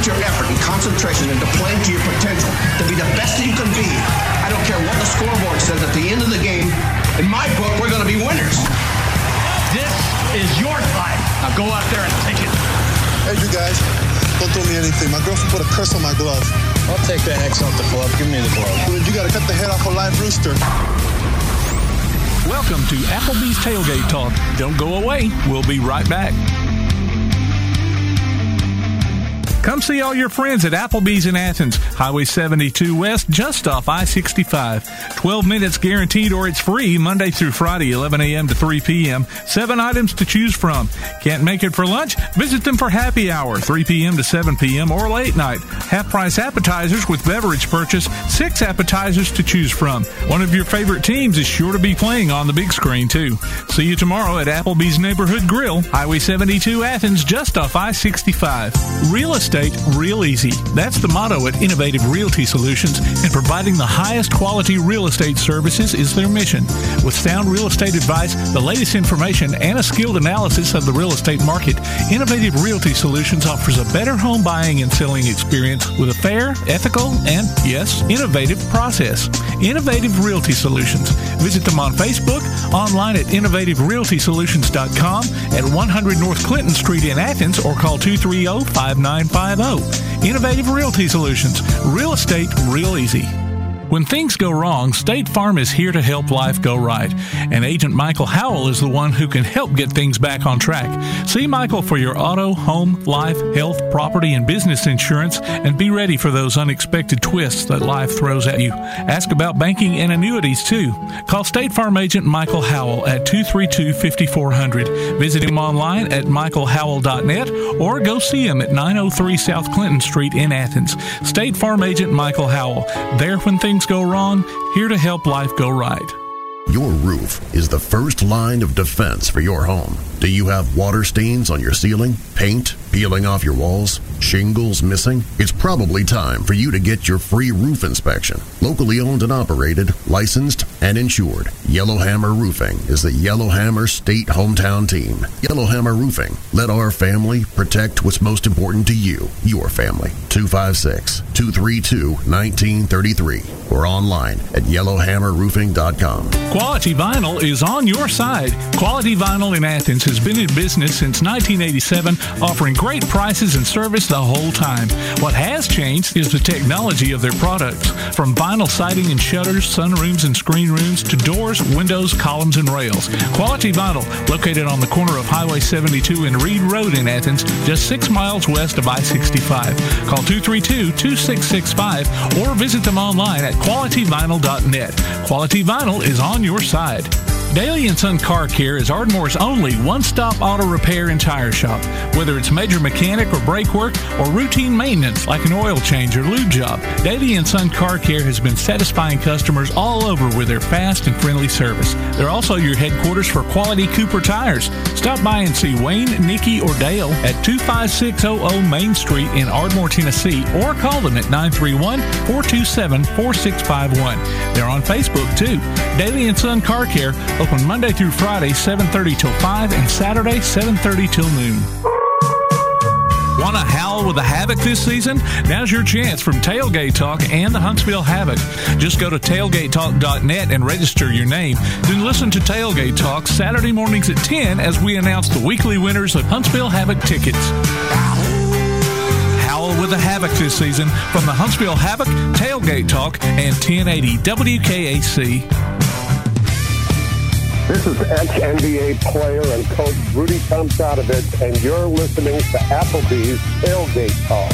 put your effort and concentration into playing to your potential to be the best that you can be, I don't care what the scoreboard says at the end of the game, in my book, we're going to be winners. This is your fight. Now go out there and take it. Hey, you guys, don't throw me anything. My girlfriend put a curse on my glove. I'll take that X off the glove. Give me the glove. You got to cut the head off a live rooster. Welcome to Applebee's Tailgate Talk. Don't go away. We'll be right back. Come see all your friends at Applebee's in Athens, Highway 72 West, just off I 65. 12 minutes guaranteed or it's free Monday through Friday, 11 a.m. to 3 p.m. Seven items to choose from. Can't make it for lunch? Visit them for happy hour, 3 p.m. to 7 p.m. or late night. Half price appetizers with beverage purchase, six appetizers to choose from. One of your favorite teams is sure to be playing on the big screen, too. See you tomorrow at Applebee's Neighborhood Grill, Highway 72 Athens, just off I 65. Real estate estate real easy. That's the motto at Innovative Realty Solutions, and providing the highest quality real estate services is their mission. With sound real estate advice, the latest information, and a skilled analysis of the real estate market, Innovative Realty Solutions offers a better home buying and selling experience with a fair, ethical, and, yes, innovative process. Innovative Realty Solutions. Visit them on Facebook, online at innovativerealtysolutions.com, at 100 North Clinton Street in Athens, or call 230 595 Oh. Innovative Realty Solutions. Real estate real easy. When things go wrong, State Farm is here to help life go right. And Agent Michael Howell is the one who can help get things back on track. See Michael for your auto, home, life, health, property, and business insurance and be ready for those unexpected twists that life throws at you. Ask about banking and annuities too. Call State Farm Agent Michael Howell at 232 5400. Visit him online at michaelhowell.net or go see him at 903 South Clinton Street in Athens. State Farm Agent Michael Howell. There when things things go wrong, here to help life go right. Your roof is the first line of defense for your home. Do you have water stains on your ceiling, paint peeling off your walls, shingles missing? It's probably time for you to get your free roof inspection. Locally owned and operated, licensed, and insured, Yellowhammer Roofing is the Yellowhammer State hometown team. Yellowhammer Roofing, let our family protect what's most important to you, your family. 256 232 1933 or online at yellowhammerroofing.com. Quality Vinyl is on your side. Quality Vinyl in Athens has been in business since 1987, offering great prices and service the whole time. What has changed is the technology of their products. From vinyl siding and shutters, sunrooms and screen rooms, to doors, windows, columns, and rails. Quality Vinyl, located on the corner of Highway 72 and Reed Road in Athens, just six miles west of I 65. Call 232 2665 or visit them online at qualityvinyl.net. Quality Vinyl is on your side. Daly & Son Car Care is Ardmore's only one-stop auto repair and tire shop. Whether it's major mechanic or brake work or routine maintenance like an oil change or lube job, Daly & Son Car Care has been satisfying customers all over with their fast and friendly service. They're also your headquarters for quality Cooper tires. Stop by and see Wayne, Nikki, or Dale at 25600 Main Street in Ardmore, Tennessee, or call them at 931-427-4651. They're on Facebook too. Daly & Son Car Care Open Monday through Friday, 7.30 till 5, and Saturday, 7.30 till noon. Want to howl with the Havoc this season? Now's your chance from Tailgate Talk and the Huntsville Havoc. Just go to tailgatetalk.net and register your name. Then listen to Tailgate Talk Saturday mornings at 10 as we announce the weekly winners of Huntsville Havoc tickets. Howl with the Havoc this season from the Huntsville Havoc, Tailgate Talk, and 1080 WKAC. This is ex-NBA player and coach Rudy Tomjanovich, and you're listening to Applebee's Tailgate Talk.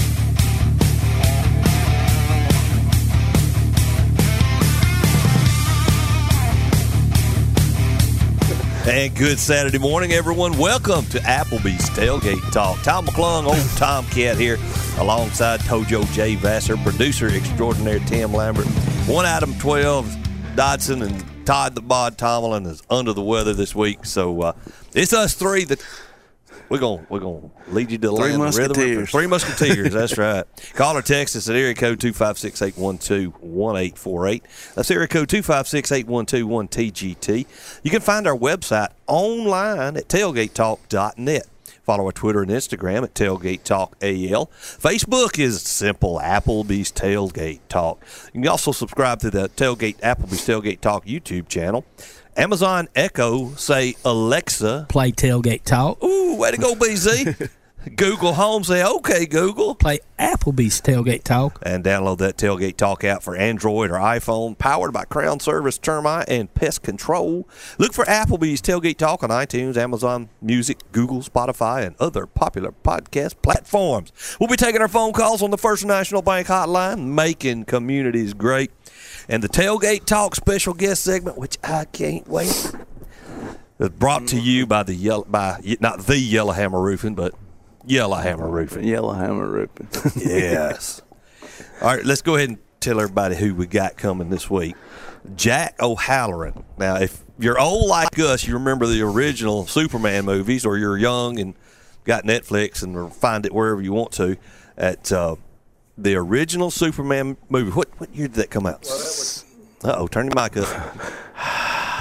And good Saturday morning, everyone. Welcome to Applebee's Tailgate Talk. Tom McClung, old Tomcat here, alongside Tojo J. Vassar, producer extraordinaire Tim Lambert. One Adam 12, Dodson, and Todd the Bod Tomlin is under the weather this week, so uh, it's us three that we're gonna we're gonna lead you to the three land of rhythm. musketeers. Three musketeers. that's right. Call or text us at area code 256-812-1848. That's area code 256-812-1TGT. You can find our website online at tailgatetalk.net. Follow our Twitter and Instagram at Tailgate Talk AL. Facebook is simple Applebee's Tailgate Talk. You can also subscribe to the Tailgate Applebee's Tailgate Talk YouTube channel. Amazon Echo say Alexa. Play tailgate talk. Ooh, way to go, BZ. Google Home say okay, Google. Play Applebee's tailgate talk. And download that Tailgate Talk app for Android or iPhone, powered by Crown Service, Termite, and Pest Control. Look for Applebee's Tailgate Talk on iTunes, Amazon Music, Google, Spotify, and other popular podcast platforms. We'll be taking our phone calls on the First National Bank hotline, making communities great. And the Tailgate Talk special guest segment, which I can't wait. brought to you by the yellow, by not the Yellowhammer Roofing, but Yellowhammer Roofing. Yellowhammer Roofing. yes. All right, let's go ahead and tell everybody who we got coming this week. Jack O'Halloran. Now, if you're old like us, you remember the original Superman movies, or you're young and got Netflix and find it wherever you want to. At uh, the original Superman movie, what what year did that come out? Uh oh, turn your mic up.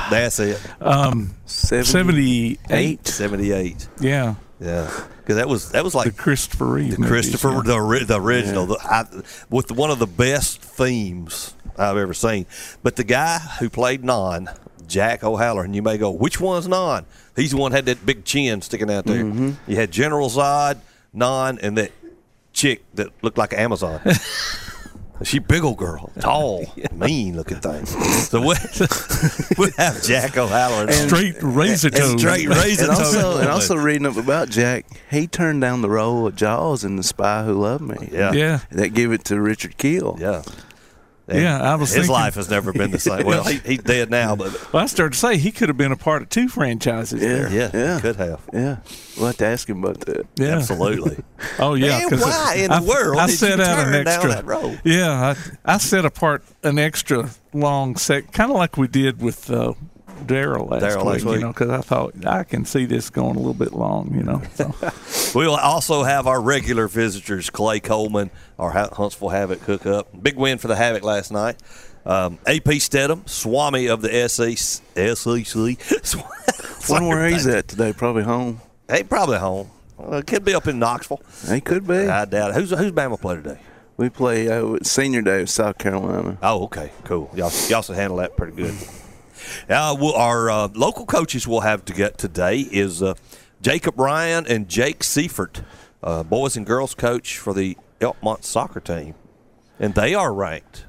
That's it. Um, 78. 78. Yeah. Yeah, because that was that was like the Christopher Reeve. the movies, Christopher yeah. the, the original the, I, with one of the best themes I've ever seen. But the guy who played Non, Jack O'Halloran, you may go, which one's Non? He's the one that had that big chin sticking out there. Mm-hmm. You had General Zod, Non, and that chick that looked like Amazon. She big old girl, tall, mean looking thing. So we, we have Jack O'Halloran, Straight razor and toe. straight razor and also, and also reading up about Jack, he turned down the role of Jaws in The Spy Who Loved Me. Yeah. Yeah. That gave it to Richard Kiel. Yeah. Yeah, I was His thinking- life has never been the same. Well, he, he's dead now, but Well, I started to say he could have been a part of two franchises there. yeah, Yeah. could have. Yeah. We'll have to ask him about that. Yeah. Absolutely. Oh yeah. And 'cause why in I, the world I did set you out turn an down extra. that role? Yeah, I, I set apart an extra long sec, kind of like we did with uh, Daryl last Daryl week. last You know, because I thought I can see this going a little bit long. You know. So. We'll also have our regular visitors, Clay Coleman, our Huntsville Havoc hookup. Big win for the Havoc last night. Um, AP Steadham, Swami of the SEC. SEC. Wonder where he's at today. Probably home. Hey, probably home. Uh, could be up in Knoxville. He could be. I doubt it. Who's who's Bama play today? We play uh, senior day with South Carolina. Oh, okay, cool. Y'all, y'all should handle that pretty good. Uh, well, our uh, local coaches we'll have to get today is uh, Jacob Ryan and Jake Siefert, uh, boys and girls coach for the Elkmont soccer team, and they are ranked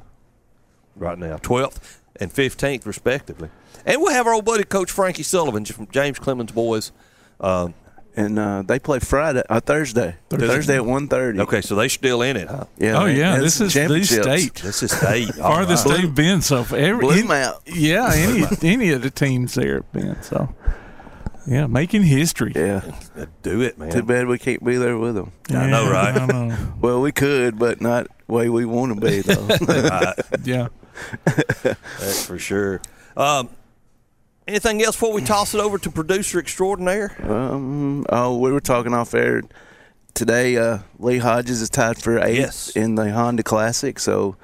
right now, 12th and 15th respectively. And we'll have our old buddy Coach Frankie Sullivan from James Clemens boys. Um, And uh, they play Friday, uh, Thursday. Thursday. Thursday, at 1.30. okay, so they still in it, huh? Yeah. Oh yeah, this is the state. This is state. Farthest right. they've been so far. Every, Blew any- 'em out. Yeah, any any of the teams there have been so. Yeah, making history. Yeah. Do it, man. Too bad we can't be there with them. Yeah, I know, right? I know. Well, we could, but not the way we want to be, though. Yeah. That's for sure. Um, anything else before we toss it over to producer extraordinaire? um, oh, we were talking off air today. Uh, Lee Hodges is tied for eighth Yes. in the Honda Classic, so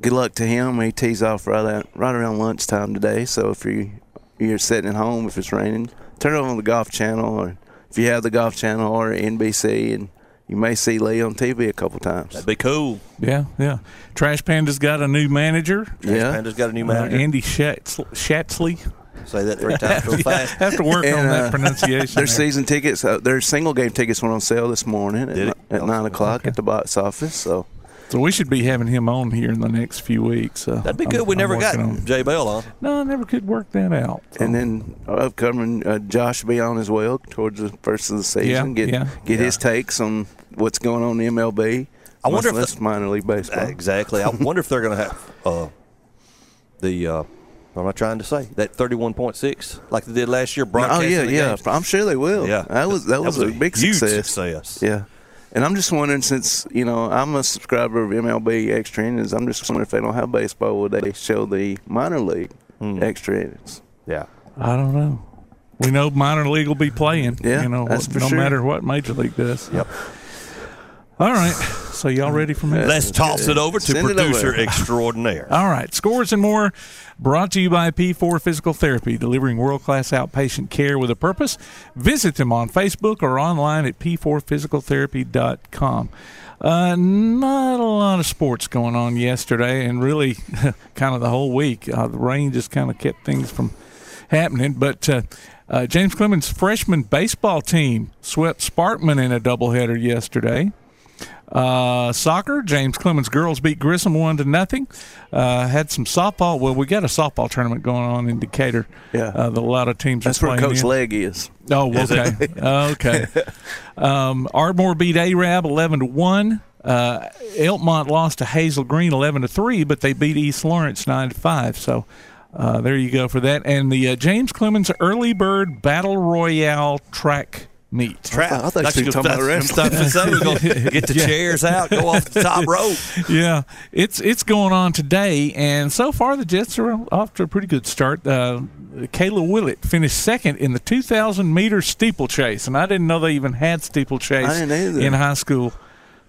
good luck to him. He tees off right out, right around lunchtime today. So if you you're sitting at home, if it's raining, turn it on the Golf Channel, or if you have the Golf Channel or NBC, and you may see Lee on TV a couple times. That'd be cool. Yeah, yeah. Trash Panda's got a new manager. Yeah. Panda's got a new Uh, manager. Andy Schatz- Schatzley. Say that three times real fast. Have to work on that uh, pronunciation. Their there. season tickets, uh, their single game tickets went on sale this morning at, Did it? at nine o'clock at the box office. So So we should be having him on here in the next few weeks. Uh, That'd be I'm- good. we I'm never got working on- Jay Bell on. No, I never could work that out. So. And then upcoming, uh, Josh will be on as well towards the first of the season. Yeah, get yeah. get his takes on what's going on in the MLB. I wonder if that's minor league baseball. Exactly. I wonder if they're going to have uh, the. What am I trying to say? That thirty-one point six, like they did last year. oh yeah, the yeah. games. I'm sure they will. Yeah. that was that, was, a, big huge success. success. Yeah. And I'm just wondering, since you know I'm a subscriber of MLB extra innings, I'm just wondering if they don't have baseball, would they show the minor league Hmm. extra innings? Yeah. I don't know. We know minor league will be playing. Yeah, you know, that's for no sure. matter what major league does. Yep. All right. So y'all ready for me? Let's toss it over to Send producer over. extraordinaire. All right. Scores and more brought to you by P4 Physical Therapy, delivering world class outpatient care with a purpose. Visit them on Facebook or online at p4physicaltherapy.com. Uh, not a lot of sports going on yesterday, and really kind of the whole week. Uh, the rain just kind of kept things from happening. But uh, uh, James Clemens' freshman baseball team swept Sparkman in a doubleheader yesterday. Uh, soccer, James Clemens girls beat Grissom one to nothing. Uh, had some softball. Well, we got a softball tournament going on in Decatur. Yeah. uh, that a lot of teams That's where Coach in. Leg is. Oh, okay, okay. Um, Ardmore beat Arab eleven to one. Uh, Elkmont lost to Hazel Green eleven to three, but they beat East Lawrence nine to five. So. Uh, there you go for that. And the uh, James Clemens Early Bird Battle Royale track meet. Trap. I thought you were talking about That's- wrestling. that's- so we're gonna get the Yeah. chairs out, go off the top rope. yeah, it's it's going on today, and so far the Jets are off to a pretty good start. Uh, Kayla Willett finished second in the 2,000 meter steeplechase, and I didn't know they even had steeplechase I in high school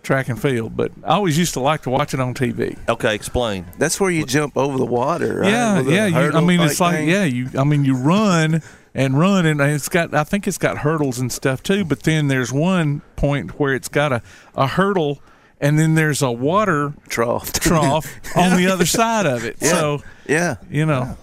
track and field. But I always used to like to watch it on TV. Okay, explain. That's where you jump over the water, right? Yeah, With yeah. You, I mean, it's like thing? yeah. You, I mean, you run and run, and it's got. I think it's got hurdles and stuff too. But then there's one point where it's got a a hurdle, and then there's a water trough. trough on the other side of it. Yeah. So Yeah. you know.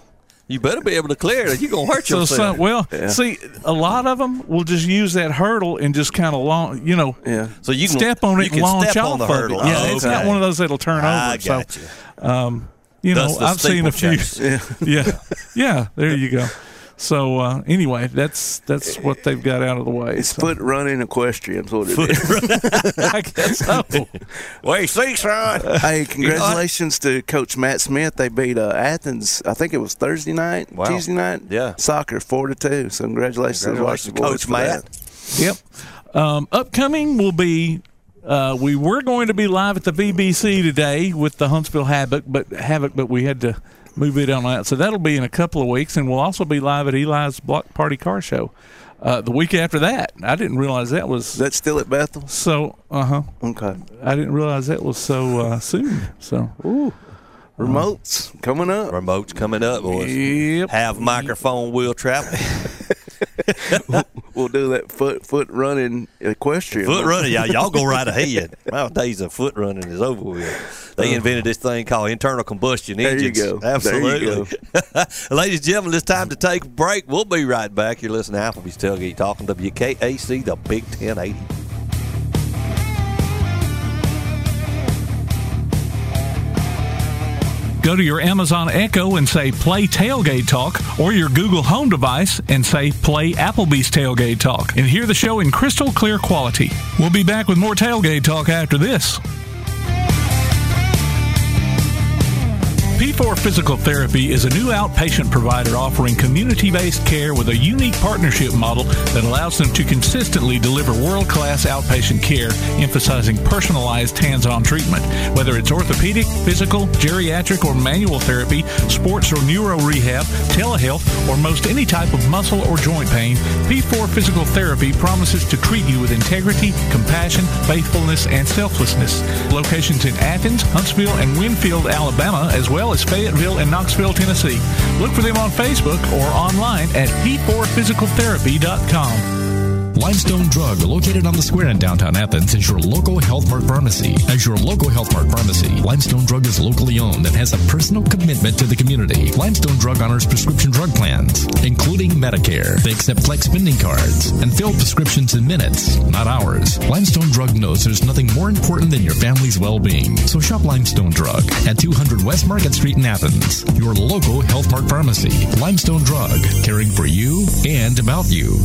You better be able to clear it. You're gonna hurt So yourself. some, well, Yeah. see, a lot of them will just use that hurdle and just kind of long, you know, Yeah. So you can step on you it can and launch step off on the it. hurdle. Yeah, Oh, it's not one of those that'll turn I over. got so, you. um, you know, Thus the I've seen a few. steeplechase. yeah, yeah. There you go. So uh, anyway, that's that's what they've got out of the way. It's so. foot running equestrian. Is what it is. I guess so. Wait, six, Ron. Hey, congratulations to Coach Matt Smith. They beat uh, Athens. I think it was Thursday night, Wow. Tuesday night. Yeah. soccer four to two. So congratulations, Congratulations, Washington boys Coach Matt. that. Yep. Um, upcoming will be. Uh, we were going to be live at the BBC today with the Huntsville Havoc, but Havoc, but we had to move it on out. So that'll be in a couple of weeks, and we'll also be live at Eli's Block Party Car Show uh, the week after that. I didn't realize that was Is that still at Bethel? so. Uh huh. Okay. I didn't realize that was so uh, soon. So Ooh, remotes coming up. Remote's coming up, boys. yep. Have microphone will travel. We'll do that foot foot running equestrian. Foot running, y'all, y'all go right ahead. My days of foot running is over with. They uh-huh. invented this thing called internal combustion engines. There you go. Absolutely. you Ladies and gentlemen, it's time to take a break. We'll be right back. You're listening to Applebee's Tailgate Talking WKAC, the Big 1080. Go to your Amazon Echo and say play tailgate talk, or your Google Home device and say play Applebee's tailgate talk, and hear the show in crystal clear quality. We'll be back with more tailgate talk after this. P4 Physical Therapy is a new outpatient provider offering community based care with a unique partnership model that allows them to consistently deliver world class outpatient care, emphasizing personalized hands on treatment. Whether it's orthopedic, physical, geriatric, or manual therapy, sports or neuro rehab, telehealth, or most any type of muscle or joint pain, P4 Physical Therapy promises to treat you with integrity, compassion, faithfulness, and selflessness. Locations in Athens, Huntsville, and Winfield, Alabama, as well as Fayetteville and Knoxville, Tennessee. Look for them on Facebook or online at p4physicaltherapy.com. Limestone Drug, located on the square in downtown Athens, is your local Health Mart pharmacy. As your local Health Mart pharmacy, Limestone Drug is locally owned and has a personal commitment to the community. Limestone Drug honors prescription drug plans, including Medicare. They accept flex spending cards and fill prescriptions in minutes, not hours. Limestone Drug knows there's nothing more important than your family's well-being. So shop Limestone Drug at 200 West Market Street in Athens, your local Health Mart pharmacy. Limestone Drug, caring for you and about you.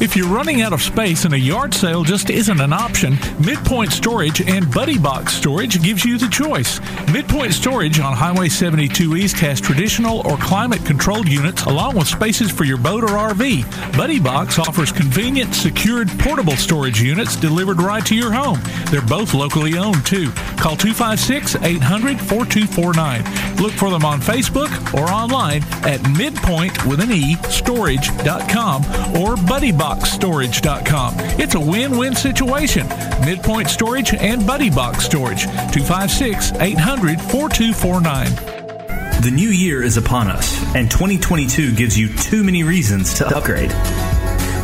If you're running out of space and a yard sale just isn't an option, Midpoint Storage and Buddy Box Storage gives you the choice. Midpoint Storage on Highway 72 East has traditional or climate controlled units along with spaces for your boat or RV. Buddy Box offers convenient, secured, portable storage units delivered right to your home. They're both locally owned, too. Call 256 800 4249. Look for them on Facebook or online at midpoint with an E storage.com or It's a win-win situation. Midpoint Storage and Buddy Box Storage. 256 800 4249. The new year is upon us, and 2022 gives you too many reasons to upgrade.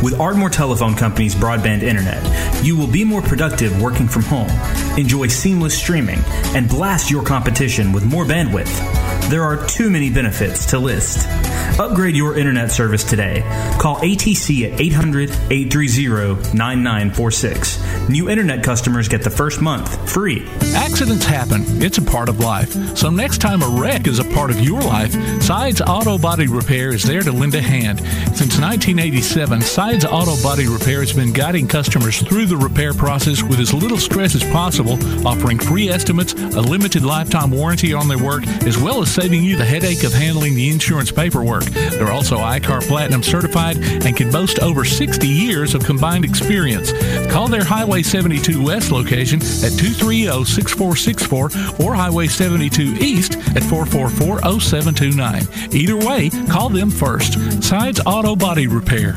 With Ardmore Telephone Company's broadband internet, you will be more productive working from home, enjoy seamless streaming, and blast your competition with more bandwidth. There are too many benefits to list. Upgrade your internet service today. Call ATC at 800 830 9946. New internet customers get the first month free. Accidents happen. It's a part of life. So next time a wreck is a part of your life, Sides Auto Body Repair is there to lend a hand. Since 1987, Sides Auto Body Repair has been guiding customers through the repair process with as little stress as possible, offering free estimates, a limited lifetime warranty on their work, as well as saving you the headache of handling the insurance paperwork. They're also ICAR Platinum certified and can boast over 60 years of combined experience. Call their Highway 72 West location at 230-6464 or Highway 72 East at 444-0729. Either way, call them first. Sides Auto Body Repair.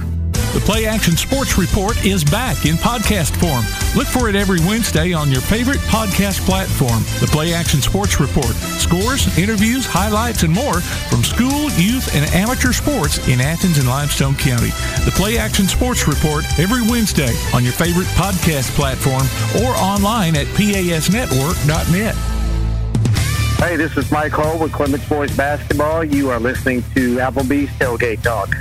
The Play Action Sports Report is back in podcast form. Look for it every Wednesday on your favorite podcast platform. The Play Action Sports Report. Scores, interviews, highlights, and more from school, youth, and amateur sports in Athens and Limestone County. The Play Action Sports Report every Wednesday on your favorite podcast platform or online at pasnetwork.net. Hey, this is Mike Hall with Clemens Boys Basketball. You are listening to Applebee's Tailgate Talk.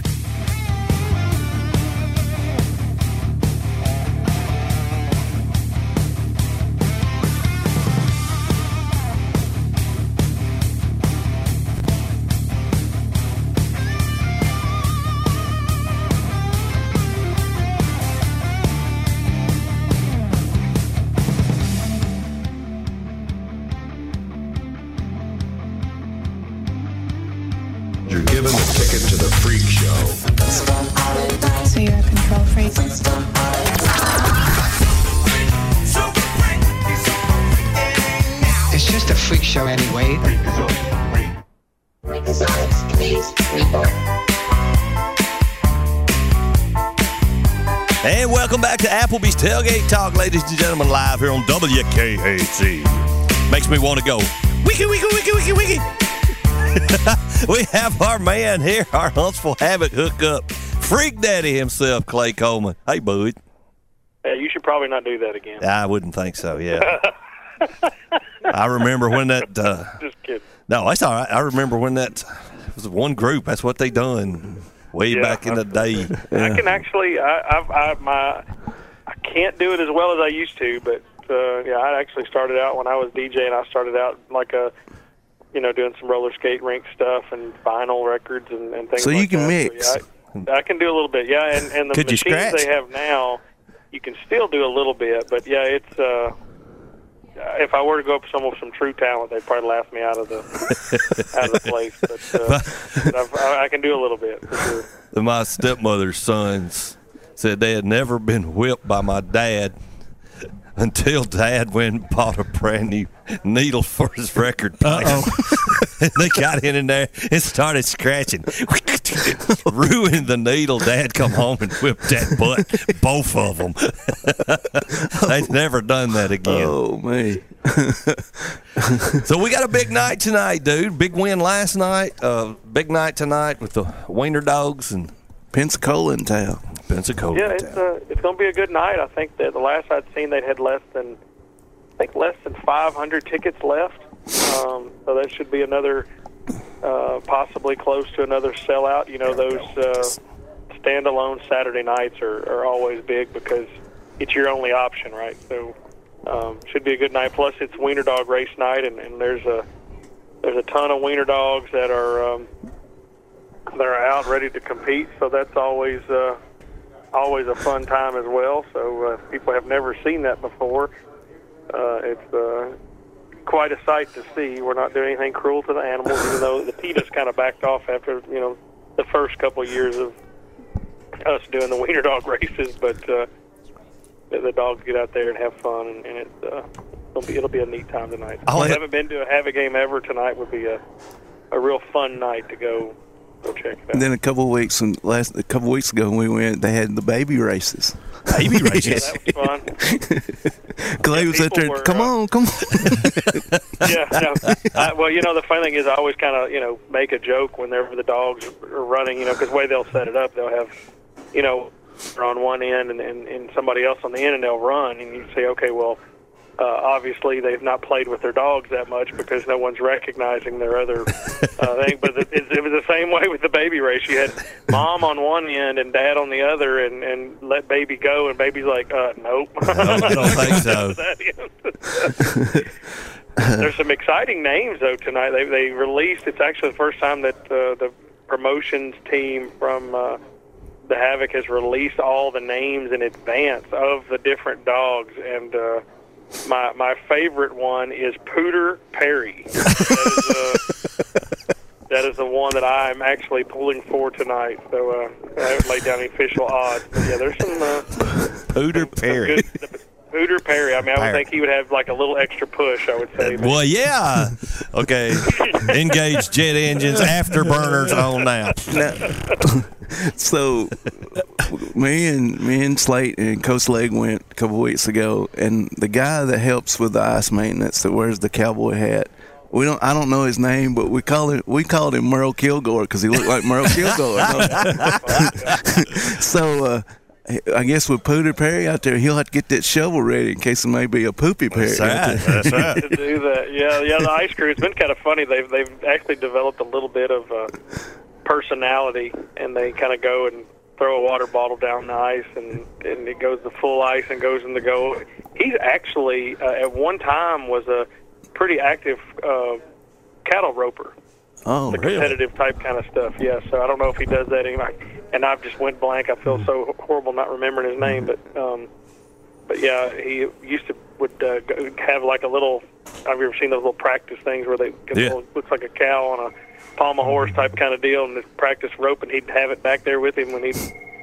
Tailgate Talk, ladies and gentlemen, live here on WKAC. Makes me want to go, wiki, wiki, wiki, wiki, wiki. we have our man here, our Huntsville Havoc hookup, Freak Daddy himself, Clay Coleman. Hey, bud. Hey, you should probably not do that again. I wouldn't think so, yeah. I remember when that. Uh, Just kidding. no, that's all right. I remember when that was one group. That's what they done way Yeah, back in the day. I can actually, I, I've, I, my, can't do it as well as I used to, but uh, yeah, I actually started out when I was DJing. I started out like a, you know, doing some roller skate rink stuff and vinyl records and, and things. So you can that. mix. So, yeah, I, I can do a little bit, yeah. And and the Could machines they have now, you can still do a little bit, but yeah, it's. uh if I were to go up to someone with some true talent, they'd probably laugh me out of the out of the place. But, uh, but I, I can do a little bit for sure. my stepmother's sons said they had never been whipped by my dad until dad went and bought a brand new needle for his record player. and they got in, in there and started scratching. Ruined the needle. Dad come home and whipped that butt, both of them. They've never done that again. Oh, me. so we got a big night tonight, dude. Big win last night. Uh, big night tonight with the Wiener Dogs and Pensacola in town. Pensacola. Yeah, it's uh, it's going to be a good night. I think that the last I'd seen, they'd had less than, I think less than 500 tickets left. Um, so that should be another, uh, possibly close to another sellout. You know, those uh, standalone Saturday nights are, are always big because it's your only option, right? So um, should be a good night. Plus, it's Wiener Dog race night, and, and there's a there's a ton of Wiener Dogs that are um, that are out ready to compete. So that's always uh, always a fun time as well. So uh, people have never seen that before. Uh, it's uh, quite a sight to see. We're not doing anything cruel to the animals, even though the PETA's kind of backed off after you know the first couple of years of us doing the wiener dog races, but uh, the, the dogs get out there and have fun, and, and it's uh, it'll be it'll be a neat time tonight. If yeah. haven't been to a Havoc game ever tonight would be a a real fun night to go go check it out. And then a couple of weeks and last a couple of weeks ago we went, they had the baby races. Baby Yeah, that was fun. Clay was out there. were, come uh, on, come on. yeah. No, I, well, you know, the funny thing is, I always kind of, you know, make a joke whenever the dogs are running, you know, because the way they'll set it up, they'll have, you know, they're on one end and, and, and somebody else on the end, and they'll run, and you say, okay, well, uh, obviously they've not played with their dogs that much because no one's recognizing their other uh, thing. But it, it was the same way with the baby race. You had mom on one end and dad on the other, and and let baby go, and baby's like, uh, nope. I don't think so. There's some exciting names though tonight. They they released. It's actually the first time that uh, the promotions team from uh, the Havoc has released all the names in advance of the different dogs. And uh, my my favorite one is Pooter Perry. That is, uh, that is the one that I'm actually pulling for tonight. So uh, I haven't laid down the official odds. But yeah, there's some. Uh, Pooter Perry. Pooter Perry. I mean, I would Perry. think he would have like a little extra push. I would say. Well, yeah. Okay. Engage jet engines, afterburners on now. so me and me and Slate and Coach Leg went a couple weeks ago, and the guy that helps with the ice maintenance that wears the cowboy hat. We don't. I don't know his name, but we call him. We called him Merle Kilgore because he looked like Merle Kilgore. so uh, I guess with Pooter Perry out there, he'll have to get that shovel ready in case it may be a poopy Perry. That's right. That's right. to do that. Yeah, yeah. The ice crew. It's been kind of funny. They've they've actually developed a little bit of uh, personality, and they kind of go and throw a water bottle down the ice, and and it goes to full ice and goes in the go. He's actually uh, at one time was a pretty active uh, cattle roper. Oh, the competitive type kind of stuff. Yeah, so I don't know if he does that anymore. And I've just went blank. I feel so horrible not remembering his name, but um, but yeah, he used to would uh, have like a little. Have you ever seen those little practice things where they Yeah. little, looks like a cow on a palm a horse type kind of deal, and this practice rope, and he'd have it back there with him when he'd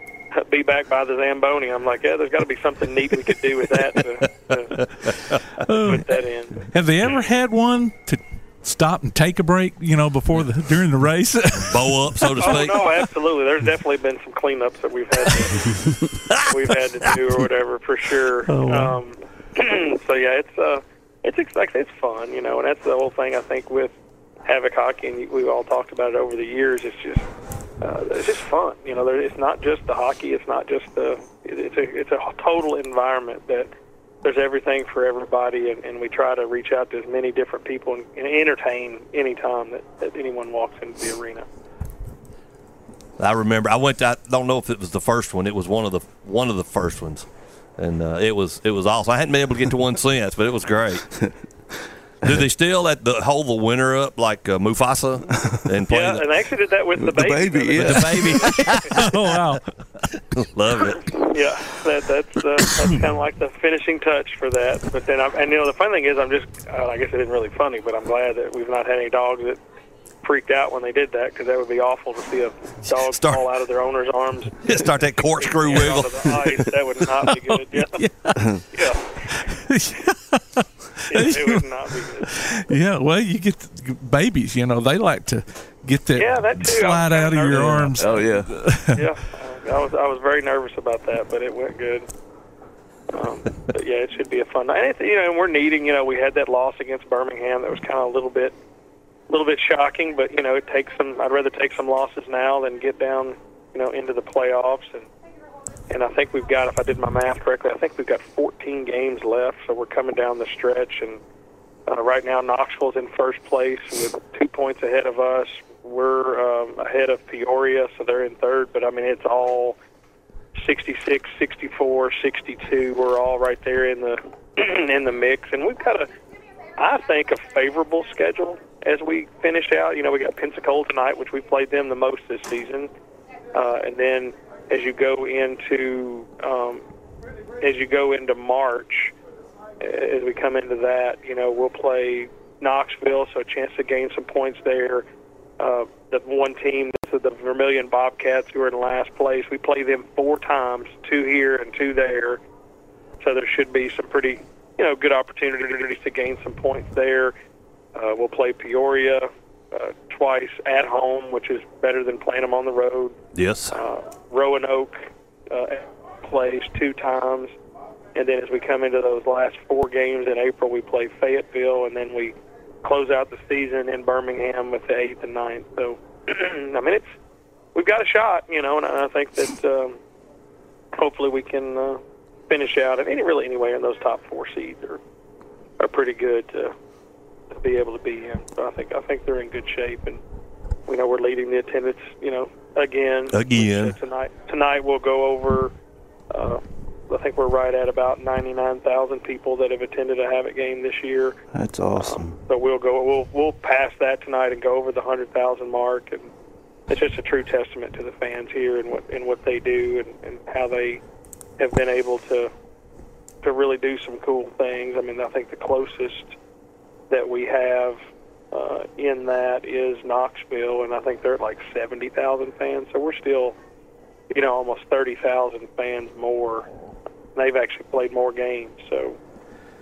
be back by the Zamboni. I'm like, yeah, there's got to be something neat we could do with that to, to put that in. Have they ever had one to stop and take a break? You know, before the during the race, bow up, so to speak. Oh speak. no, absolutely. There's definitely been some cleanups that we've had to, we've had to do or whatever for sure. Oh, wow. um, so yeah, it's uh, it's ex- like it's fun, you know, and that's the whole thing I think with Havoc hockey, and we've all talked about it over the years. It's just uh, it's just fun, you know. There, it's not just the hockey. It's not just the. it- It's a it's a total environment that there's everything for everybody, and, and we try to reach out to as many different people and, and entertain any time that, that anyone walks into the arena. I remember. I went. To, I don't know if it was the first one. It was one of the one of the first ones, and uh, it was it was awesome. I hadn't been able to get to one since, but it was great. Do they still at the hold the winner up like uh, Mufasa and play Yeah, the, and they actually did that with the, baby. with the baby? oh wow, love it. Yeah, that, that's uh, that's kind of like the finishing touch for that. But then, I'm, and you know, the funny thing is, I'm just, uh, I guess it isn't really funny, but I'm glad that we've not had any dogs that freaked out when they did that because that would be awful to see a dog Start- fall out of their owner's arms. Start that corkscrew and wiggle. onto the ice. That would not be good. Yeah, yeah. it would not be good. yeah. Well, you get the babies. You know, they like to get that, Yeah, that too. Slide out of your arms. Oh yeah. yeah, I was I was very nervous about that, but it went good. Um, but yeah, it should be a fun night. And it's, you know, and we're needing. You know, we had that loss against Birmingham that was kind of a little bit, a little bit shocking. But you know, it takes some. I'd rather take some losses now than get down, you know, into the playoffs. And and I think we've got, if I did my math correctly, I think we've got 14 games left. So we're coming down the stretch, and uh, right now Knoxville's in first place with two points ahead of us. We're um, ahead of Peoria, so they're in third. But I mean, it's all 66, 64, 62. We're all right there in the in the mix, and we've got a, I think, a favorable schedule as we finish out. You know, we got Pensacola tonight, which we played them the most this season, uh, and then as you go into um, as you go into March, uh, as we come into that, you know, we'll play Knoxville, so a chance to gain some points there. Uh, the one team, is the Vermilion Bobcats, who are in last place. We play them four times, two here and two there. So there should be some pretty, you know, good opportunities to gain some points there. Uh, we'll play Peoria uh, twice at home, which is better than playing them on the road. Yes. Uh, Roanoke uh, plays two times, and then as we come into those last four games in April, we play Fayetteville, and then we close out the season in Birmingham with the eighth and ninth. So, I mean, it's we've got a shot, you know, and I think that um, hopefully we can uh, finish out. And any really anyway in those top four seeds are are pretty good to to be able to be in. So I think I think they're in good shape, and we know we're leading the attendance, you know, again. Again. Tonight tonight we'll go over. Uh, I think we're right at about 99,000 people that have attended a Havoc game this year. That's awesome. So we'll go we'll we'll pass that tonight and go over the 100,000 mark and it's just a true testament to the fans here and what and what they do and, and how they have been able to to really do some cool things. I mean, I think the closest that we have uh, in that is Knoxville, and I think they're at like 70,000 fans. So we're still, you know, almost 30,000 fans more. They've actually played more games, so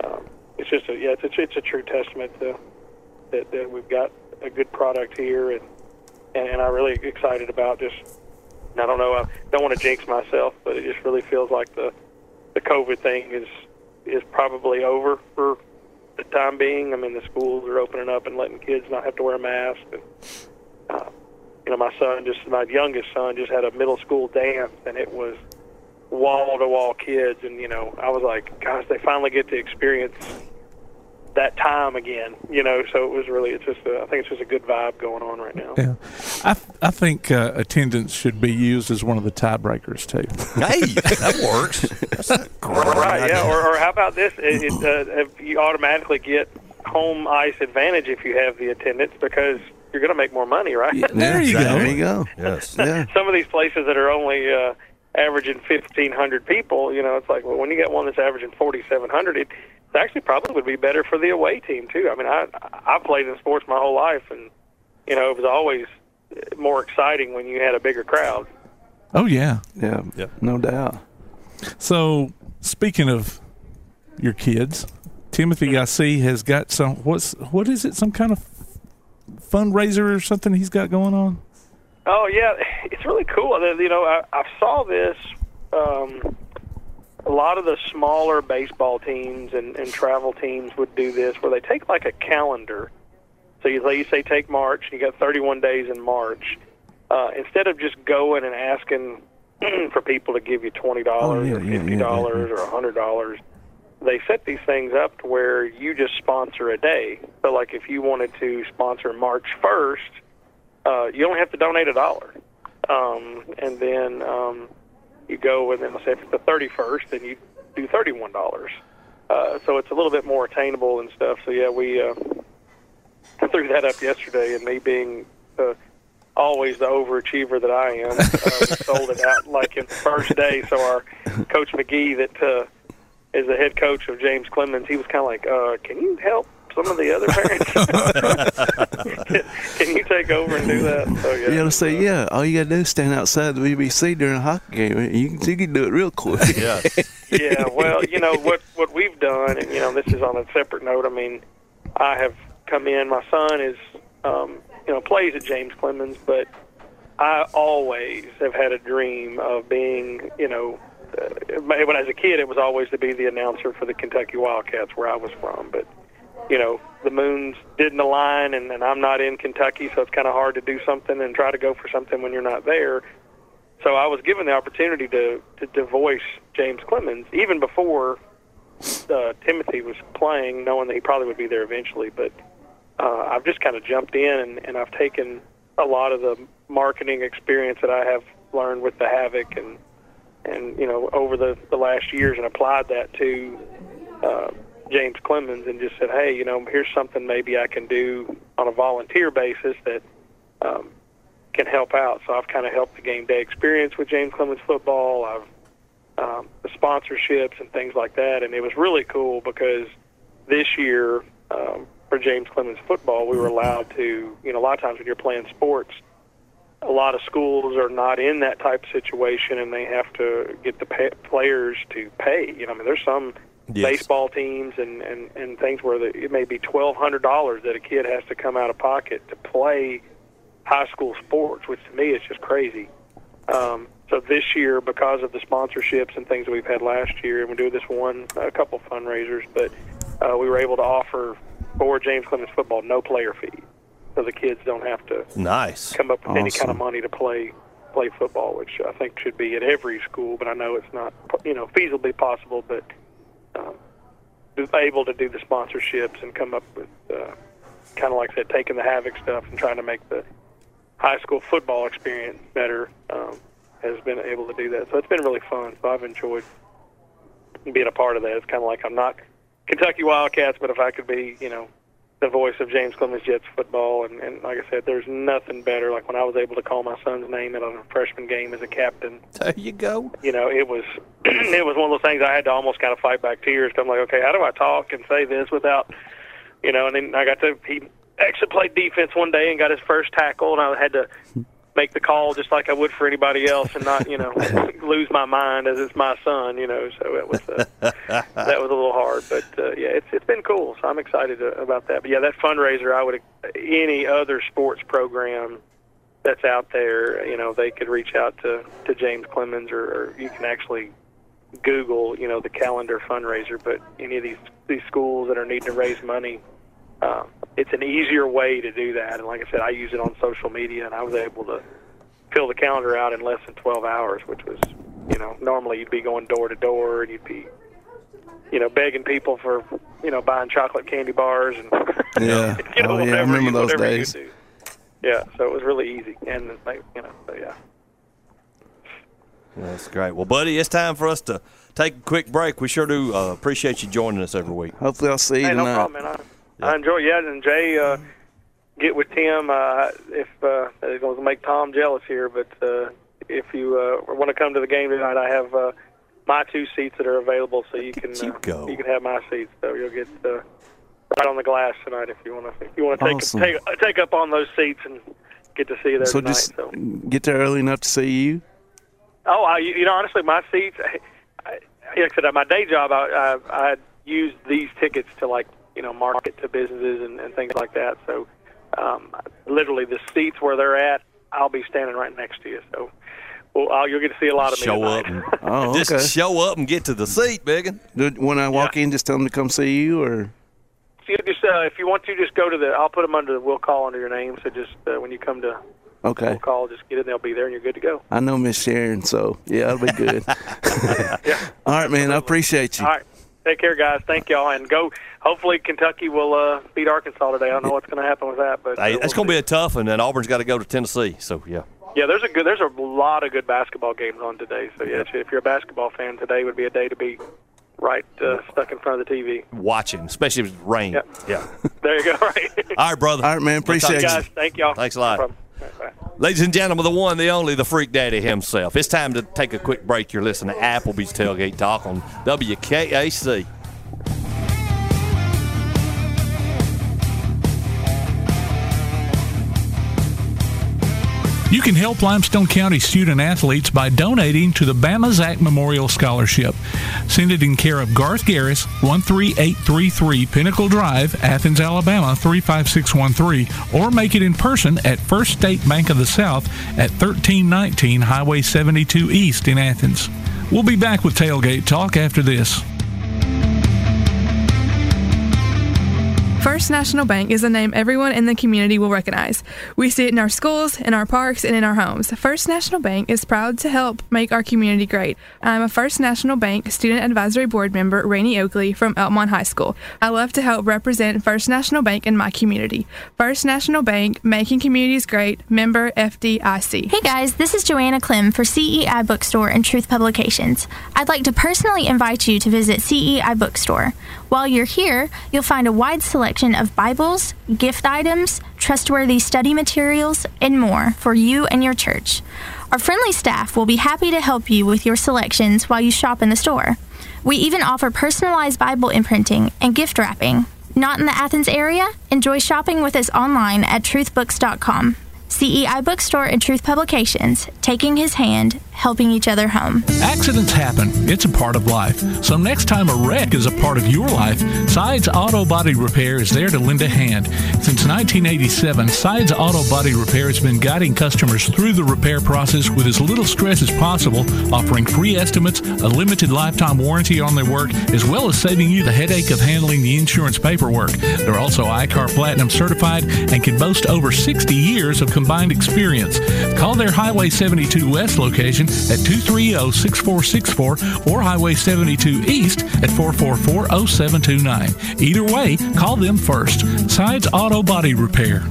um, it's just a yeah, it's a, it's a true testament to that, that we've got a good product here, and and I'm really excited about just. I don't know. I don't want to jinx myself, but it just really feels like the the COVID thing is is probably over for time being. I mean, the schools are opening up and letting kids not have to wear a mask. And, uh, you know, my son just my youngest son just had a middle school dance, and it was wall to wall kids, and you know, I was like, gosh, they finally get to experience that time again. You know, so it was really it's just a, I think it's just a good vibe going on right now. Yeah, I I think uh, attendance should be used as one of the tiebreakers too. Hey, that works. right? Yeah. Or, or how about this? It, it, uh, if you automatically get home ice advantage if you have the attendance because you're going to make more money, right? there you go. There you go. Yes. Yeah. Some of these places that are only uh, averaging 1,500 people, you know, it's like, well, when you get one that's averaging 4,700, it it actually probably would be better for the away team too. I mean, I I played in sports my whole life, and you know, it was always more exciting when you had a bigger crowd. Oh yeah, Yeah. yeah. No doubt. So speaking of your kids, Timothy I see has got some what's what is it? Some kind of fundraiser or something he's got going on? Oh yeah, it's really cool. You know, I, I saw this. Um, a lot of the smaller baseball teams and, and travel teams would do this, where they take like a calendar. So you, you say take March, and you got 31 days in March. Uh, instead of just going and asking for people to give you twenty dollars Oh, yeah, or yeah, fifty yeah, dollars or a hundred dollars, they set these things up to where you just sponsor a day. So, like if you wanted to sponsor March first, uh, you only have to donate a dollar, um, and then um, you go and then let's say if it's the thirty first, then you do thirty one dollars. Uh, so it's a little bit more attainable and stuff. So yeah, we uh, threw that up yesterday, and me being uh, always the overachiever that I am, uh, sold it out like in the first day. So our coach McGee, that uh, is the head coach of James Clemens, he was kind of like, uh, "Can you help some of the other parents? Can you take over and do that?" So yeah, You gotta say, yeah. All you gotta do is stand outside the BBC during a hockey game. You can, you can do it real quick. Yeah. yeah, well, you know what what we've done, and you know this is on a separate note. I mean, I have come in. My son is, um, you know, plays at James Clemens, but I always have had a dream of being, you know, uh, when I was a kid, it was always to be the announcer for the Kentucky Wildcats, where I was from. But you know, the moons didn't align, and, and I'm not in Kentucky, so it's kind of hard to do something and try to go for something when you're not there. So I was given the opportunity to to, to voice James Clemens even before uh, Timothy was playing, knowing that he probably would be there eventually. But uh, I've just kind of jumped in, and, and I've taken a lot of the marketing experience that I have learned with the Havoc and and you know over the the last years and applied that to uh, James Clemens and just said, hey, you know, here's something maybe I can do on a volunteer basis that um, can help out. So I've kind of helped the game day experience with James Clemens football. I've um, the sponsorships and things like that, and it was really cool because this year um, for James Clemens football, we were allowed to, you know, a lot of times when you're playing sports, a lot of schools are not in that type of situation, and they have to get the pay- players to pay. You know, I mean, there's some Yes. baseball teams and and and things where the, it may be twelve hundred dollars that a kid has to come out of pocket to play high school sports, which to me is just crazy. Um, so this year, because of the sponsorships and things that we've had last year, and we do this one, a couple fundraisers, but uh, we were able to offer for James Clemens football no player fee, so the kids don't have to Nice. come up with any kind of money to play play football, which I think should be at every school. But I know it's not, you know, feasibly possible, but um, able to do the sponsorships and come up with uh, kind of like I said, taking the havoc stuff and trying to make the high school football experience better. Um, has been able to do that, so it's been really fun. So I've enjoyed being a part of that. It's kind of like I'm not Kentucky Wildcats, but if I could be, you know, the voice of James Clemens Jets football, and, and like I said, there's nothing better. Like when I was able to call my son's name at a freshman game as a captain. There you go. You know, it was it was one of those things I had to almost kind of fight back tears. I'm like, okay, how do I talk and say this without, you know? And then I got to he actually played defense one day and got his first tackle, and I had to make the call just like I would for anybody else, and not you know lose my mind as it's my son. You know, so it was uh, that was a little hard, but uh, yeah, it's it's been cool. So I'm excited uh, about that. But yeah, that fundraiser, I would any other sports program that's out there, you know, they could reach out to to James Clemens, or, or you can actually Google, you know, the calendar fundraiser. But any of these these schools that are needing to raise money, um, it's an easier way to do that. And like I said, I use it on social media, and I was able to fill the calendar out in less than 12 hours, which was, you know, normally you'd be going door to door and you'd be, you know, begging people for, you know, buying chocolate candy bars and, Yeah. you know, oh, yeah. I remember you, those days. Yeah, so it was really easy, and like, you know, so yeah. That's great. Well, buddy, it's time for us to take a quick break. We sure do uh, appreciate you joining us every week. Hopefully, I'll see you Hey, no tonight. problem, man. I, I enjoy. Yeah, and Jay, uh, get with Tim. Uh, if uh, it's going to make Tom jealous here, but uh, if you uh, want to come to the game tonight, I have uh, my two seats that are available, so you can you uh, you can have my seats. So you'll get uh, right on the glass tonight if you want to. If you want to take, Awesome. take take up on those seats and get to see you there So tonight. just so. get there early enough to see you. Oh, I, you know, honestly, my seats. I, I, like I said, at my day job, I, I, I used these tickets to like you know market to businesses and, and things like that. So, um, literally, the seats where they're at, I'll be standing right next to you. So, well, I'll, you'll get to see a lot of me. Show up. And, Oh, just okay. show up and get to the seat, biggin. When I walk in, just tell them to come see you, or So you just uh, if you want to, just go to the. I'll put them under. We'll call under your name. So just uh, when you come to, okay. we'll call. Just get in. They'll be there, and you're good to go. I know Miss Sharon, so yeah, it'll be good. yeah. All right, man. I appreciate you. All right. Take care, guys. Thank y'all, and go. Hopefully, Kentucky will uh, beat Arkansas today. I don't know what's going to happen with that, but Hey, uh, that's going to be a tough one, and Auburn's got to go to Tennessee. So, yeah. Yeah, there's a good, there's a lot of good basketball games on today. So yeah, if you're a basketball fan, today would be a day to be right uh, stuck in front of the TV. Watching, especially if it's rain. Yep. Yeah. There you go. Right. All right, brother. All right, man. Appreciate to you. guys, thank y'all. Thanks a lot. No Ladies and gentlemen, the one, the only, the Freak Daddy himself. It's time to take a quick break. You're listening to Applebee's Tailgate Talk on WKAC. You can help Limestone County student athletes by donating to the Bama Zach Memorial Scholarship. Send it in care of Garth Garris, 13833 Pinnacle Drive, Athens, Alabama 35613, or make it in person at First State Bank of the South at 1319 Highway 72 East in Athens. We'll be back with Tailgate Talk after this. First National Bank is a name everyone in the community will recognize. We see it in our schools, in our parks, and in our homes. First National Bank is proud to help make our community great. I'm a First National Bank Student Advisory Board member, Rainey Oakley from Elkmont High School. I love to help represent First National Bank in my community. First National Bank, making communities great, member FDIC. Hey guys, this is Joanna Klim for CEI Bookstore and Truth Publications. I'd like to personally invite you to visit CEI Bookstore. While you're here, you'll find a wide selection of Bibles, gift items, trustworthy study materials, and more for you and your church. Our friendly staff will be happy to help you with your selections while you shop in the store. We even offer personalized Bible imprinting and gift wrapping. Not in the Athens area? Enjoy shopping with us online at truthbooks.com. CEI Bookstore and Truth Publications, taking his hand, helping each other home. Accidents happen. It's a part of life. So next time a wreck is a part of your life, Sides Auto Body Repair is there to lend a hand. Since 1987, Sides Auto Body Repair has been guiding customers through the repair process with as little stress as possible, offering free estimates, a limited lifetime warranty on their work, as well as saving you the headache of handling the insurance paperwork. They're also ICAR Platinum certified and can boast over 60 years of combined experience. Call their Highway 72 West location at 230-6464 or Highway 72 East at 444-0729. Either way, call them first. Sides Auto Body Repair.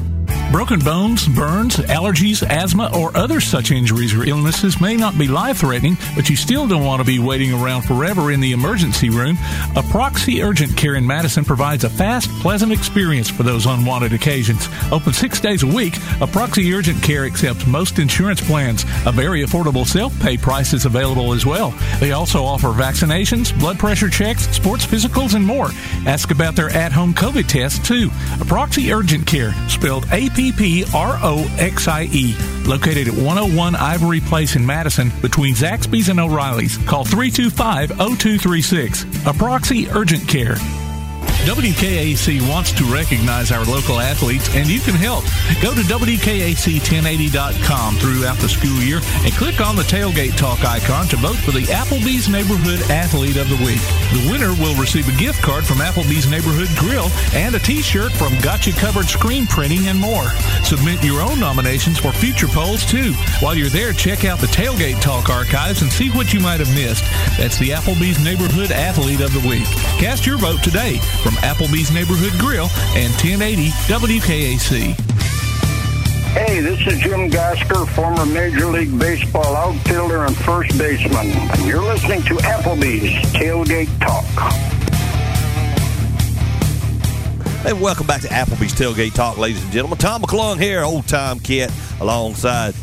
Broken bones, burns, allergies, asthma, or other such injuries or illnesses may not be life threatening, but you still don't want to be waiting around forever in the emergency room. Approxie Urgent Care in Madison provides a fast, pleasant experience for those unwanted occasions. Open six days a week, Approxie Urgent Care accepts most insurance plans. A very affordable self pay price is available as well. They also offer vaccinations, blood pressure checks, sports physicals, and more. Ask about their at home COVID test, too. Approxie Urgent Care, spelled AP P P R O X I E, located at 101 Ivory Place in Madison between Zaxby's and O'Reilly's. Call 325 0236. Approxie urgent care. WKAC wants to recognize our local athletes, and you can help. Go to WKAC1080.com throughout the school year and click on the Tailgate Talk icon to vote for the Applebee's Neighborhood Athlete of the Week. The winner will receive a gift card from Applebee's Neighborhood Grill and a t-shirt from Gotcha Covered Screen Printing and more. Submit your own nominations for future polls, too. While you're there, check out the Tailgate Talk archives and see what you might have missed. That's the Applebee's Neighborhood Athlete of the Week. Cast your vote today from Applebee's Neighborhood Grill and 1080 WKAC. Hey, this is Jim Gasker, former Major League Baseball outfielder and first baseman. And you're listening to Applebee's Tailgate Talk. And welcome back to Applebee's Tailgate Talk, ladies and gentlemen. Tom McClung here, old time kid, alongside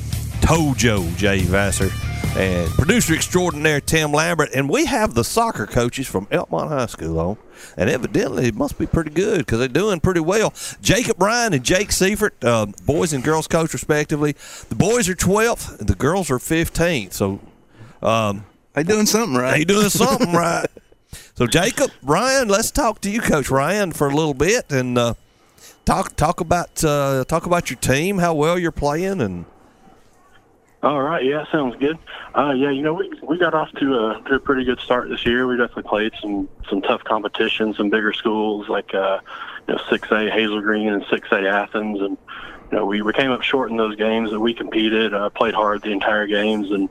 Tojo J. Vassar and producer extraordinaire Tim Lambert. And we have the soccer coaches from Elkmont High School on. And evidently, it must be pretty good because they're doing pretty well. Jacob Ryan and Jake Siefert, uh, boys and girls coach, respectively. The boys are 12th, and the girls are 15th. So, um, they doing something right. They doing something right. So, Jacob, Ryan, let's talk to you, Coach Ryan, for a little bit, and uh, talk talk about uh, talk about your team, how well you're playing, and all right, yeah, sounds good. Uh, yeah, you know, we we got off to a to a pretty good start this year. We definitely played some some tough competition, some bigger schools like uh, you know six A Hazel Green and six A Athens, and you know we, we came up short in those games that we competed, uh, played hard the entire games, and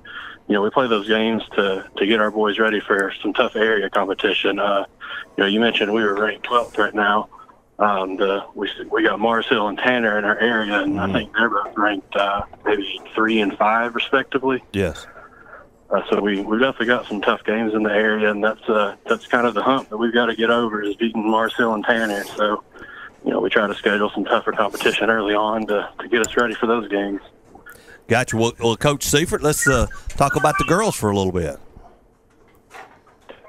you know we play those games to to get our boys ready for some tough area competition. Uh, you know, you mentioned we were ranked 12th right now. Um, the we we got Mars Hill and Tanner in our area, and Mm-hmm. I think they're both ranked uh, maybe three and five respectively. yes. Uh, so we we've definitely got some tough games in the area, and that's uh, that's kind of the hump that we've got to get over is beating Mars Hill and Tanner. So you know we try to schedule some tougher competition early on to to get us ready for those games. Gotcha. Well, well Coach Siefert, let's uh, talk about the girls for a little bit.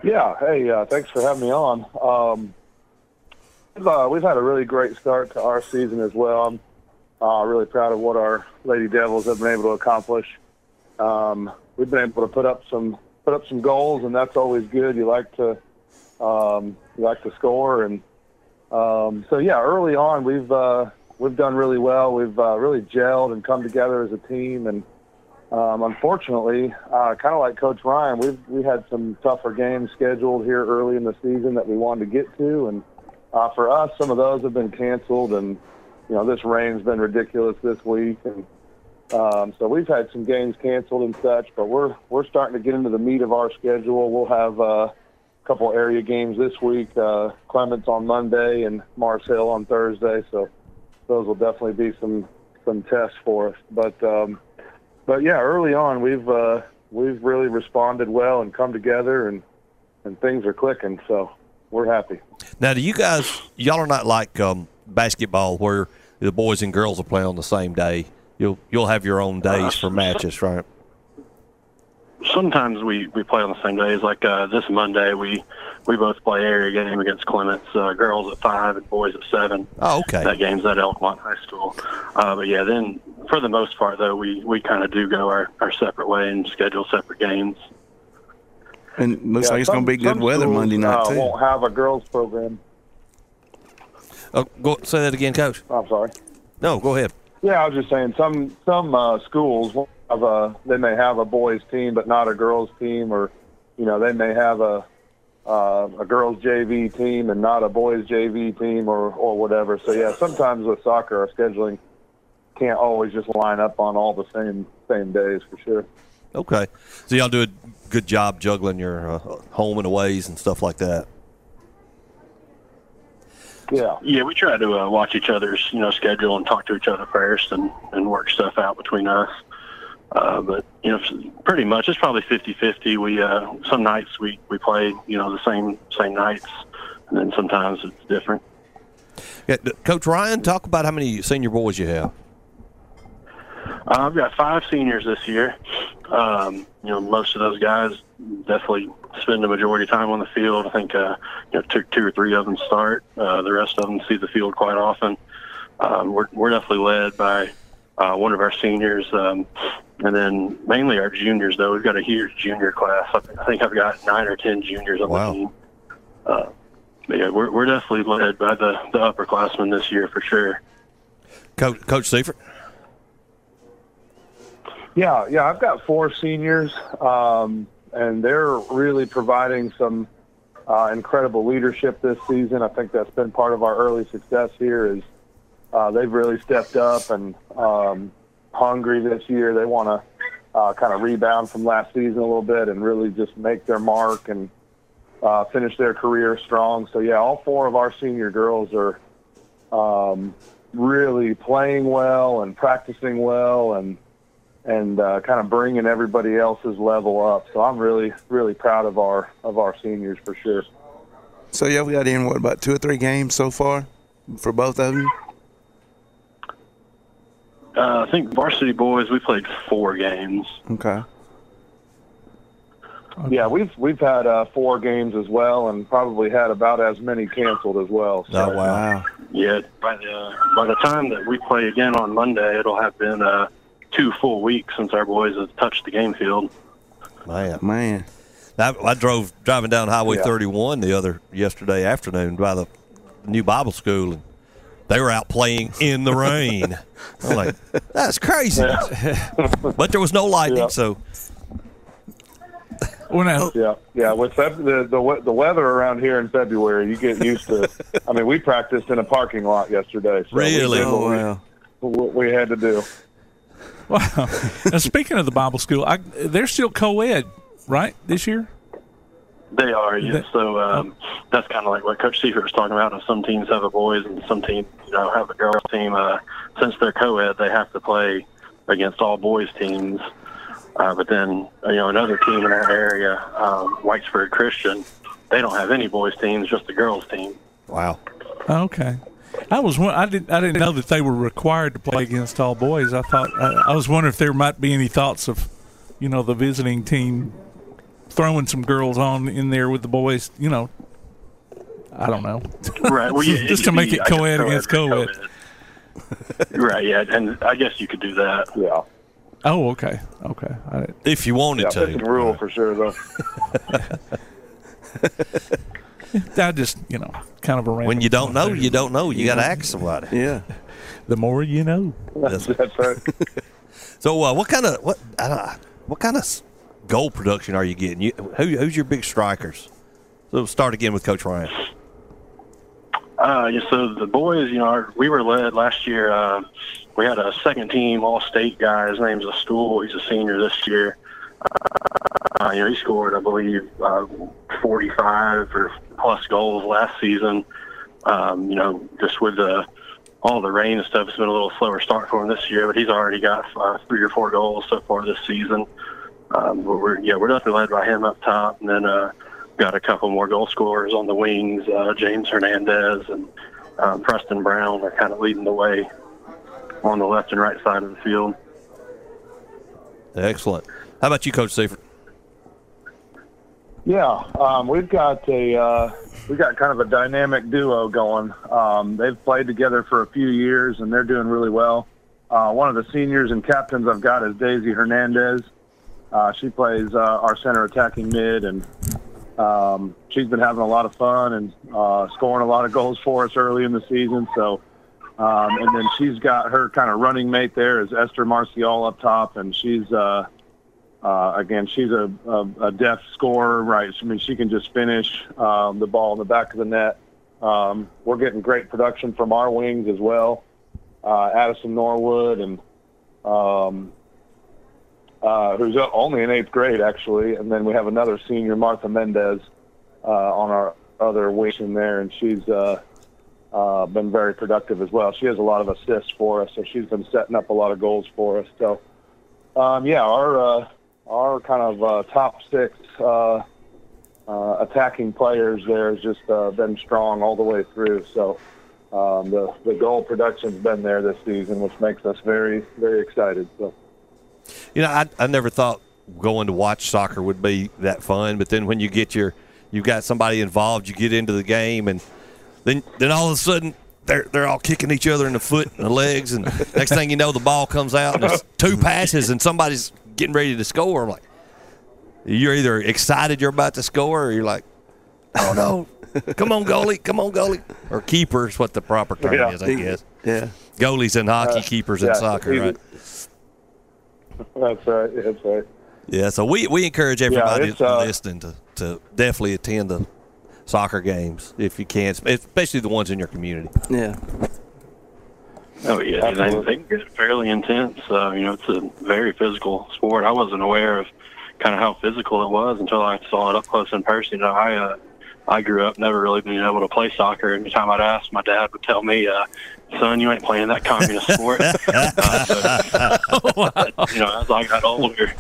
Yeah. Hey, uh, thanks for having me on. Um, we've, uh, we've had a really great start to our season as well. I'm uh, really proud of what our Lady Devils have been able to accomplish. Um, we've been able to put up some put up some goals, and that's always good. You like to um, you like to score, and um, so yeah. Early on, we've uh, we've done really well. We've uh, really gelled and come together as a team, and um, unfortunately, uh, kind of like Coach Ryan, we've we had some tougher games scheduled here early in the season that we wanted to get to, and uh, for us, some of those have been canceled, and you know this rain's been ridiculous this week, and um, so we've had some games canceled and such. But we're we're starting to get into the meat of our schedule. We'll have uh, a couple area games this week: uh, Clemens on Monday and Mars Hill on Thursday. So those will definitely be some some tests for us. But um, but yeah, early on we've uh, we've really responded well and come together, and and things are clicking. So we're happy. Now, do you guys, y'all are not like um, basketball where the boys and girls will play on the same day. You'll you'll have your own days for matches, right? Sometimes we, we play on the same days. Like uh, this Monday, we we both play area game against Clemens. Uh, girls at five and boys at seven. Oh, okay. That game's at Elkmont High School. Uh, but yeah, then for the most part, though, we we kind of do go our, our separate way and schedule separate games. And looks Yeah, like it's going to be good weather schools, Monday night, uh, too. Won't have a girls program. Oh, go say that again, Coach. I'm sorry. No, go ahead. Yeah, I was just saying some some uh, schools won't have a they may have a boys team but not a girls team, or you know they may have a uh, a girls JV team and not a boys JV team or or whatever. So yeah, sometimes with soccer, our scheduling can't always just line up on all the same same days for sure. Okay. So y'all do a good job juggling your uh, home and aways and stuff like that. Yeah. Yeah, we try to uh, watch each other's, you know, schedule and talk to each other first and, and work stuff out between us. Uh, but, you know, pretty much it's probably 50-50. We, uh, some nights we, we play, you know, the same, same nights. And then sometimes it's different. Yeah, Coach Ryan, talk about how many senior boys you have. Uh, I've got five seniors this year. Um, you know, most of those guys definitely spend the majority of time on the field. I think, uh, you know, two, two or three of them start. Uh, the rest of them see the field quite often. Um, we're, we're definitely led by uh, one of our seniors, um, and then mainly our juniors. Though we've got a huge junior class. I think- I think I've got nine or ten juniors on the team. Uh, but yeah, we're, we're definitely led by the, the upperclassmen this year for sure. Coach Coach Siefert. Yeah, yeah, I've got four seniors, um, and they're really providing some uh, incredible leadership this season. I think that's been part of our early success here. Is uh, they've really stepped up and um, hungry this year. They want to uh, kind of rebound from last season a little bit and really just make their mark and uh, finish their career strong. So yeah, all four of our senior girls are um, really playing well and practicing well and and uh, kind of bringing everybody else's level up. So I'm really, really proud of our of our seniors for sure. So y'all got in, what, about two or three games so far for both of them? Uh, I think varsity boys we played four games. Okay. Yeah, we've we've had uh, four games as well, and probably had about as many canceled as well. So. Oh wow! Yeah, by the by the time that we play again on Monday, it'll have been uh, two full weeks since our boys have touched the game field. Man, man. I, I drove driving down Highway Yeah. 31 the other yesterday afternoon by the new Bible school, and they were out playing in the rain. I'm like, that's crazy. but there was no lightning, so Well, now, Yeah, yeah. With Feb- the the the weather around here in February, you get used to. I mean, we practiced in a parking lot yesterday. So we Really? did what Oh, we- wow. what we had to do. Wow. now, speaking of the Bible school, I, they're still co-ed, right? This year. They are, yeah. So um, that's kind of like what Coach Siefert was talking about. If some teams have a boys and some teams, you know, have a girls team, uh, since they're co-ed, they have to play against all boys teams. Uh, but then, you know, another team in our area, um, Whitesburg Christian, they don't have any boys teams, just a girls team. Wow. Okay. I was won- I didn't I didn't know that they were required to play against all boys. I thought I, I was wondering if there might be any thoughts of, you know, the visiting team throwing some girls on in there with the boys. You know, I don't know. Right. Well, yeah, just to make be, it I co-ed against co-ed. right. Yeah. And I guess you could do that. Yeah. Oh, okay, okay. I, if you wanted Yeah, to, that's a rule for sure, though. I just you know kind of a random when you don't know, there. you don't know. You got to ask somebody. Yeah. The more you know. That's, right. So, uh, what kind of what I don't, what kind of s- goal production are you getting? You, who, who's your big strikers? So, start again with Coach Ryan. Uh, yeah, so the boys, you know, our, we were led last year. Uh, we had a second team All State guy. His name's a Stool. He's a senior this year. Uh, you know, he scored, I believe, uh, 45 or plus goals last season. Um, you know, just with the all the rain and stuff, it's been a little slower start for him this year. But he's already got uh, three or four goals so far this season. Um, but we're yeah, we're definitely led by him up top, and then uh, got a couple more goal scorers on the wings. Uh, James Hernandez and um, Preston Brown are kind of leading the way on the left and right side of the field. Excellent. How about you, Coach Siefert? Yeah, um, we've got a uh, we got kind of a dynamic duo going. Um, they've played together for a few years, and they're doing really well. Uh, one of the seniors and captains I've got is Daisy Hernandez. Uh, she plays uh, our center attacking mid, and um, she's been having a lot of fun and uh, scoring a lot of goals for us early in the season. So, um, and then she's got her kind of running mate there is Esther Marcial up top, and she's uh, again she's a, a, a deft scorer, right? I mean, she can just finish um, the ball in the back of the net. Um, we're getting great production from our wings as well. Uh, Addison Norwood and um, uh, who's only in eighth grade actually, and then we have another senior, Martha Mendez, uh, on our other wing in there, and she's uh, uh, been very productive as well. She has a lot of assists for us, so she's been setting up a lot of goals for us. So, um, yeah, our our kind of uh, top six uh, uh, attacking players there has just uh, been strong all the way through. So. Um, the the goal production's been there this season, which makes us very very excited. So. You know, I, I never thought going to watch soccer would be that fun, but then when you get your you've got somebody involved, you get into the game, and then then all of a sudden they're they're all kicking each other in the foot and the legs, and next thing you know, the ball comes out and it's two passes, and somebody's getting ready to score. I'm like, you're either excited you're about to score, or you're like, oh no. come on, goalie! Come on, goalie! Or keeper is what the proper term Yeah. is, I guess. Yeah. Goalies in hockey, Uh, keepers in yeah, soccer, right? That's right. That's right. Yeah, so we, we encourage everybody it's, uh, listening to, to definitely attend the soccer games if you can, especially the ones in your community. Yeah. Oh yeah, and they, they get fairly intense. Uh, you know, it's a very physical sport. I wasn't aware of kind of how physical it was until I saw it up close in person. You know, I uh, I grew up never really being able to play soccer. Every time I'd ask, my dad would tell me, uh, "Son, you ain't playing that communist sport." uh, so, you know, as I got older,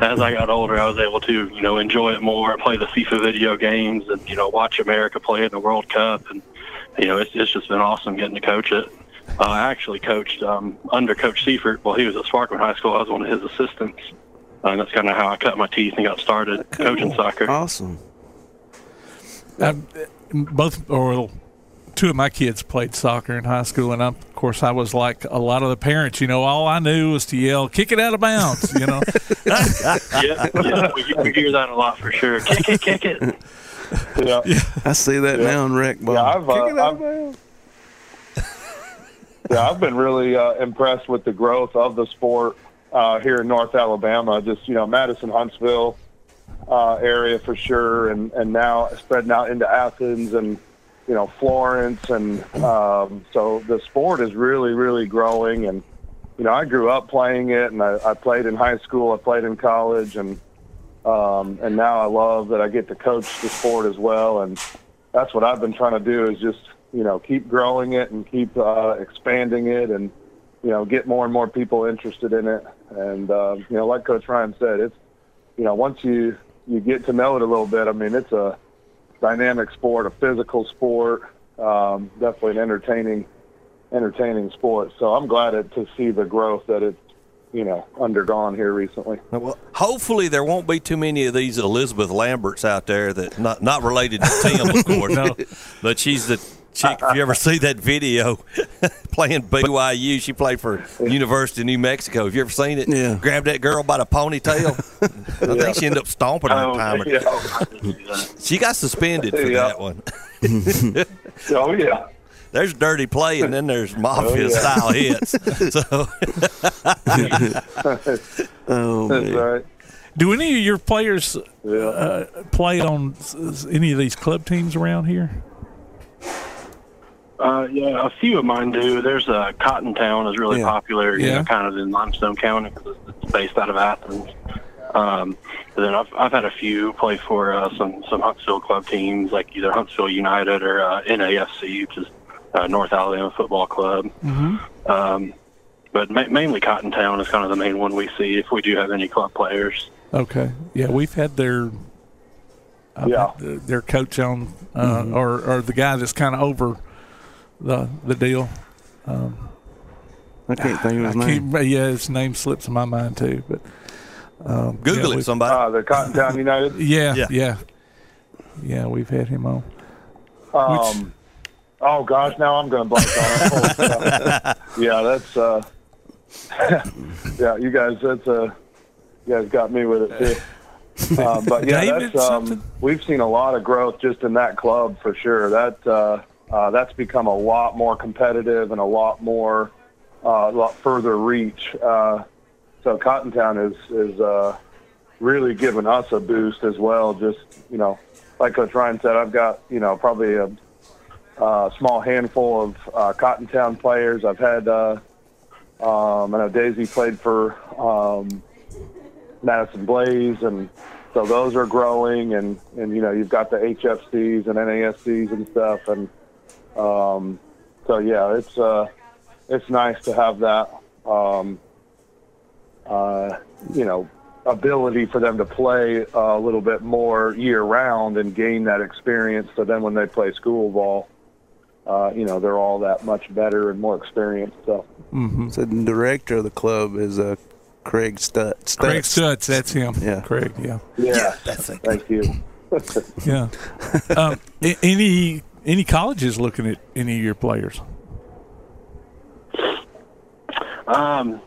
as I got older, I was able to you know enjoy it more, play the FIFA video games, and you know watch America play in the World Cup, and you know it's it's just been awesome getting to coach it. Uh, I actually coached um, under Coach Siefert while he was at Sparkman High School. I was one of his assistants, uh, and that's kind of how I cut my teeth and got started coaching soccer. Awesome. I, both or two of my kids played soccer in high school, and I, of course I was like a lot of the parents. You know, all I knew was to yell, "Kick it out of bounds!" You know. yeah, yeah, we, we hear that a lot for sure. Kick it, kick it. Yeah. I see that Yeah. now in rec ball. Yeah, I've, uh, Kick it out of I've- bounds. Yeah, I've been really uh, impressed with the growth of the sport uh, here in North Alabama. Just you know, Madison Huntsville uh, area for sure, and and now spreading out into Athens and you know Florence, and um, so the sport is really really growing. And you know, I grew up playing it, and I, I played in high school, I played in college, and um, and now I love that I get to coach the sport as well. And that's what I've been trying to do is just you know keep growing it and keep uh, expanding it and you know get more and more people interested in it and uh, you know like coach ryan said it's you know once you you get to know it a little bit i mean it's a dynamic sport a physical sport um, definitely an entertaining entertaining sport so i'm glad it, to see the growth that it's you know undergone here recently Well, hopefully there won't be too many of these Elizabeth Lamberts out there that not not related to Tim, of course. No. But she's the chick. If you ever see that video playing BYU, she played for University of New Mexico. Have you ever seen it? Yeah. Grabbed that girl by the ponytail. I Yeah. think she ended up stomping her Oh, time yeah. She got suspended for Yeah. that one. oh yeah There's dirty play, and then there's mafia Oh, yeah. style hits. So Oh that's man. right Do any of your players yeah uh, play on s- s- any of these club teams around here? Uh, yeah, a few of mine do. There's uh, Cotton Town is really Yeah. popular, you Yeah. know, kind of in Limestone County because it's based out of Athens. Um, but then I've I've had a few play for uh, some some Huntsville club teams, like either Huntsville United or uh, NAFC, which is uh, North Alabama Football Club. Mm-hmm. Um, but ma- mainly Cotton Town is kind of the main one we see if we do have any club players. Okay. Yeah, we've had their I've Yeah. the- their coach on, uh, or or the guy that's kind of over the the deal. Um, I can't think of his I name. can't- yeah, his name slips in my mind too. But um, Google yeah, it, we've- somebody. uh, the cotton town united Yeah, Yeah. yeah, yeah, We've had him on. Um, oh gosh, now I'm going to blank on it. Yeah, that's uh, yeah, you guys, that's uh, you guys got me with it too. Um, but yeah, David, that's um, we've seen a lot of growth just in that club for sure. That uh, that's become a lot more competitive and a lot more, uh, a lot further reach. Uh, so Cottontown is is uh, really giving us a boost as well. Just you know, like Coach Ryan said, I've got you know probably a, a small handful of uh, Cottontown players. I've had. Uh, um, I know Daisy played for um, Madison Blaze, and so those are growing. And, and you know, you've got the HFCs and NASCs and stuff, and um, so yeah, it's uh, it's nice to have that. Um, uh, you know, ability for them to play a little bit more year round and gain that experience. So then when they play school ball, uh, you know, they're all that much better and more experienced. So. Mm-hmm. So the director of the club is uh, Craig Stutz. Craig Stutz, that's him. Yeah. Craig, yeah. Yeah, that's it. Thank you. Yeah. um, any any colleges looking at any of your players? Um,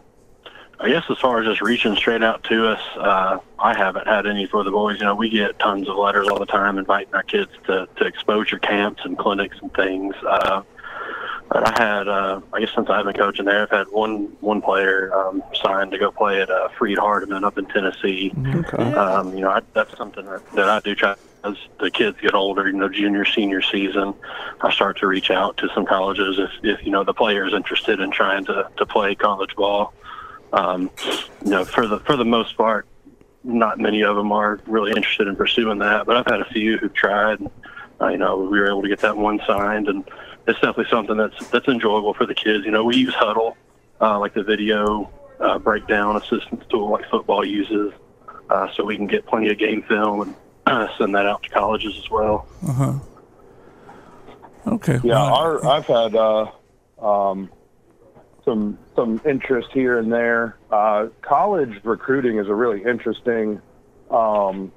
I guess as far as just reaching straight out to us, uh, I haven't had any for the boys. You know, we get tons of letters all the time inviting our kids to, to exposure camps and clinics and things. Uh, but I had, uh, I guess since I've been coaching there, I've had one one player um, signed to go play at uh, Freed Hardeman up in Tennessee. Okay. Um, you know, I, that's something that, that I do try as the kids get older, you know, junior, senior season, I start to reach out to some colleges if, if you know, the player is interested in trying to, to play college ball. Um, you know, for the, for the most part, not many of them are really interested in pursuing that, but I've had a few who've tried. Uh, you know, we were able to get that one signed, and it's definitely something that's that's enjoyable for the kids. You know, we use Hudl, uh, like the video uh, breakdown assistance tool, like football uses, uh, so we can get plenty of game film and send that out to colleges as well. Uh huh. Okay. Yeah, our, I've had uh, um, some some interest here and there. Uh, college recruiting is a really interesting um,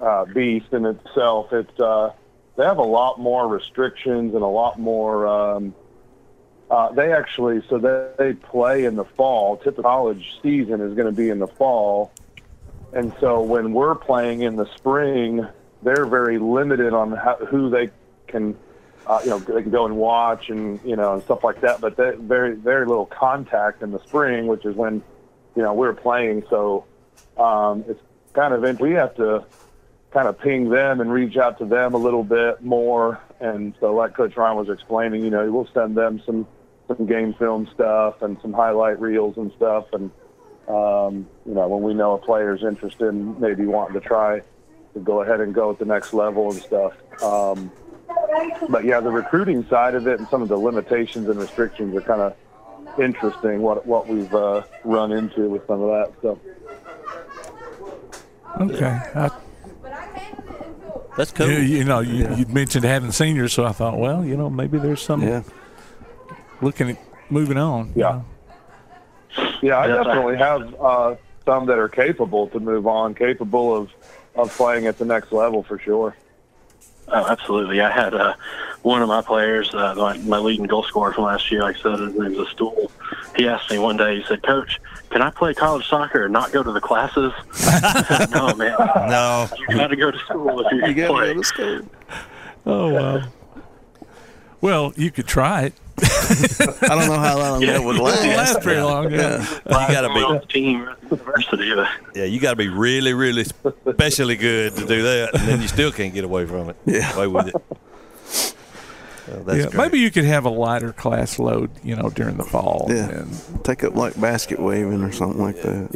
uh, beast in itself. It's uh, they have a lot more restrictions and a lot more. Um, uh, they actually so they, they play in the fall. Typical college season is going to be in the fall, and so when we're playing in the spring, they're very limited on how, who they can uh, you know, they can go and watch and you know and stuff like that. But they, very very little contact in the spring, which is when you know we're playing. So um, it's kind of we have to kind of ping them and reach out to them a little bit more. And so, like Coach Ryan was explaining, you know, we'll send them some some game film stuff and some highlight reels and stuff. And um, you know, when we know a player's interested in maybe wanting to try to go ahead and go at the next level and stuff. Um, but yeah, the recruiting side of it and some of the limitations and restrictions are kind of interesting. What what we've uh, run into with some of that stuff. Okay. I, That's cool. You, you know, you, you mentioned having seniors, so I thought, well, you know, maybe there's some Yeah. looking at moving on. you Yeah. know. Yeah, I Yes, I- definitely have uh, some that are capable to move on, capable of of playing at the next level for sure. Oh, absolutely. I had uh, one of my players, uh, my, my leading goal scorer from last year, like I said, his name's a stool. He asked me one day, he said, Coach, can I play college soccer and not go to the classes? Said, no, man. No. You got to go to school if you're You going to gotta play. go to school. Oh wow. Well, you could try it. I don't know how long Yeah, that would it last. It'll last very long. Yeah. You gotta Going off be, the team university. But yeah, you gotta be really, really specially good to do that, and then you still can't get away from it. Yeah. away with it. That's yeah. great. Maybe you could have a lighter class load, you know, during the fall. Yeah. And, Take up like basket waving or something like that.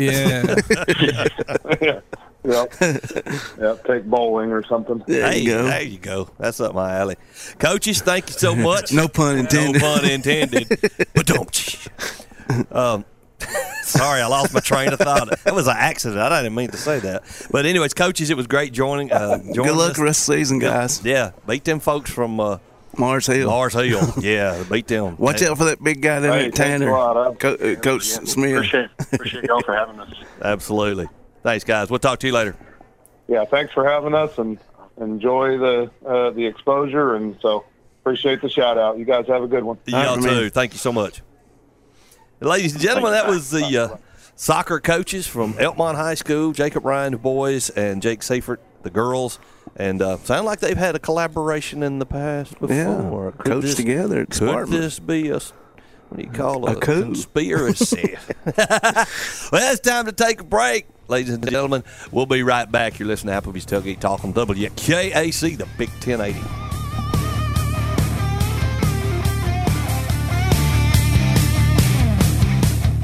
yeah. Yep. yep. Take bowling or something. There Hey, you go. there you go. That's up my alley. Coaches, thank you so much. No pun intended. No pun intended. but don't. Um, sorry, I lost my train of thought. That was an accident. I didn't mean to say that. But anyways, coaches, it was great joining. Uh, joining Good luck us. rest of the season, guys. Yeah, beat them folks from uh, Mars Hill. Mars Hill. Yeah, beat them. Watch out for that big guy down Hey, there, a lot. Tanner. Co- uh, Coach Smith. appreciate, appreciate y'all for having us. Absolutely. Thanks, guys. We'll talk to you later. Yeah. Thanks for having us and enjoy the uh, the exposure. And so appreciate the shout out. You guys have a good one. Y'all right, man. too. Thank you so much. Ladies and gentlemen, that was the uh, soccer coaches from Elkmont High School, Jacob Ryan, the boys, and Jake Siefert, the girls. And uh, sound like they've had a collaboration in the past before. Yeah, Could coached this- together at Could Sparkman. this be a what do you call A it? conspiracy? well, it's time to take a break, ladies and gentlemen. We'll be right back. You're listening to Applebee's Tailgate Talk on WKAC, the Big 1080.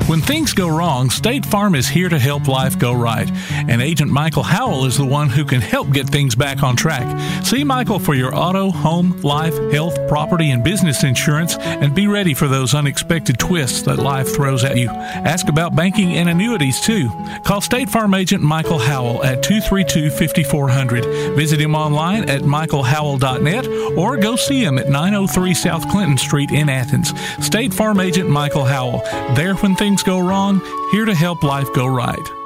When things go wrong, State Farm is here to help life go right. And Agent Michael Howell is the one who can help get things back on track. See Michael for your auto, home, life, health, property, and business insurance and be ready for those unexpected twists that life throws at you. Ask about banking and annuities too. Call State Farm Agent Michael Howell at 232 5400. Visit him online at michaelhowell.net or go see him at 903 South Clinton Street in Athens. State Farm Agent Michael Howell. There when things go wrong, here to help life go right.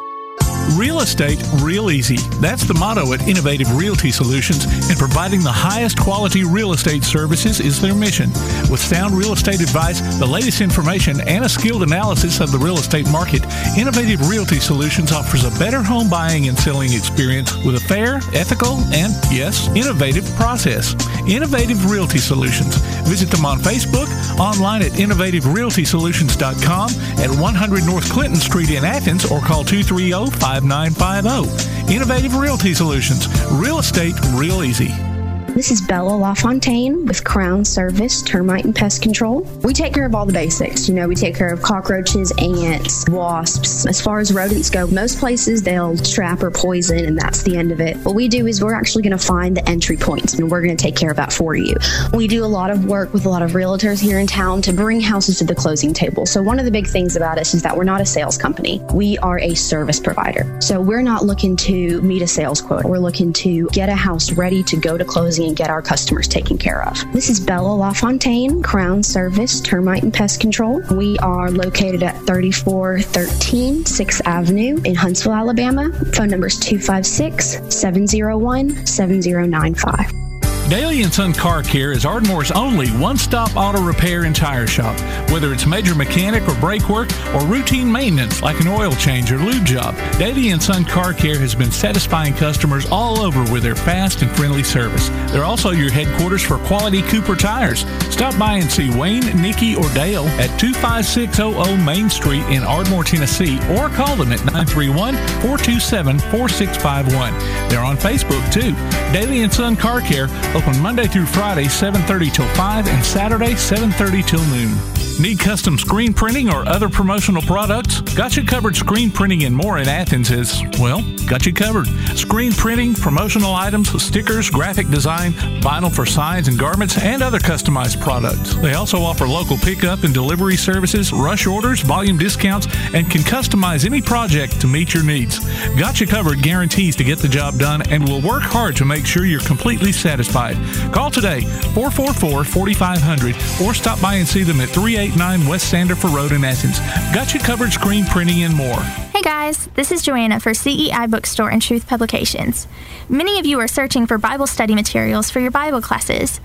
Real estate real easy. That's the motto at Innovative Realty Solutions, and providing the highest quality real estate services is their mission. With sound real estate advice, the latest information, and a skilled analysis of the real estate market, Innovative Realty Solutions offers a better home buying and selling experience with a fair, ethical, and yes, innovative process. Innovative Realty Solutions. Visit them on Facebook, online at innovativerealtysolutions.com at 100 North Clinton Street in Athens, or call 230 5950. Innovative Realty Solutions. Real estate real easy. This is Bella LaFontaine with Crown Service Termite and Pest Control. We take care of all the basics. You know, we take care of cockroaches, ants, wasps. As far as rodents go, most places they'll trap or poison, and that's the end of it. What we do is we're actually going to find the entry points, and we're going to take care of that for you. We do a lot of work with a lot of realtors here in town to bring houses to the closing table. So, one of the big things about us is that we're not a sales company, we are a service provider. So, we're not looking to meet a sales quota. We're looking to get a house ready to go to closing and get our customers taken care of. This is Bella LaFontaine, Crown Service Termite and Pest Control. We are located at 3413 6th Avenue in Huntsville, Alabama. Phone number is 256 701 7095. Daly and Son Car Care is Ardmore's only one-stop auto repair and tire shop. Whether it's major mechanic or brake work or routine maintenance like an oil change or lube job, Daly Son Car Care has been satisfying customers all over with their fast and friendly service. They're also your headquarters for quality Cooper tires. Stop by and see Wayne, Nikki, or Dale at 25600 Main Street in Ardmore, Tennessee, or call them at 931-427-4651. They're on Facebook too. Daly and Son Car Care open Monday through Friday 7:30 till 5 and Saturday 7:30 till noon. Need custom screen printing or other promotional products? Got you covered screen printing and more in Athens is, well, got you covered. Screen printing, promotional items, stickers, graphic design, vinyl for signs and garments, and other customized products. They also offer local pickup and delivery services, rush orders, volume discounts, and can customize any project to meet your needs. Got you covered guarantees to get the job done and will work hard to make sure you're completely satisfied. Call today 444 4500 or stop by and see them at 389 West Sanderford Road in Athens. Got you covered screen printing and more. Hey guys, this is Joanna for CEI Bookstore and Truth Publications. Many of you are searching for Bible study materials for your Bible classes.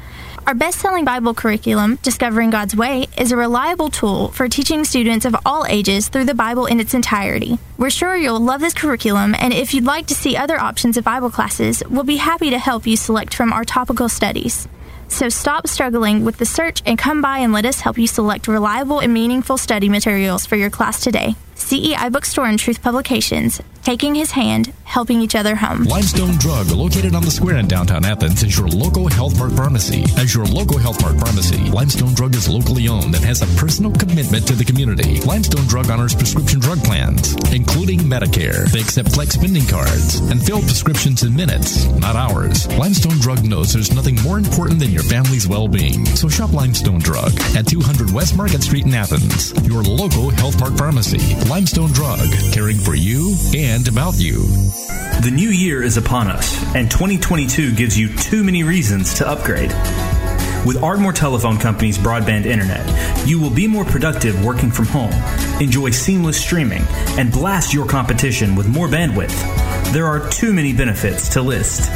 Our best selling Bible curriculum, Discovering God's Way, is a reliable tool for teaching students of all ages through the Bible in its entirety. We're sure you'll love this curriculum, and if you'd like to see other options of Bible classes, we'll be happy to help you select from our topical studies. So stop struggling with the search and come by and let us help you select reliable and meaningful study materials for your class today. CEI Bookstore and Truth Publications, taking his hand, helping each other home. Limestone Drug, located on the square in downtown Athens, is your local Health Mart pharmacy. As your local Health Mart pharmacy, Limestone Drug is locally owned and has a personal commitment to the community. Limestone Drug honors prescription drug plans, including Medicare. They accept flex spending cards and fill prescriptions in minutes, not hours. Limestone Drug knows there's nothing more important than your family's well-being. So shop Limestone Drug at 200 West Market Street in Athens, your local Health Mart pharmacy. Limestone Drug, caring for you and about you. The new year is upon us, and 2022 gives you too many reasons to upgrade. With Ardmore Telephone Company's broadband internet, you will be more productive working from home, enjoy seamless streaming, and blast your competition with more bandwidth. There are too many benefits to list.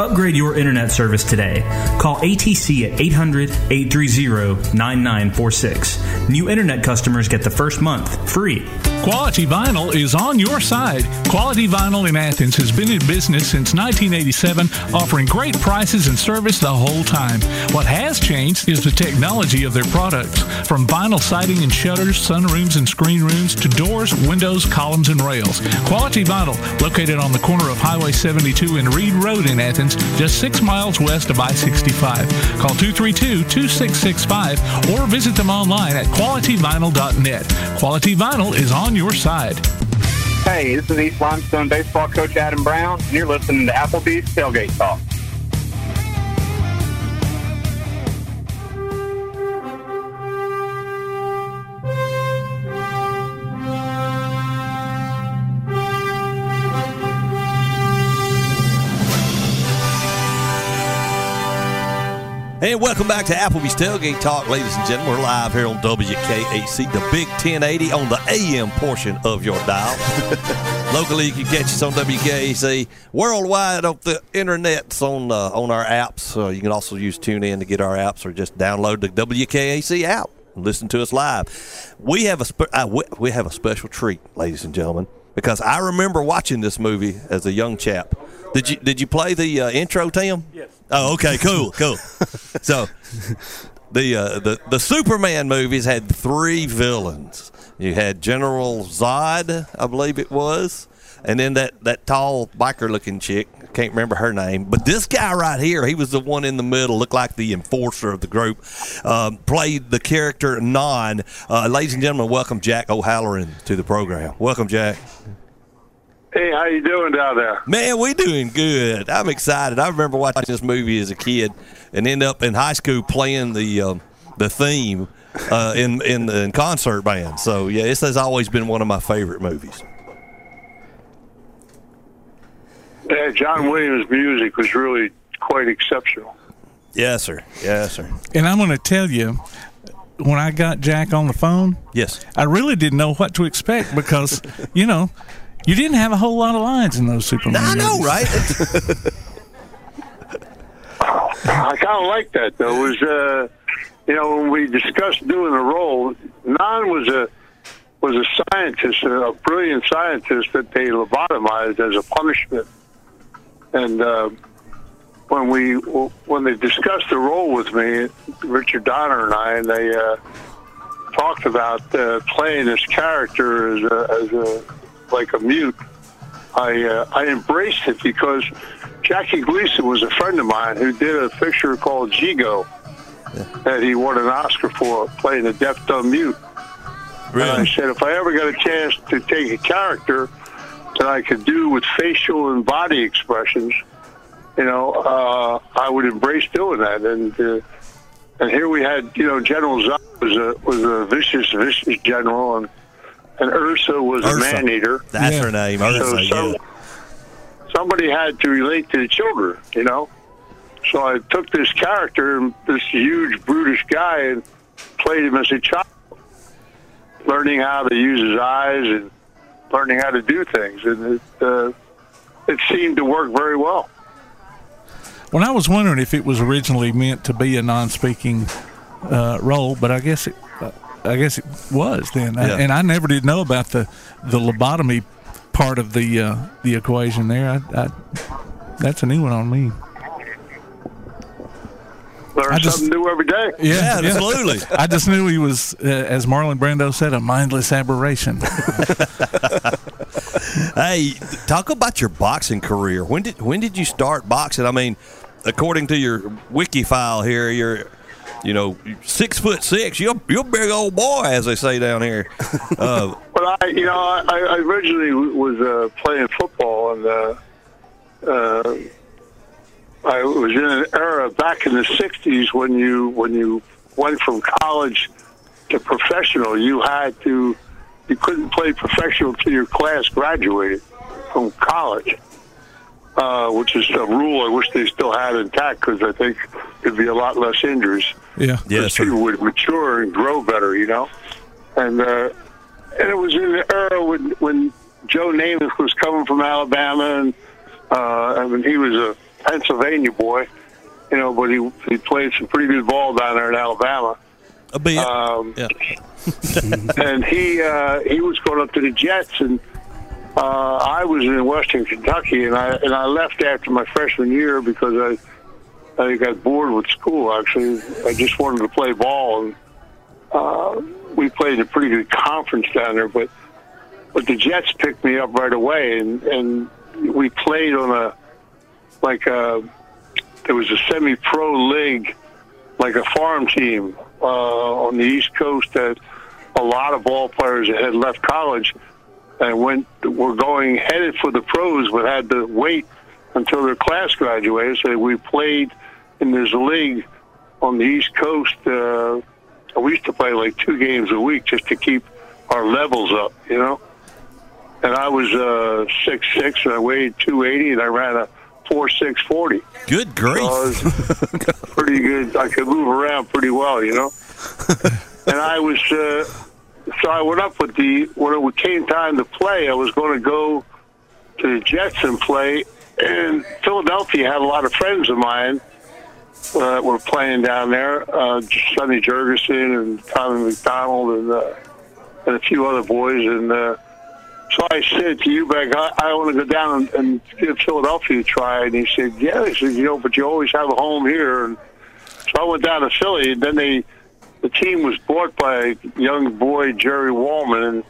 Upgrade your internet service today. Call ATC at 800 830 9946. New internet customers get the first month free. Quality Vinyl is on your side. Quality Vinyl in Athens has been in business since 1987, offering great prices and service the whole time. What has changed is the technology of their products. From vinyl siding and shutters, sunrooms and screen rooms, to doors, windows, columns, and rails. Quality Vinyl, located on the corner of Highway 72 and Reed Road in Athens, just six miles west of I 65. Call 232 2665 or visit them online at qualityvinyl.net. Quality Vinyl is on your side. Hey, this is East Limestone baseball coach Adam Brown, and you're listening to Applebee's Tailgate Talk. And welcome back to Applebee's Tailgate Talk, ladies and gentlemen. We're live here on WKAC, the Big 1080 on the AM portion of your dial. Locally, you can catch us on WKAC. Worldwide, on the internet's on uh, on our apps. Uh, you can also use TuneIn to get our apps, or just download the WKAC app and listen to us live. We have a spe- uh, we- we have a special treat, ladies and gentlemen, because I remember watching this movie as a young chap. Did you did you play the uh, intro, Tim? Yes. Oh, okay, cool, cool. so the uh, the the Superman movies had three villains. You had General Zod, I believe it was, and then that that tall biker looking chick. I can't remember her name, but this guy right here, he was the one in the middle, looked like the enforcer of the group. Um, played the character Non. Uh, ladies and gentlemen, welcome Jack O'Halloran to the program. Welcome, Jack. Hey, how you doing down there? Man, we doing good. I'm excited. I remember watching this movie as a kid, and end up in high school playing the um, the theme uh, in in the in concert band. So yeah, this has always been one of my favorite movies. Yeah, John Williams' music was really quite exceptional. Yes, sir. Yes, sir. And I'm going to tell you, when I got Jack on the phone, yes, I really didn't know what to expect because, you know, you didn't have a whole lot of lines in those Superman. Movies. I know, movies. right? I kind of like that though. It was uh, you know when we discussed doing the role, Non was a was a scientist, a brilliant scientist that they lobotomized as a punishment. And uh, when we when they discussed the role with me, Richard Donner and I, and they uh, talked about uh, playing this character as a, as a like a mute. I uh, I embraced it because Jackie Gleason was a friend of mine who did a picture called Gigot that he won an Oscar for playing a deaf dumb mute. And I said if I ever got a chance to take a character that I could do with facial and body expressions, you know, uh, I would embrace doing that. And uh, and here we had, you know, General Zod was a was a vicious, vicious general, and and Ursa was a man eater. That's her name, Ursa, So some, yeah. somebody had to relate to the children, you know. So I took this character, this huge brutish guy, and played him as a child, learning how to use his eyes and learning how to do things, and it uh, it seemed to work very well. Well, I was wondering if it was originally meant to be a non-speaking uh, role, but I guess it, I guess it was then, Yeah. and I never did know about the the lobotomy part of the uh, the equation there. I, I, that's a new one on me. Learn I just- something new every day. Yeah, absolutely. I just knew he was, uh, as Marlon Brando said, a mindless aberration. hey, talk about your boxing career. When did when did you start boxing? I mean, according to your wiki file here, you're you know six foot six. You're you're a big old boy, as they say down here. Uh, Well, I, you know, I, I originally was uh, playing football, and uh, uh, I was in an era back in the '60s when you when you went from college to professional. You had to, you couldn't play professional until your class graduated from college, uh, which is a rule I wish they still had intact because I think there'd be a lot less injuries Yeah. because people would mature and grow better, you know. And uh, and it was in the era when when Joe Namath was coming from Alabama, and uh, I mean he was a Pennsylvania boy, you know, but he he played some pretty good ball down there in Alabama. A bit. Um, yeah. and he uh, he was going up to the Jets, and uh, I was in Western Kentucky, and I and I left after my freshman year because I I got bored with school. Actually, I just wanted to play ball, and uh, we played a pretty good conference down there. But but the Jets picked me up right away, and and we played on a like a there was a semi-pro league, like a farm team uh, on the East Coast that a lot of ball players had left college and went were going headed for the pros, but had to wait until their class graduated. So we played in this league on the East Coast. Uh, we used to play like two games a week just to keep our levels up, you know. And I was uh, six six, and I weighed two eighty, and I ran a four six forty. Good grief! So I was pretty good. I could move around pretty well, you know. and I was, uh, so I went up with the when it came time to play. I was going to go to the Jets and play, and Philadelphia had a lot of friends of mine uh, that were playing down there. Uh, Sonny Jurgensen and Tommy McDonald and uh, and a few other boys. And uh, so I said to Ewbank, I, I want to go down and, and give Philadelphia a try. And he said, Yeah. He said, You know, but you always have a home here. And so I went down to Philly. And then they, the team was bought by a young boy, Jerry Wolman. And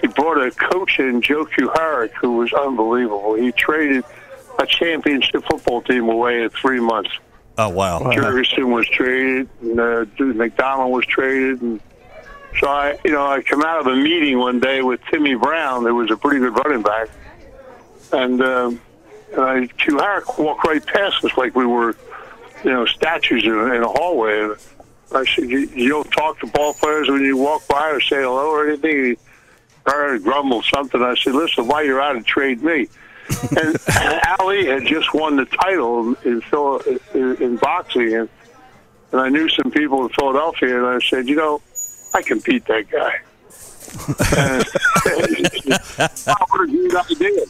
he brought a coach in, Joe Kuharich, who was unbelievable. He traded a championship football team away in three months. Oh wow! Jurgensen was traded, and uh, McDonald was traded, and so I, you know, I come out of a meeting one day with Timmy Brown, who was a pretty good running back, and um, and I, Kuharich walked right past us like we were, you know, statues in, in a hallway. And I said, you, "You don't talk to ball players when you walk by or say hello or anything." He started to grumble something. I said, "Listen, while you're out, and trade me." and Ali had just won the title in Phil, in, in boxing, and and I knew some people in Philadelphia, and I said, you know, I can beat that guy. and, what a great idea!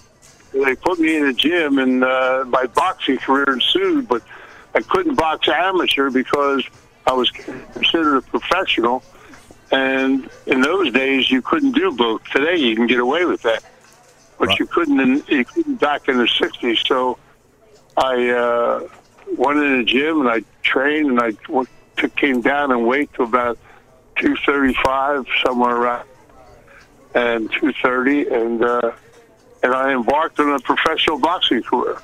They put me in the gym, and uh, my boxing career ensued, but I couldn't box amateur because I was considered a professional. And in those days, you couldn't do both. Today, you can get away with that but you couldn't in, you couldn't back in the '60s. So I uh, went in the gym and I trained and I went came down and weight to about 235 somewhere around and 230 and uh, and I embarked on a professional boxing career.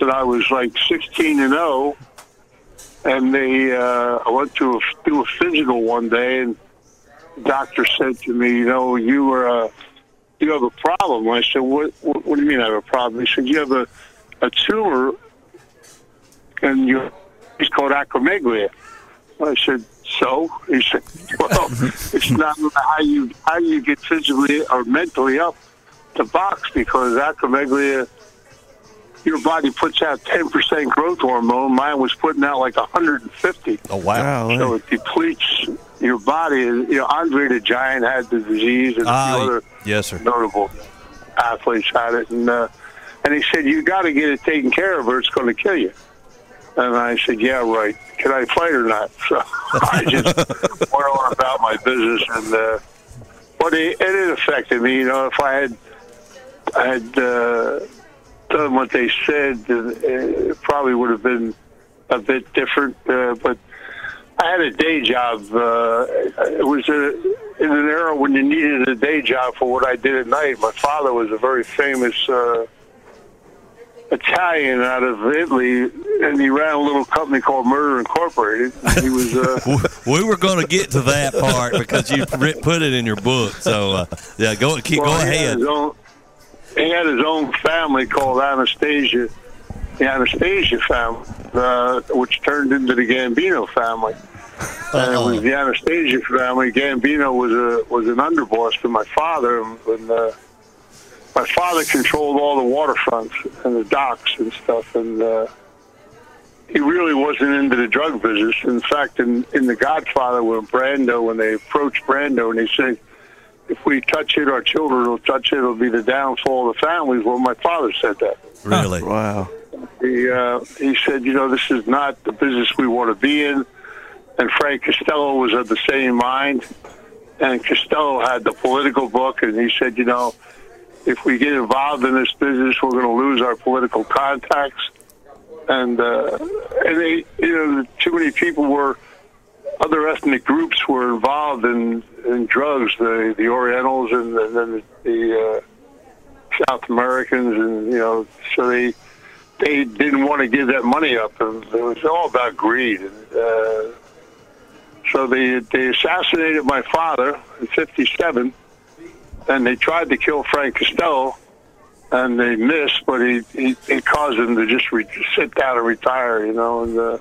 And I was like 16 and 0, and they uh, I went to a, do a physical one day and. The doctor said to me, "You know, you were a you have a problem. I said, what, what, what do you mean I have a problem? He said, you have a, a tumor and you, it's called acromegalia. I said, so? He said, well, it's not how you, how you get physically or mentally up to box because acromegalia, your body puts out 10% growth hormone. Mine was putting out like 150. Oh, wow. So it depletes your body. You know, Andre the Giant had the disease and a Ah, few other yes, sir. notable athletes had it, and uh, and he said you got to get it taken care of, or it's going to kill you. And I said, yeah, right. Can I fight or not? So I just went on about my business, and uh, but it, it affected me. You know, if I had I had uh, done what they said, uh, it probably would have been a bit different. Uh, but I had a day job. Uh, it was a, in an era when you needed a day job for what I did at night. My father was a very famous uh, Italian out of Italy, and he ran a little company called Murder Incorporated. He was. Uh, we were going to get to that part because you put it in your book. So uh, yeah, go keep well, go ahead. He had his own family called Anastasia, the Anastasia family, uh, which turned into the Gambino family. And it was the Anastasia family. Gambino was a was an underboss to my father, and uh, my father controlled all the waterfronts and the docks and stuff, and uh, he really wasn't into the drug business. In fact, in in The Godfather, when Brando, when they approached Brando, and they said, if we touch it, our children will touch it. It'll be the downfall of the families. Well, my father said that. Really? Wow. He uh, he said, you know, this is not the business we want to be in. And Frank Costello was of the same mind. And Costello had the political book, and he said, you know, if we get involved in this business, we're going to lose our political contacts. And uh, and they, you know, too many people were other ethnic groups were involved in in drugs, the the Orientals and, and then the uh, South Americans, and you know, so they they didn't want to give that money up. And it was all about greed. Uh, so they they assassinated my father in '57, and they tried to kill Frank Costello, and they missed. But he he, he caused him to just re- sit down and retire. You know, and. Uh,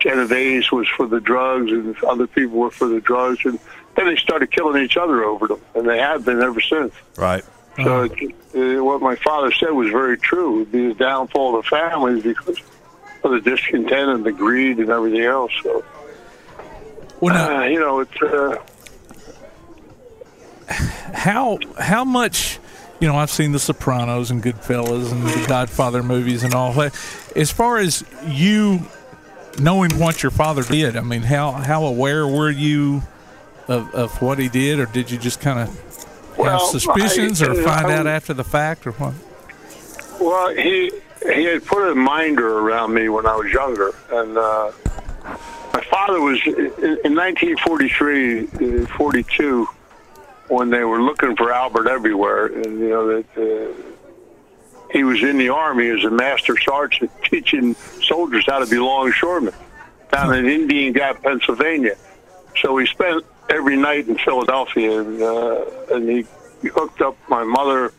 Genovese was for the drugs, and other people were for the drugs, and then they started killing each other over them, and they have been ever since. Right. So uh, what my father said was very true. It would be the downfall of the families because of the discontent and the greed and everything else. So, uh, you know, it's uh, how how much you know I've seen The Sopranos and Goodfellas and the Godfather movies and all that. As far as you knowing what your father did, I mean, how how aware were you of, of what he did, or did you just kind of Well, have suspicions, I- or find I- out after the fact, or what? Well, he he had put a minder around me when I was younger, and uh, my father was in, in 1943, uh, 42, when they were looking for Albert everywhere, and you know that uh, he was in the army as a master sergeant teaching soldiers how to be longshoremen down in Indian Gap, Pennsylvania. So he spent every night in Philadelphia, and uh, and he, hooked up my mother.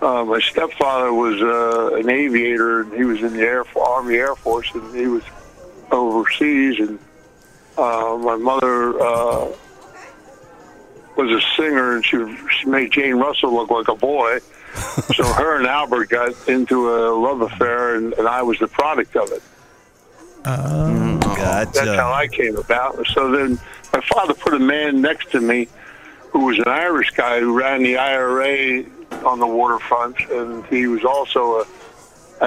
Uh, my stepfather was uh, an aviator, and he was in the Air Army Air Force, and he was overseas. And uh, my mother uh, was a singer, and she she made Jane Russell look like a boy. so her and Albert got into a love affair, and, and I was the product of it. Gotcha. That's how I came about. So then my father put a man next to me who was an Irish guy who ran the IRA on the waterfront, and he was also a,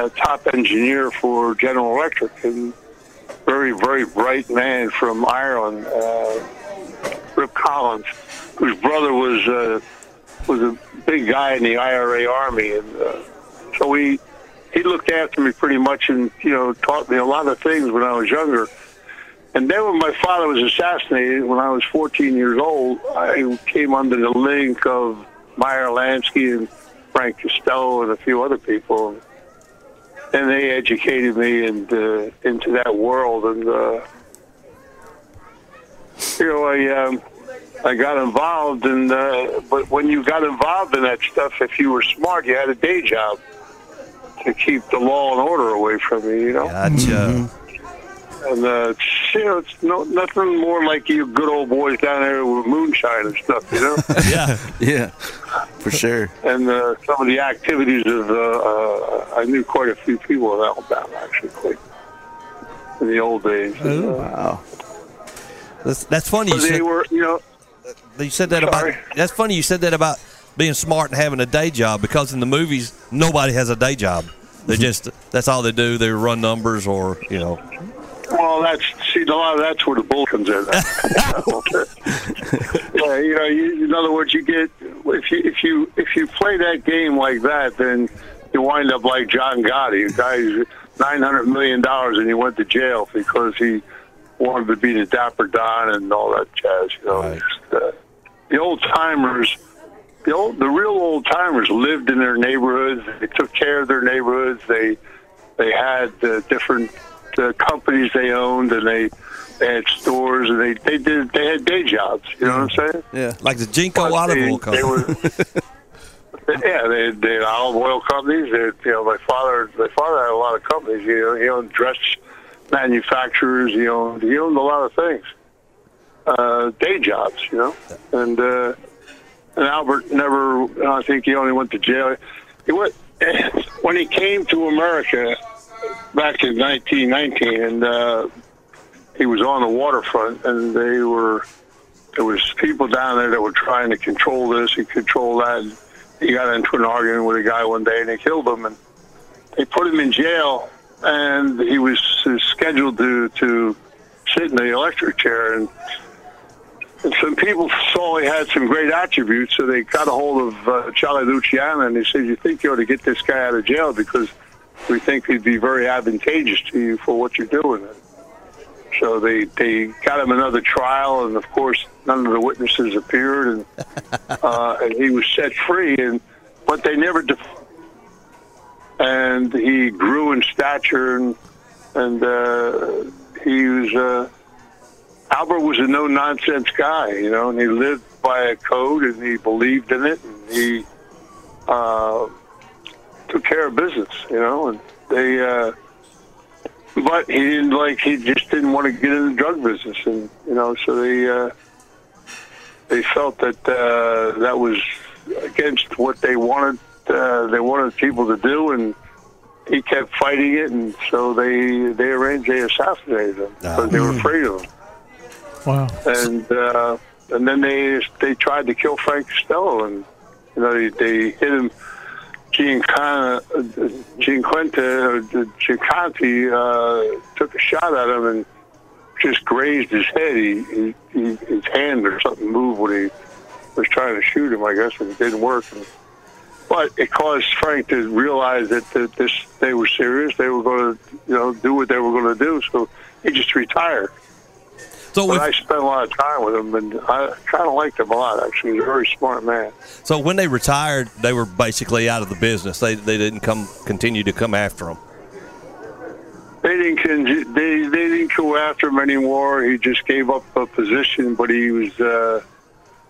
a top engineer for General Electric, and very, very bright man from Ireland, uh, Rip Collins, whose brother was uh, was a big guy in the IRA army, and uh, so he he looked after me pretty much, and you know taught me a lot of things when I was younger. And then when my father was assassinated, when I was 14 years old, I came under the link of Meyer Lansky and Frank Costello and a few other people. And they educated me into, into that world. And, uh, you know, I, um, I got involved. And, uh, but when you got involved in that stuff, if you were smart, you had a day job to keep the law and order away from you, you know? Gotcha. And uh, it's, you know, it's no, nothing more like you good old boys down there with moonshine and stuff, you know. yeah, yeah, for sure. and uh, some of the activities of, uh, uh, I knew quite a few people in Alabama actually, in the old days. And, uh, wow. That's, that's funny. You but they said, were, you know, Uh, you said that about. That's funny. You said that about being smart and having a day job because in the movies nobody has a day job. They just that's all they do. They run numbers or you know. well, that's see, a lot of that's where the bull comes in. yeah, you know, you, in other words, you get if you if you if you play that game like that, then you wind up like John Gotti, a guy who's nine hundred million dollars, and he went to jail because he wanted to be the Dapper Don and all that jazz. You know, Just, uh, the old timers, the old, the real old timers lived in their neighborhoods. They took care of their neighborhoods. They they had uh, different uh, companies they owned, and they they had stores, and they they did they had day jobs. You know what I'm saying? Yeah, like the Genco Olive they, Oil they Company. were, yeah, they they had olive oil companies. They, you know, my father my father had a lot of companies. You know, he owned dress manufacturers. He owned he owned a lot of things. Uh, day jobs, you know, and uh, and Albert never. I think he only went to jail. He went when he came to America back in 1919, and uh, he was on the waterfront, and they were there was people down there that were trying to control this and control that. And he got into an argument with a guy one day and they killed him and they put him in jail and he was scheduled to to sit in the electric chair and and some people saw he had some great attributes, so they got a hold of uh, Charlie Luciano and they said, "You think you ought to get this guy out of jail because we think he'd be very advantageous to you for what you're doing." So they they got him another trial, and of course, none of the witnesses appeared, and uh, and he was set free. And but they never. Def- and he grew in stature, and and uh, he was. Uh, Albert was a no nonsense guy, you know, and he lived by a code and he believed in it and he uh, took care of business, you know, and they. Uh, but he didn't like. He just didn't want to get in the drug business, and you know, so they uh, they felt that uh, that was against what they wanted. Uh, they wanted people to do, and he kept fighting it, and so they they arranged they assassinated him because they were afraid of him. Wow. And uh, and then they they tried to kill Frank Costello, and you know they, they hit him. Gianquanta, Gianquenta, or Gianconti uh, took a shot at him and just grazed his head. He, he, he, his hand or something moved when he was trying to shoot him, I guess, and it didn't work. And, but it caused Frank to realize that, that this they were serious. They were going to, you know, do what they were going to do. So he just retired. So but I spent a lot of time with him, and I kind of liked him a lot. Actually, he's a very smart man. So when they retired, they were basically out of the business. They they didn't come continue to come after him. They didn't con- they they didn't go after him anymore. He just gave up a position, but he was uh,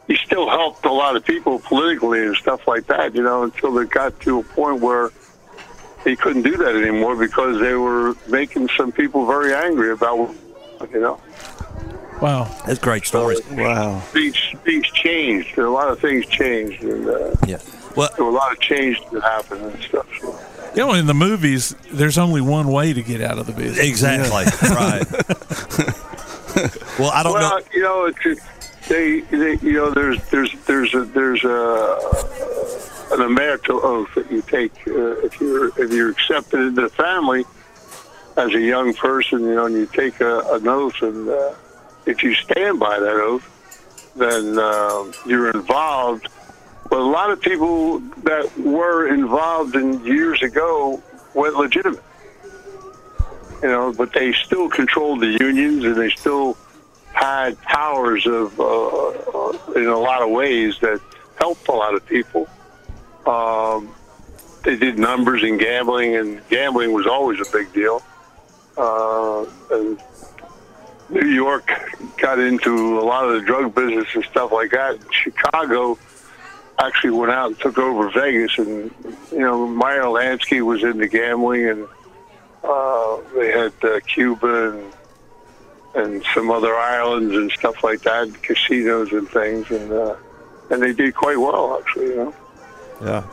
he still helped a lot of people politically and stuff like that. You know, until it got to a point where he couldn't do that anymore because they were making some people very angry about you know. Wow, that's great stories. Wow, things things changed. A lot of things changed, and uh, yeah, well, there were a lot of change that happened and stuff. So. You know, in the movies, there's only one way to get out of the business. Exactly. right. well, I don't well, know. you know, it's, it's they, they, you know, there's there's there's a there's a an emerital oath that you take uh, if you're if you're accepted into the family as a young person, you know, and you take a, an oath, and uh, if you stand by that oath, then uh, you're involved. But a lot of people that were involved in years ago went legitimate, you know, but they still controlled the unions and they still had powers of uh, in a lot of ways that helped a lot of people. Um, they did numbers in gambling, and gambling was always a big deal. Uh, and New York got into a lot of the drug business and stuff like that. Chicago actually went out and took over Vegas, and you know Meyer Lansky was into gambling, and uh, they had uh, Cuba and and some other islands and stuff like that, casinos and things, and uh, and they did quite well actually. You know. Yeah.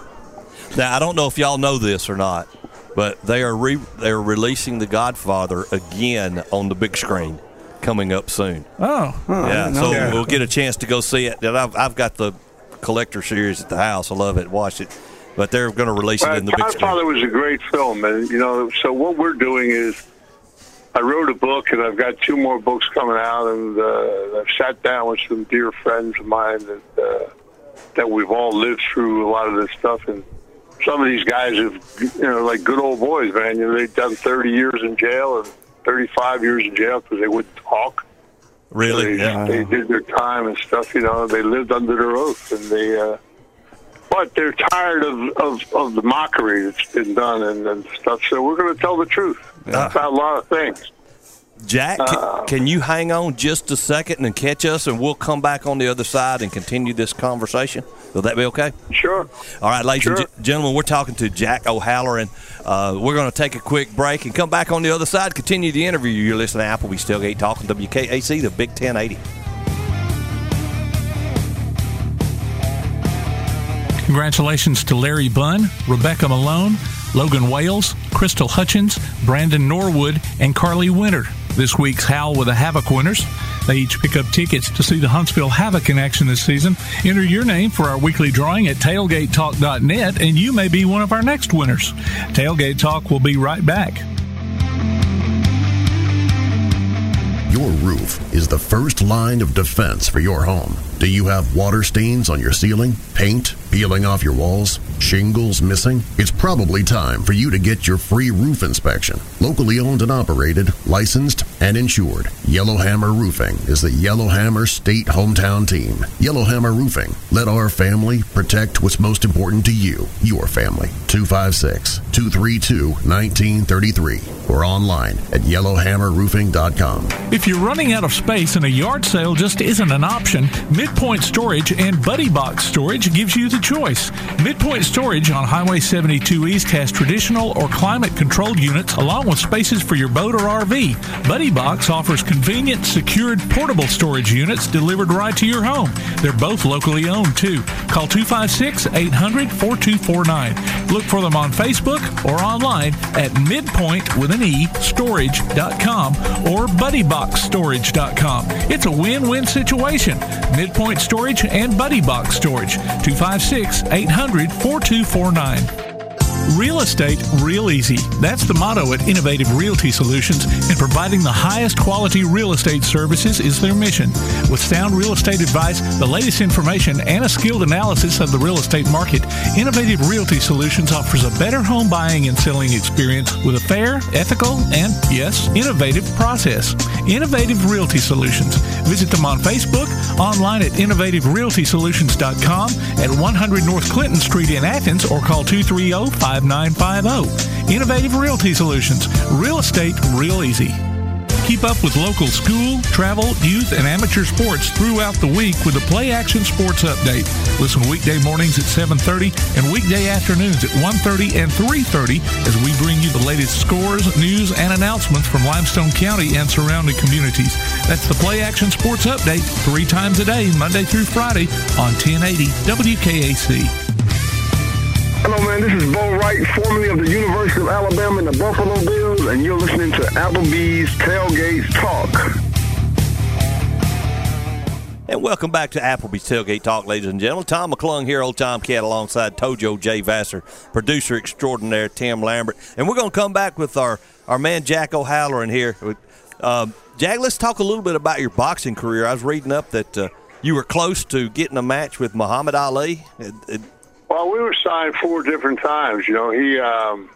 Now I don't know if y'all know this or not, but they are re- they're releasing The Godfather again on the big screen coming up soon. Oh, yeah. So Yeah. we'll get a chance to go see it. And I've, I've got the collector series at the house. I love it. Watch it. But they're going to release Well, it in the big screen. Godfather was a great film, and you know, so what we're doing is, I wrote a book, and I've got two more books coming out, and uh, I've sat down with some dear friends of mine that uh, that we've all lived through a lot of this stuff, and some of these guys have, you know, like good old boys, man. You know, they've done 30 years in jail and 35 years in jail because they wouldn't talk. Really? They, Yeah. they did their time and stuff. You know, they lived under their oath, and they. Uh, but they're tired of, of, of the mockery that's been done and, and stuff. So we're going to tell the truth about a lot of things. Jack, can, Uh, can you hang on just a second and catch us, and we'll come back on the other side and continue this conversation? Will that be okay? Sure. All right, ladies and Sure. gen- gentlemen, we're talking to Jack O'Halloran. Uh, we're going to take a quick break and come back on the other side, continue the interview. You're listening to Applebee's Tailgate Talking WKAC, the Big 1080. Congratulations to Larry Bunn, Rebecca Malone, Logan Wales, Crystal Hutchins, Brandon Norwood, and Carly Winter. This week's Howl with a Havoc winners. They each pick up tickets to see the Huntsville Havoc in action this season. Enter your name for our weekly drawing at tailgatetalk.net, and you may be one of our next winners. Tailgate Talk will be right back. Your roof is the first line of defense for your home. Do you have water stains on your ceiling, paint peeling off your walls, shingles missing? It's probably time for you to get your free roof inspection. Locally owned and operated, licensed, and insured, Yellowhammer Roofing is the Yellowhammer State hometown team. Yellowhammer Roofing. Let our family protect what's most important to you, your family. 256 232 1933 or online at yellowhammerroofing.com. If you're running out of space and a yard sale just isn't an option, Midpoint Storage and Buddy Box Storage gives you the choice. Midpoint Storage on Highway 72 East has traditional or climate controlled units along with spaces for your boat or RV. Buddy Box offers convenient, secured, portable storage units delivered right to your home. They're both locally owned too. Call 256 800 4249. Look for them on Facebook or online at midpoint with an E storage.com or buddyboxstorage.com. It's a win-win situation. Midpoint Storage and Buddy Box Storage. 256 800 4249. Real estate real easy. That's the motto at Innovative Realty Solutions, and providing the highest quality real estate services is their mission. With sound real estate advice, the latest information, and a skilled analysis of the real estate market, Innovative Realty Solutions offers a better home buying and selling experience with a fair, ethical, and yes, innovative process. Innovative Realty Solutions. Visit them on Facebook, online at innovativerealtysolutions.com at 100 North Clinton Street in Athens, or call 230 5950. Innovative Realty Solutions. Real estate real easy. Keep up with local school, travel, youth, and amateur sports throughout the week with the Play Action Sports Update. Listen weekday mornings at 7.30 and weekday afternoons at 1.30 and 3.30 as we bring you the latest scores, news, and announcements from Limestone County and surrounding communities. That's the Play Action Sports Update three times a day, Monday through Friday on 1080 WKAC. Hello, man. This is Bo Wright, formerly of the University of Alabama and the Buffalo Bills, and you're listening to Applebee's Tailgate Talk. And welcome back to Applebee's Tailgate Talk, ladies and gentlemen. Tom McClung here, old Tom Cat, alongside Tojo J. Vassar, producer extraordinaire Tim Lambert. And we're going to come back with our, our man Jack O'Halloran here. Um, Jack, let's talk a little bit about your boxing career. I was reading up that uh, you were close to getting a match with Muhammad Ali. It, it, well, we were signed four different times. You know, he, um,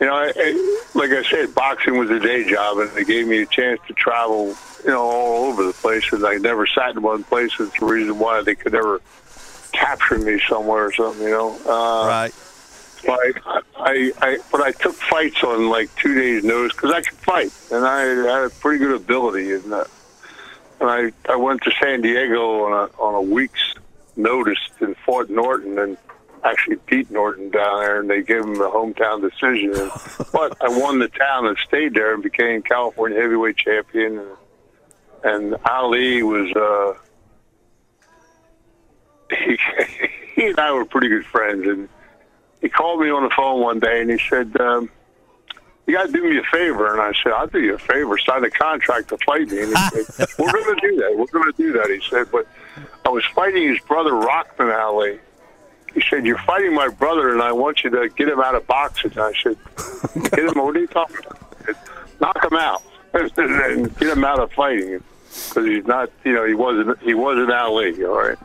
you know, I, I, like I said, boxing was a day job, and it gave me a chance to travel, you know, all over the place. And I never sat in one place. It's the reason why they could never capture me somewhere or something. You know, uh, right. Like I, I, but I took fights on like two days' notice because I could fight, and I had a pretty good ability. And, uh, and I, I went to San Diego on a on a week's noticed and fought Norton and actually beat Norton down there, and they gave him a hometown decision. But I won the town and stayed there and became California heavyweight champion. And, and Ali was, uh, he, he and I were pretty good friends. And he called me on the phone one day and he said, um, you got to do me a favor. And I said, I'll do you a favor. Sign a contract to fight me. And he said, we're going to do that. We're going to do that. He said, but I was fighting his brother, Rockman Ali. He said, you're fighting my brother, and I want you to get him out of boxing. And I said, get him, what are you talking about? Said, Knock him out and get him out of fighting because he's not, you know, he wasn't, he wasn't Ali, all right?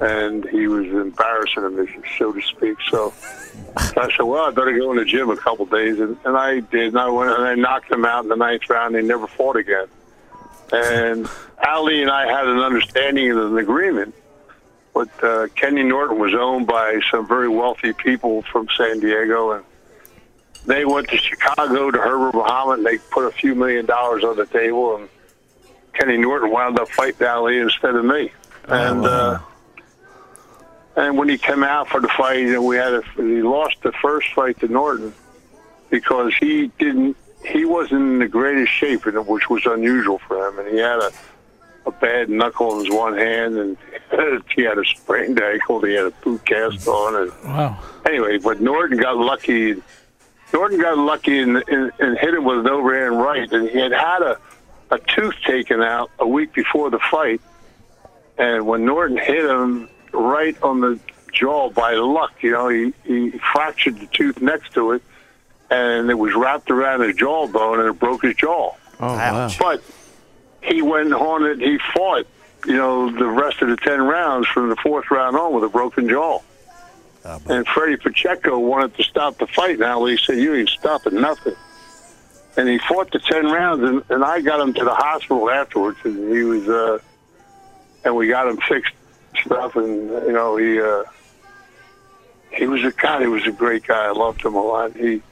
And he was embarrassing him, so to speak. So I said, well, I better go in the gym a couple days. And, and I did. And I went and I knocked him out in the ninth round. And he never fought again. And Ali and I had an understanding and an agreement. But uh, Kenny Norton was owned by some very wealthy people from San Diego. And they went to Chicago to Herbert Muhammad. And they put a few million dollars on the table. And Kenny Norton wound up fighting Ali instead of me. And, wow. uh, and when he came out for the fight, know, we had a, he lost the first fight to Norton because he didn't he wasn't in the greatest shape, and which was unusual for him. And he had a a bad knuckle in his one hand, and he had a sprained ankle. He had a boot cast on. And Wow. anyway, but Norton got lucky. Norton got lucky and, and, and hit him with an overhand right, and he had had a a tooth taken out a week before the fight, and when Norton hit him right on the jaw by luck, you know, he, he fractured the tooth next to it, and it was wrapped around his jawbone, and it broke his jaw. Oh, wow. But he went on it. He fought, you know, the rest of the ten rounds from the fourth round on with a broken jaw. and Ferdie Pacheco wanted to stop the fight. Now he said, "You ain't stopping nothing." And he fought the ten rounds, and, and I got him to the hospital afterwards, and he was, uh, and we got him fixed stuff, and you know he, uh, he was a guy. He was a great guy. I loved him a lot. He, you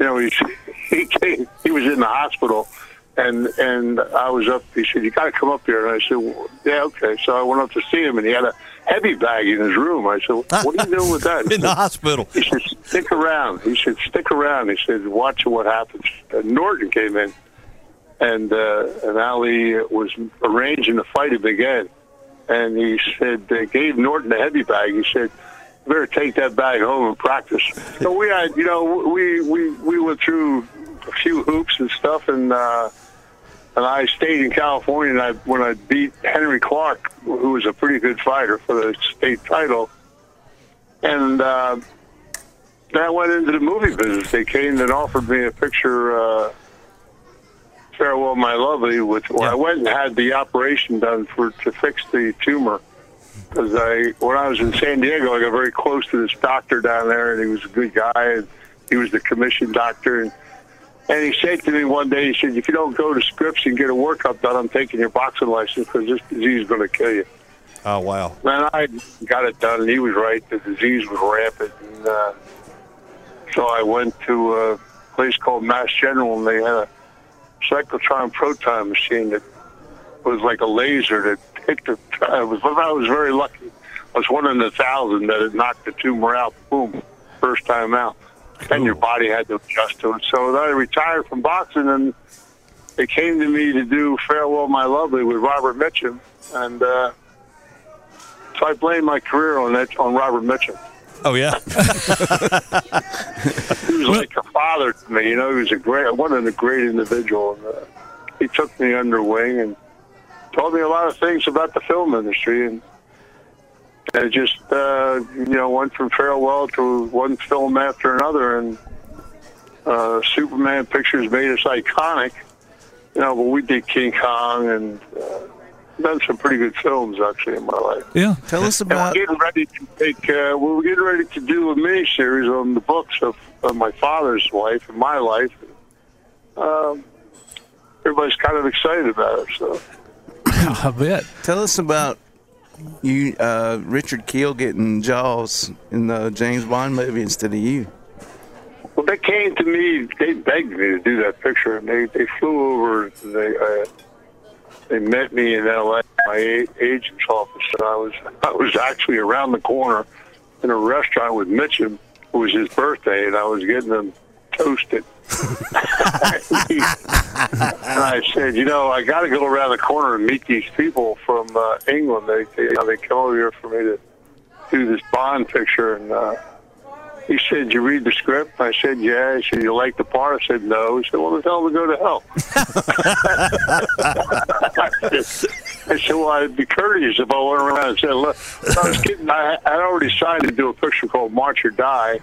know, he he came. He was in the hospital, and and I was up. He said, "You got to come up here." And I said, well, "Yeah, okay." So I went up to see him, and he had a heavy bag in his room. I said, "What are you doing with that?" In the hospital. He said, "Stick around." He said, "Stick around." He said, "Watch what happens." And Norton came in, and uh, and Ali was arranging to fight him again, and he said, they gave Norton a heavy bag. He said. "You Better take that bag home and practice. So we had, you know, we we we went through a few hoops and stuff, and uh, and I stayed in California. And I, when I beat Henry Clark, who was a pretty good fighter for the state title, and uh, then I went into the movie business. They came and offered me a picture, uh, "Farewell, My Lovely." With well, I went and had the operation done for to fix the tumor. Because I, when I was in San Diego, I got very close to this doctor down there, and he was a good guy, and he was the commission doctor, and and he said to me one day, he said, if you don't go to Scripps and get a workup done, I'm taking your boxing license because this disease is going to kill you. Oh wow. Man, I got it done, and he was right. The disease was rampant. And, uh, so I went to a place called Mass General, and they had a cyclotron proton machine that was like a laser that hit the. I was, I was very lucky. I was one in a thousand that it knocked the tumor out. Boom, first time out. And your body had to adjust to it. So I retired from boxing, and they came to me to do "Farewell, My Lovely" with Robert Mitchum, and uh, so I blamed my career on that on Robert Mitchum. Oh yeah. he was like a father to me. You know, he was a great, one of a great individual. And, uh, he took me under wing and told me a lot of things about the film industry, and and just uh, you know went from farewell to one film after another, and uh, Superman pictures made us iconic. You know, but we did King Kong and. Uh, Done some pretty good films actually in my life. Yeah, tell us And we're getting ready to take. Uh, we're getting ready to do a mini series on the books of, of my father's life and my life. Um, everybody's kind of excited about it. So I bet. Tell us about you, uh, Richard Kiel, getting Jaws in the James Bond movie instead of you. Well, they came to me. They begged me to do that picture, and they they flew over. They uh, they met me in L.A. My agent's office, and I was I was actually around the corner in a restaurant with Mitchum. It was his birthday, and I was getting him toasted. and I said, you know, I got to go around the corner and meet these people from uh, England. They they, you know, they come over here for me to do this Bond picture, and uh, he said, "You read the script?" I said, "Yeah." He said, "You like the part?" I said, "No." He said, "Well, then tell them to go to hell." I said, I said, "Well, I'd be courteous if I went around and said, look, I was kidding. I, I'd already signed to do a picture called March or Die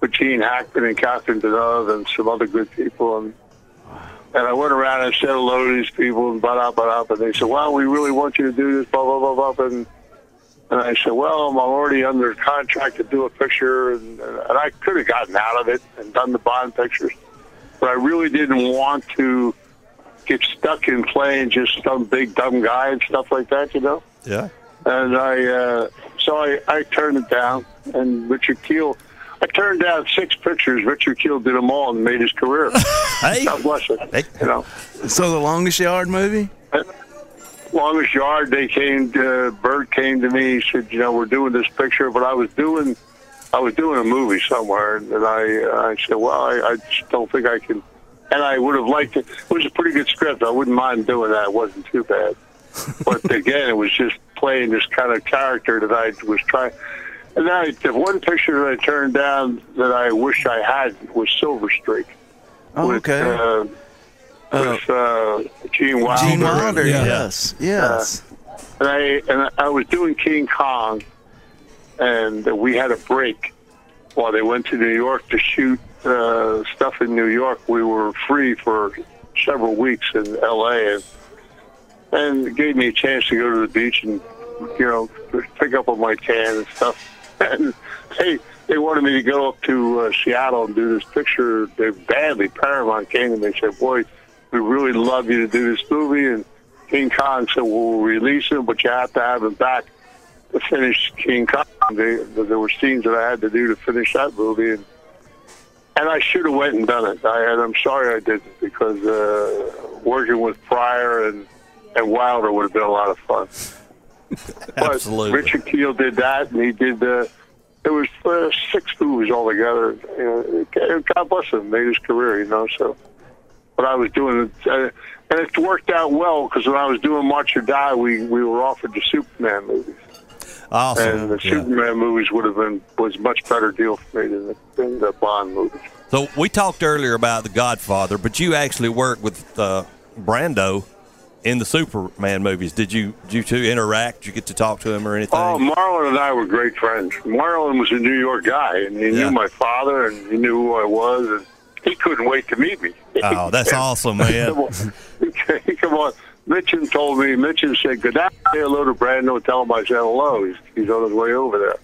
with Gene Hackman and Catherine Deneuve and some other good people, and and I went around and said hello to these people and blah blah blah, blah. and they said, "Well, we really want you to do this," blah blah blah blah, and and I said, well, I'm already under contract to do a picture, and, and I could have gotten out of it and done the Bond pictures, but I really didn't want to get stuck in playing just some big dumb guy and stuff like that, you know. Yeah. And I, uh, so I, I turned it down, and Richard Kiel. I turned down six pictures. Richard Kiel did them all and made his career. hey. God bless him. You know. So the longest yard movie? Longest yard they came to Burt came to me he said you know we're doing this picture but i was doing. I was doing a movie somewhere. And i i said well i, I just don't think i can and i would have liked it. It was a pretty good script. I wouldn't mind doing that. It wasn't too bad. But again it was just playing this kind of character that i was trying. And then I, the one picture that i turned down that i wish i had was silver streak. Oh, with, okay. uh, with uh, Gene Wilder. Gene Wilder, Yeah. yes, yes. Uh, and I and I was doing King Kong, and we had a break while they went to New York to shoot uh, stuff in New York. We were free for several weeks in L.A. and and it gave me a chance to go to the beach and you know pick up on my tan and stuff. And they they wanted me to go up to uh, Seattle and do this picture. They badly Paramount came to me and they said, "Boy, we really love you to do this movie." And King Kong said, "We'll release him, but you have to have him back to finish King Kong." They, there were scenes that I had to do to finish that movie, and and I should have went and done it. I, and I'm sorry I didn't because uh, working with Pryor and and Wilder would have been a lot of fun. Absolutely. But Richard Kiel did that, and he did. Uh, it was uh, six movies altogether. You know, God bless him, made his career. You know, so. But I was doing it, uh, and it worked out well because when I was doing March or Die, we we were offered the Superman movies. Awesome. And the Yeah. Superman movies would have been was a much better deal for me than the, than the Bond movies. So we talked earlier about The Godfather, but you actually worked with uh, Brando in the Superman movies. Did you did you two interact? Did you get to talk to him or anything? Oh, Marlon and I were great friends. Marlon was a New York guy, and he Yeah. knew my father, and he knew who I was, and he couldn't wait to meet me. Oh, that's awesome, man. Come on, come on. Mitchum told me. Mitchum said, Good down, say hello to Brando, tell him I said hello. He's, he's on his way over there."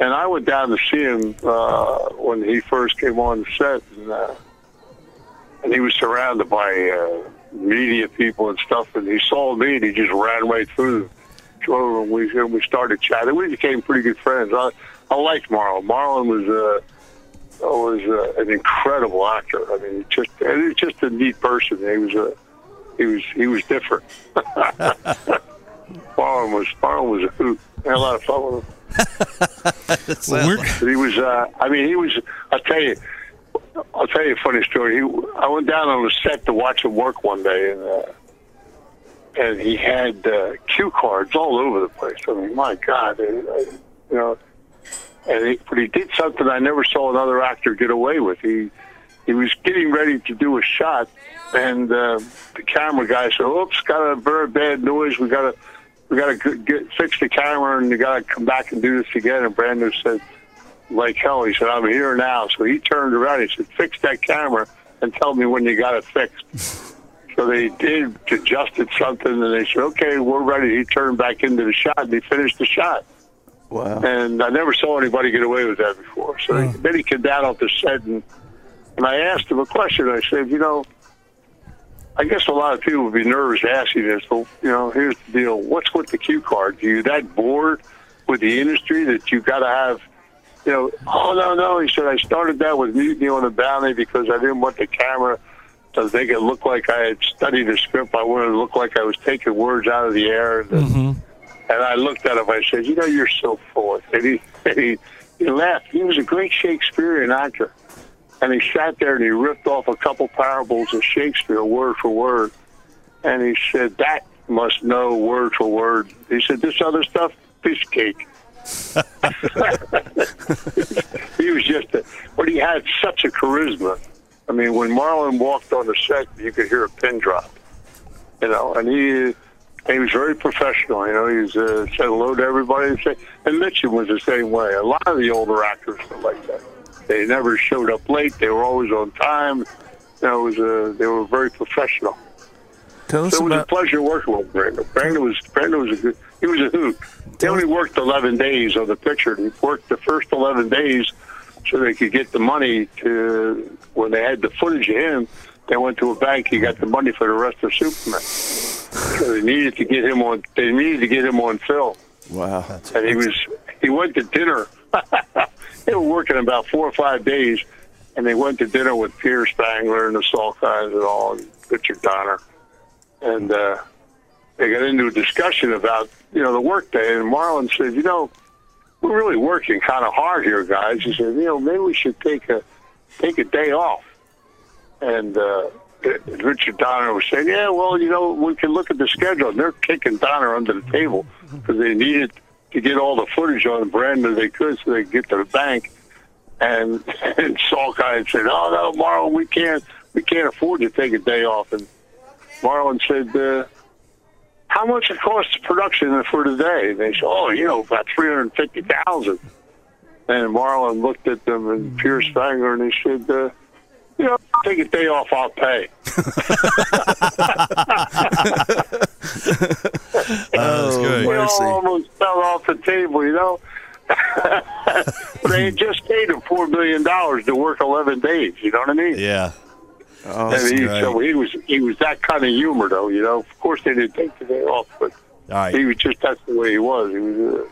And I went down to see him uh, when he first came on set, and, uh, and he was surrounded by uh, media people and stuff. And he saw me, and he just ran right through the showroom. And we and we started chatting. We became pretty good friends. I I liked Marlon. Marlon was. Uh, was uh, an incredible actor. I mean, just and he was just a neat person. He was a he was he was different. Marlon was Marlon was a hoot. I had a lot of fun with him. Well, we're- But he was. Uh, I mean, he was. I'll tell you. I'll tell you a funny story. He, I went down on the set to watch him work one day, and uh, and he had uh, cue cards all over the place. I mean, my God, uh, you know. And he, but he did something I never saw another actor get away with. He he was getting ready to do a shot, and uh, the camera guy said, "Oops, got a very bad noise. We got to we got to get fix the camera, and you got to come back and do this again." And Brando said, "Like hell," he said, "I'm here now." So he turned around. He said, "Fix that camera and tell me when you got it fixed." So they did, adjusted something, and they said, "Okay, we're ready." He turned back into the shot, and he finished the shot. Wow. And I never saw anybody get away with that before. So then he came down off the set, and, and I asked him a question. I said, you know, I guess a lot of people would be nervous asking this, but, you know, here's the deal. What's with the cue card? Are you that bored with the industry that you got to have, you know, oh, no, no. He said, I started that with Mutiny on the Bounty because I didn't want the camera to make it look like I had studied the script. I wanted to look like I was taking words out of the air. And, and I looked at him. I said, "You know, you're so full." of it." And he, and he he laughed. He was a great Shakespearean actor, and he sat there and he ripped off a couple parables of Shakespeare, word for word. And he said, "That must know word for word." He said, "This other stuff, of cake." he was just, a, but he had such a charisma. I mean, when Marlon walked on the set, you could hear a pin drop. You know, and he he was very professional. You know, he uh, said hello to everybody. And, say, and Mitchum was the same way. A lot of the older actors were like that. They never showed up late. They were always on time. You know, it was uh, they were very professional. Tell us so it was about. a pleasure working with Brando. Brando was Brando was a good. He was a hoot. He only worked 11 days on the picture. He worked the first 11 days so they could get the money to when they had the footage of him. They went to a bank. He got the money for the rest of Superman. So they needed to get him on. They needed to get him on film. Wow. and he was he went to dinner. they were working about four or five days, and they went to dinner with Peter Spengler and the Salkinds and all, and Richard Donner, and uh, they got into a discussion about you know the workday. And Marlon said, you know, we're really working kind of hard here, guys. He said, you know, maybe we should take a take a day off. And uh, Richard Donner was saying, yeah, well, you know, we can look at the schedule. And they're kicking Donner under the table because they needed to get all the footage on Brando they could so they could get to the bank. And, and Salkind said, oh, no, Marlon, we can't. we can't afford to take a day off. And Marlon said, uh, how much it costs production for the day? And they said, oh, you know, about 350000 And Marlon looked at them and pierced anger and he said, uh, you know, take a day off, I'll pay. Oh, We all almost fell off the table, you know. they had just paid him four million dollars to work eleven days. You know what I mean? Yeah. and that's he, so he was he was that kind of humor, though. You know, of course they didn't take the day off, but All right. he was just that's the way he was. He was. Uh,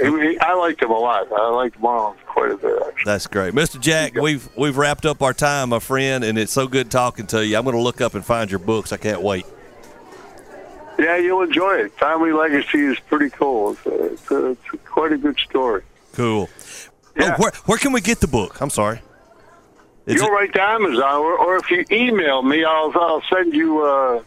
he, I liked him a lot. I liked Marlon quite a bit. Actually. That's great, Mr. Jack. We've we've wrapped up our time, my friend, and it's so good talking to you. I'm going to look up and find your books. I can't wait. Yeah, you'll enjoy it. Family Legacy is pretty cool. It's, a, it's, a, it's a quite a good story. Cool. Oh, where where can we get the book? I'm sorry. you go write to Amazon, or, or if you email me, I'll I'll send you uh,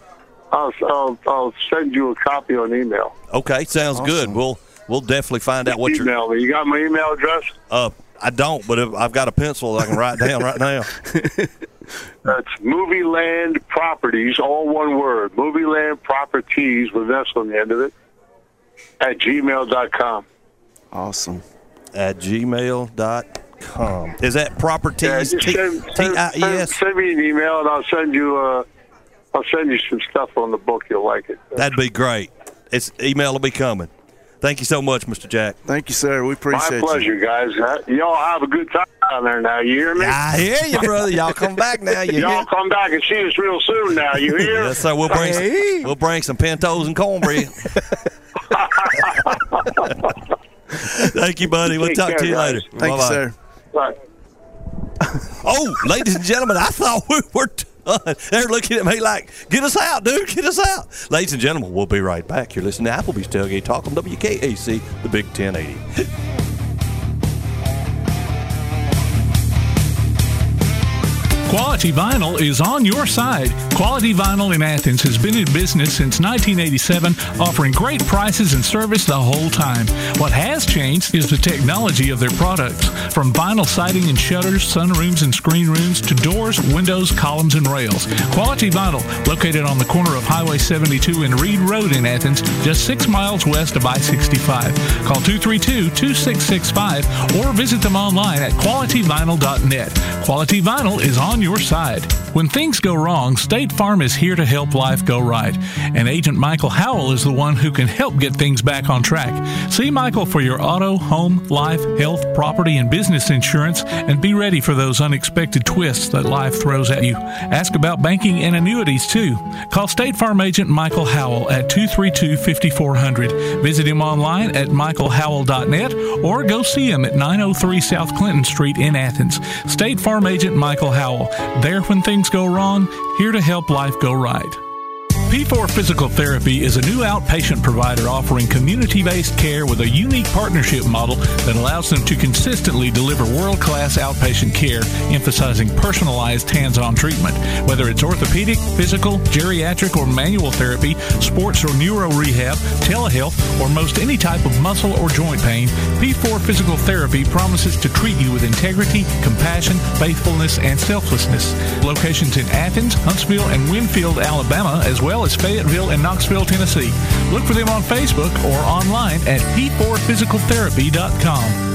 I'll, I'll I'll send you a copy on email. Okay, sounds good. We'll we'll definitely find out what your email me. You got my email address? uh I don't, but I've got a pencil I can write down right now. That's Movie Land Properties, all one word. Movie Land Properties with S on the end of it at gmail.com. Awesome. At gmail.com. Is that properties? Yeah, T- send, send, send, send me an email and I'll send you uh, I'll send you some stuff on the book. You'll like it. That'd be great. It's email will be coming. Thank you so much, Mr. Jack. Thank you, sir. We appreciate it. My pleasure, guys. Uh, Y'all have a good time down there now. You hear me? I hear you, brother. Y'all come back now. You Y'all hear? come back and see us real soon now. You hear? Yes, sir. We'll bring some, we'll bring some pintos and cornbread. Thank you, buddy. We'll Take talk care, to you guys. later. Thank you, Bye-bye. sir. Bye. Oh, ladies and gentlemen, I thought we were They're looking at me like, get us out, dude, get us out. Ladies and gentlemen, we'll be right back. You're listening to Applebee's Tailgate Talk on WKAC, the Big 1080. Quality Vinyl is on your side. Quality Vinyl in Athens has been in business since 1987, offering great prices and service the whole time. What has changed is the technology of their products. From vinyl siding and shutters, sunrooms and screen rooms, to doors, windows, columns, and rails. Quality Vinyl, located on the corner of Highway 72 and Reed Road in Athens, just six miles west of I 65. Call 232 2665 or visit them online at qualityvinyl.net. Quality Vinyl is on your side. When things go wrong, State Farm is here to help life go right. And Agent Michael Howell is the one who can help get things back on track. See Michael for your auto, home, life, health, property, and business insurance and be ready for those unexpected twists that life throws at you. Ask about banking and annuities too. Call State Farm Agent Michael Howell at 232 5400. Visit him online at michaelhowell.net or go see him at 903 South Clinton Street in Athens. State Farm Agent Michael Howell. There when things go wrong, here to help life go right. P4 Physical Therapy is a new outpatient provider offering community based care with a unique partnership model that allows them to consistently deliver world class outpatient care, emphasizing personalized hands on treatment. Whether it's orthopedic, physical, geriatric, or manual therapy, sports or neuro rehab, telehealth, or most any type of muscle or joint pain, P4 Physical Therapy promises to treat you with integrity, compassion, faithfulness, and selflessness. Locations in Athens, Huntsville, and Winfield, Alabama, as well as Fayetteville and Knoxville, Tennessee. Look for them on Facebook or online at p4physicaltherapy.com.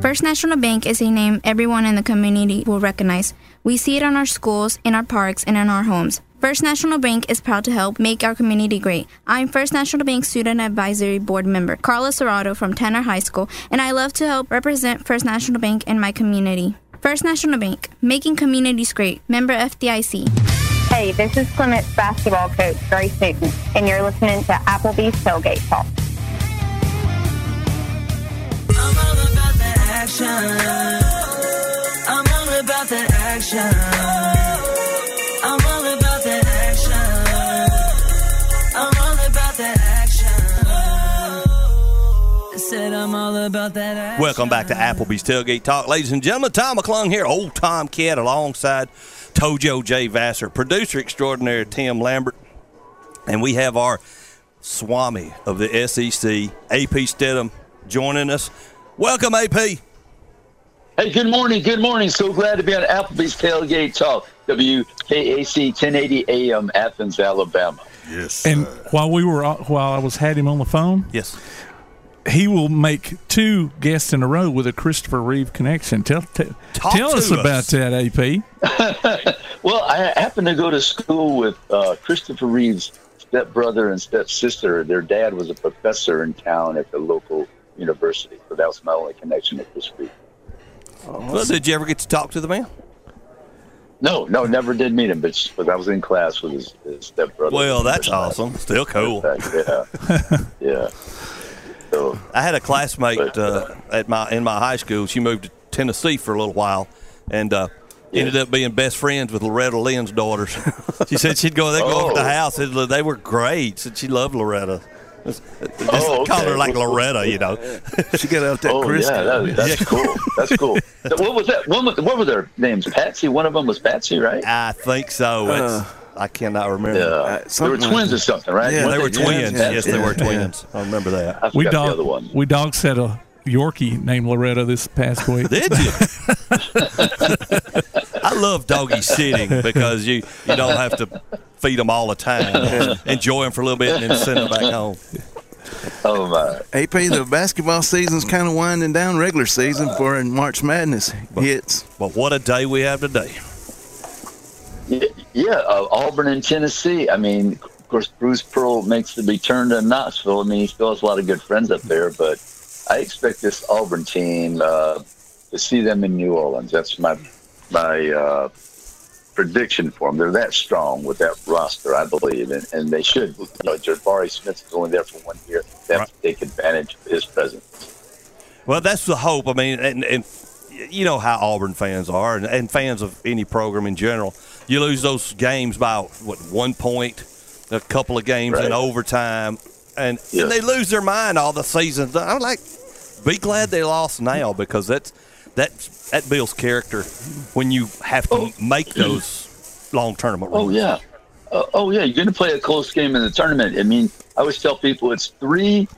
First National Bank is a name everyone in the community will recognize. We see it on our schools, in our parks, and in our homes. First National Bank is proud to help make our community great. I'm First National Bank Student Advisory Board member Carla Serrato from Tanner High School, and I love to help represent First National Bank in my community. First National Bank, making communities great. Member FDIC. Hey, this is Clemens basketball coach Grace Newton, and you're listening to Applebee's Tailgate Talk. action. I'm all about that action. I'm all about that action. I'm all about that action. I said I'm all about that action. Welcome back to Applebee's Tailgate Talk. Ladies and gentlemen, Tom McClung here, old Tom Cat alongside Tojo J. Vassar, producer extraordinaire Tim Lambert. And we have our Swami of the SEC, AP Steadham, joining us. Welcome, AP. Hey, good morning. Good morning. So glad to be on Applebee's Tailgate Talk. WKAC 1080 AM, Athens, Alabama. Yes. And while we were uh, while I was had him on the phone, yes, he will make two guests in a row with a Christopher Reeve connection. Tell t- tell us to about that, AP. Well, I happened to go to school with uh, Christopher Reeve's stepbrother and stepsister. Their dad was a professor in town at the local university, so that was my only connection with Chris Reeve. Well, did you ever get to talk to the man? No, no, never did meet him, but, but I was in class with his, his stepbrother. Well, that's awesome. Still cool. Yeah, yeah. So I had a classmate uh, at my in my high school. She moved to Tennessee for a little while, and uh, ended up being best friends with Loretta Lynn's daughters. she said she'd go they go over to the Oh. house. They were great. Said she loved Loretta. Just, just Oh, call her like Loretta, you know. she got out that oh yeah, that, that's cool. That's cool. What was that? One, what were their names? Patsy. One of them was Patsy, right? I think so. It's- I cannot remember. Yeah, Uh, they were twins or something, right? Yeah, they were twins. Yeah, Yes, they yeah, were yeah. twins. I remember that. I We forgot the dog other one. we dogs had a Yorkie named Loretta this past week. Did you? I love doggy sitting because you, you don't have to feed them all the time. Enjoy them for a little bit and then send them back home. Oh my! AP, the basketball season's kind of winding down. Regular season for in March Madness hits. But what a day we have today. Yeah, uh, Auburn and Tennessee. I mean, of course, Bruce Pearl makes the return to Knoxville. I mean, he still has a lot of good friends up there, but I expect this Auburn team uh, to see them in New Orleans. That's my my uh, prediction for them. They're that strong with that roster, I believe, and, and they should. You know, Jabari Smith is only there for one year. They have to take advantage of his presence. Well, that's the hope. I mean, and, and you know how Auburn fans are, and, and fans of any program in general. You lose those games by what one point, a couple of games in overtime, and, Yeah. and they lose their mind all the seasons. I'm like, be glad they lost now because that's that that builds character when you have to make those long tournament. Oh yeah, uh, oh yeah. You're going to play a close game in the tournament. I mean, I always tell people it's three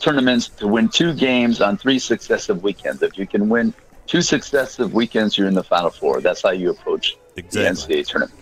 tournaments to win two games on three successive weekends. If you can win two successive weekends, you're in the Final Four. That's how you approach Exactly. the NCAA tournament.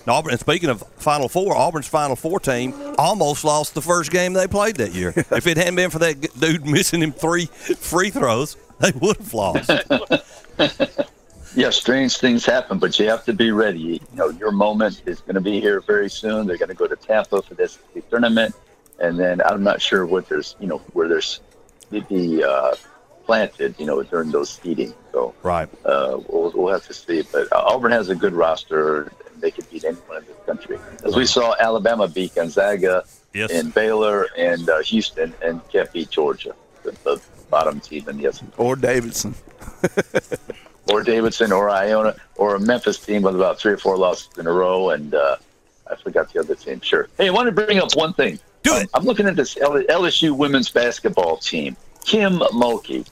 And Auburn. And speaking of Final Four, Auburn's Final Four team almost lost the first game they played that year. if it hadn't been for that dude missing him three free throws, they would have lost. Yeah, strange things happen, but you have to be ready. You know, your moment is going to be here very soon. They're going to go to Tampa for this tournament, and then I'm not sure what there's, you know, where there's be uh, planted, you know, during those seeding. So right, uh, we'll, we'll have to see. But uh, Auburn has a good roster. They could beat anyone in this country, as we saw Alabama beat Gonzaga Yes. and Baylor and uh, Houston, and can't beat Georgia, the, the bottom team in the S&P Or Davidson. or Davidson or Iona or a Memphis team with about three or four losses in a row. And uh, I forgot the other team. Sure. Hey, I want to bring up one thing. Do it. I'm looking at this LSU women's basketball team. Kim Mulkey,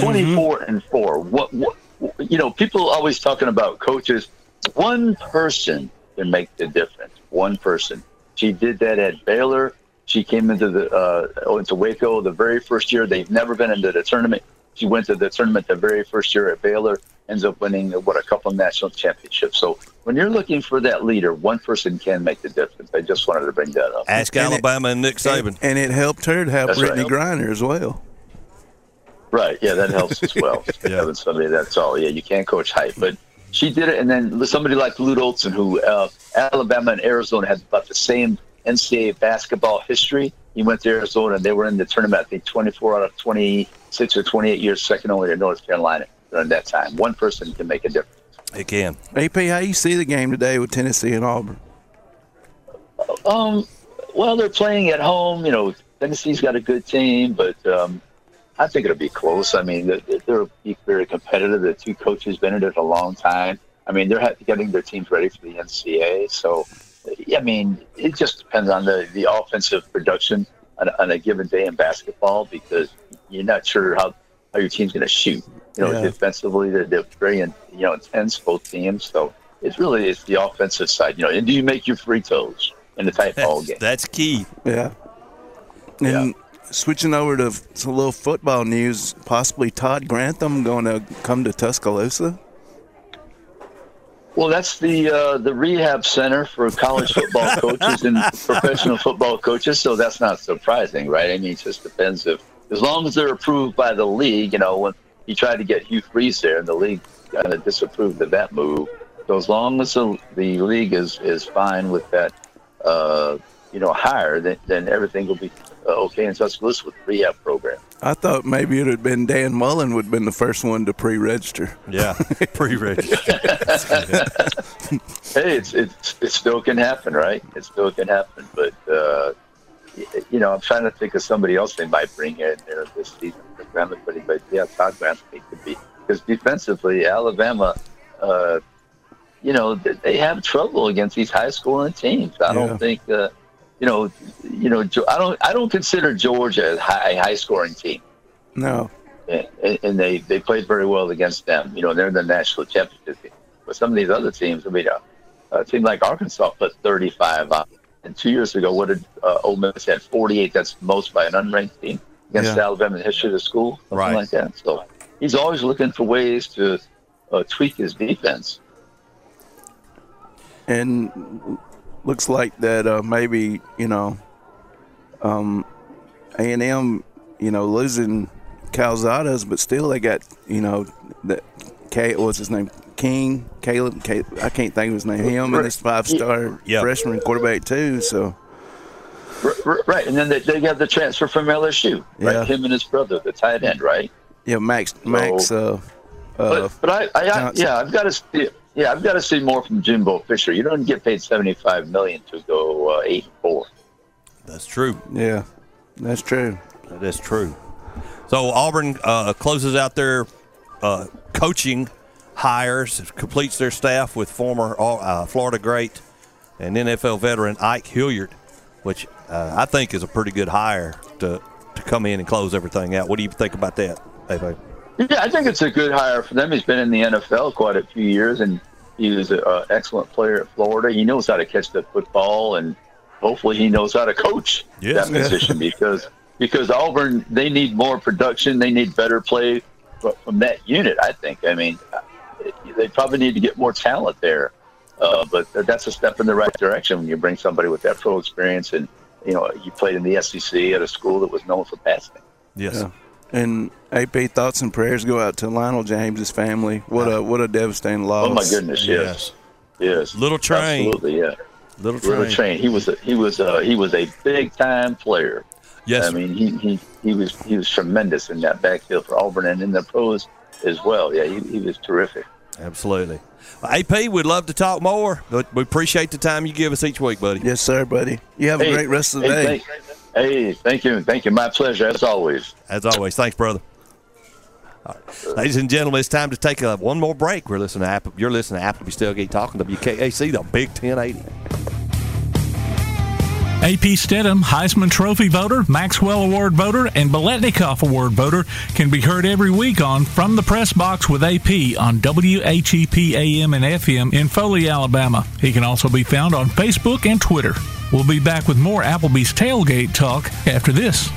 24 and four. What, what? You know, people always talking about coaches. One person can make the difference. One person. She did that at Baylor. She came into the uh, into Waco the very first year. They've never been into the tournament. She went to the tournament the very first year at Baylor. Ends up winning what a couple national championships. So when you're looking for that leader, one person can make the difference. I just wanted to bring that up. Ask Alabama and Nick Saban. And it helped her to have That's Brittney right. Griner as well. Right. Yeah, that helps as well. Having somebody that's all. Yeah, you can't coach height, but she did it. And then somebody like Lute Olson, who uh, Alabama and Arizona had about the same NCAA basketball history. He went to Arizona and they were in the tournament. I think 24 out of 26 or 28 years, second only to North Carolina during that time. One person can make a difference. It can. AP, how you see the game today with Tennessee and Auburn? Um, well, they're playing at home. You know, Tennessee's got a good team, but um, I think it'll be close. I mean, they're, they're very competitive. The two coaches been in it a long time. I mean, they're getting their teams ready for the NCAA. So, I mean, it just depends on the, the offensive production on, a- on a given day in basketball because you're not sure how, how your team's going to shoot. You know, Yeah. defensively, they're, they're very you know intense both teams. So it's really it's the offensive side. You know, and do you make your free throws in the tight ball game? That's key. Yeah. And switching over to some little football news, possibly Todd Grantham going to come to Tuscaloosa. Well, that's the uh, the rehab center for college football coaches and professional football coaches. So that's not surprising, right? I mean, it just depends if, as long as they're approved by the league. You know, when he tried to get Hugh Freeze there, and the league kind of disapproved of that move. So as long as the, the league is is fine with that, uh, you know, hire, then, then everything will be okay in Tuscaloosa with the rehab program. I thought maybe it had been Dan Mullen would have been the first one to pre-register. Yeah, pre-register. hey, it's, it's it still can happen, right? It still can happen, but uh, you know, I'm trying to think of somebody else they might bring in there this season for Grantham, but yeah, Todd Grantham could be because defensively, Alabama, uh, you know, they have trouble against these high-scoring teams. I Yeah. don't think, uh, you know, you know, I don't, I don't consider Georgia a high, high-scoring team No. and, and they they played very well against them. You know, they're the national championship team. But some of these other teams, I mean, uh, a team like Arkansas put 35 on. And two years ago, what did uh, Ole Miss had 48? That's most by an unranked team against Yeah. Alabama in the history of the school, something Right. like that. So he's always looking for ways to uh, tweak his defense. and looks like that uh, maybe you know um A and M you know losing Calzadas, but still they got you know that K what's his name King Caleb K, I can't think of his name him and this five star Yeah. freshman quarterback too so R- r- right, and then they, they got the transfer from LSU, right? Yeah. Him and his brother, the tight end, right? yeah Max Max uh, uh But, but I, I, I yeah, I've got to see, yeah, I've got to see more from Jimbo Fisher. You don't get paid seventy five million to go uh, eight and four. That's true. Yeah, that's true. That is true. So Auburn uh, closes out their uh, coaching hires, completes their staff with former uh, Florida great and NFL veteran Ike Hilliard, which uh, I think is a pretty good hire to to come in and close everything out. What do you think about that, Ava? Yeah, I think it's a good hire for them. He's been in the NFL quite a few years, and he was an excellent player at Florida. He knows how to catch the football, and hopefully, he knows how to coach Yes. that position because because Auburn they need more production, they need better play from that unit. I think. I mean, they probably need to get more talent there, uh, but that's a step in the right direction when you bring somebody with that pro experience and. You know, you played in the SEC at a school that was known for passing. Yes. Yeah. And AP thoughts and prayers go out to Lionel James's family. What a what a devastating loss. Oh my goodness, yes, yes. Little train. absolutely, yeah. Little Little train. train. He was a, he was a, he was a big time player. Yes. I mean he, he he was he was tremendous in that backfield for Auburn and in the pros as well. Yeah, he, he was terrific. Absolutely. Well, AP, we'd love to talk more, but we appreciate the time you give us each week, buddy. Yes, sir, buddy. You have a great rest of the hey, day. Thank, hey, thank you, thank you. My pleasure as always. As always, thanks, brother. Ladies and gentlemen, it's time to take a, one more break. We're listening to Apple, you're listening to Applebee's Tailgate Talking to WKAC, the Big 1080. AP Steadham, Heisman Trophy voter, Maxwell Award voter, and Biletnikoff Award voter can be heard every week on From the Press Box with AP on WHEP AM and FM in Foley, Alabama. He can also be found on Facebook and Twitter. We'll be back with more Applebee's Tailgate Talk after this.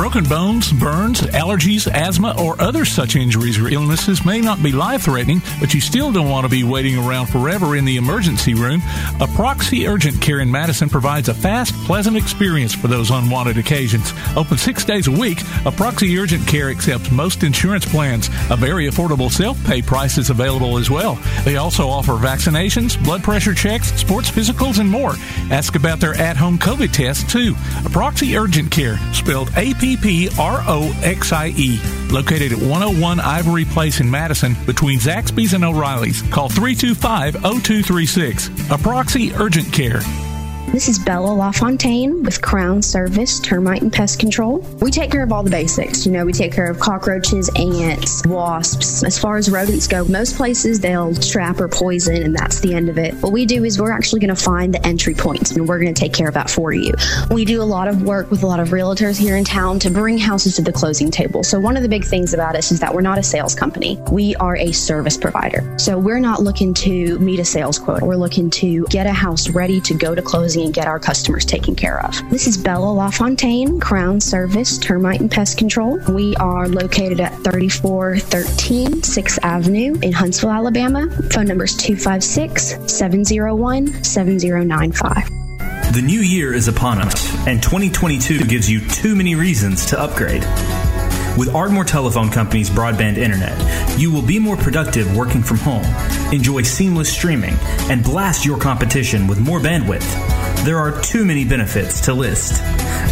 Broken bones, burns, allergies, asthma, or other such injuries or illnesses may not be life threatening, but you still don't want to be waiting around forever in the emergency room. Approxie Urgent Care in Madison provides a fast, pleasant experience for those unwanted occasions. Open six days a week, Approxie Urgent Care accepts most insurance plans. A very affordable self pay price is available as well. They also offer vaccinations, blood pressure checks, sports physicals, and more. Ask about their at home COVID test too. Approxie Urgent Care, spelled A P P R O X I E, located at 101 Ivory Place in Madison between Zaxby's and O'Reilly's. Call 325 0236. Approxie Urgent Care. This is Bella LaFontaine with Crown Service Termite and Pest Control. We take care of all the basics. You know, we take care of cockroaches, ants, wasps. As far as rodents go, most places they'll trap or poison, and that's the end of it. What we do is we're actually going to find the entry points, and we're going to take care of that for you. We do a lot of work with a lot of realtors here in town to bring houses to the closing table. So, one of the big things about us is that we're not a sales company, we are a service provider. So, we're not looking to meet a sales quota. We're looking to get a house ready to go to closing closing and get our customers taken care of. This is Bella LaFontaine, Crown Service Termite and Pest Control. We are located at 3413 6th Avenue in Huntsville, Alabama. Phone number is 256 701 7095. The new year is upon us, and 2022 gives you too many reasons to upgrade. With Ardmore Telephone Company's broadband internet, you will be more productive working from home, enjoy seamless streaming, and blast your competition with more bandwidth. There are too many benefits to list.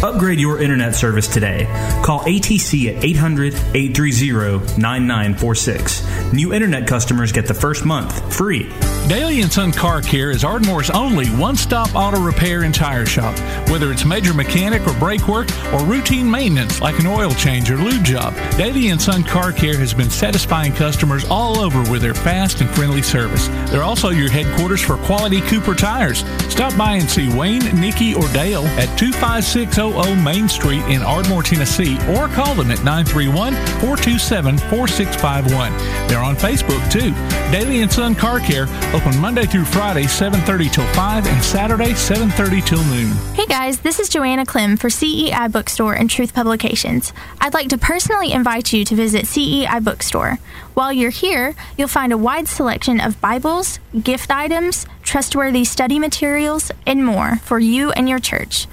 Upgrade your internet service today. Call ATC at 800 830 9946. New internet customers get the first month free. Daly and Son Car Care is Ardmore's only one-stop auto repair and tire shop. Whether it's major mechanic or brake work or routine maintenance like an oil change or lube job, Daly and Son Car Care has been satisfying customers all over with their fast and friendly service. They're also your headquarters for quality Cooper tires. Stop by and see Wayne, Nikki, or Dale at 25600 Main Street in Ardmore, Tennessee, or call them at 931-427-4651. They're on Facebook too. Daly and Son Car Care open Monday through Friday 7:30 till 5 and Saturday 7:30 till noon. Hey guys, this is Joanna Klim for CEI Bookstore and Truth Publications. I'd like to personally invite you to visit CEI Bookstore. While you're here, you'll find a wide selection of Bibles, gift items, trustworthy study materials, and more for you and your church.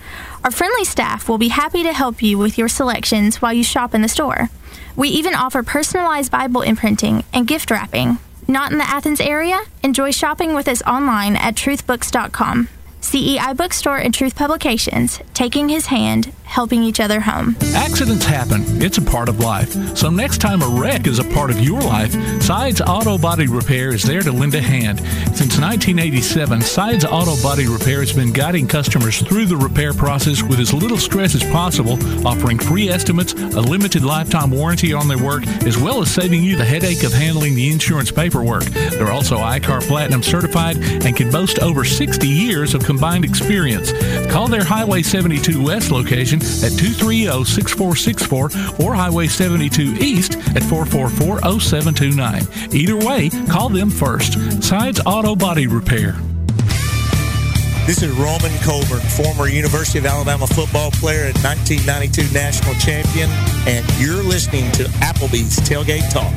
Our friendly staff will be happy to help you with your selections while you shop in the store. We even offer personalized Bible imprinting and gift wrapping. Not in the Athens area? Enjoy shopping with us online at truthbooks.com. CEI Bookstore and Truth Publications, taking his hand, helping each other home. Accidents happen. It's a part of life. So next time a wreck is a part of your life, Sides Auto Body Repair is there to lend a hand. Since 1987, Sides Auto Body Repair has been guiding customers through the repair process with as little stress as possible, offering free estimates, a limited lifetime warranty on their work, as well as saving you the headache of handling the insurance paperwork. They're also ICAR Platinum certified and can boast over 60 years of combined experience. Call their Highway 72 West location at 230-6464 or Highway 72 East at 444-0729. Either way, call them first. Sides Auto Body Repair. This is Roman Colburn, former University of Alabama football player and 1992 national champion, and you're listening to Applebee's Tailgate Talk.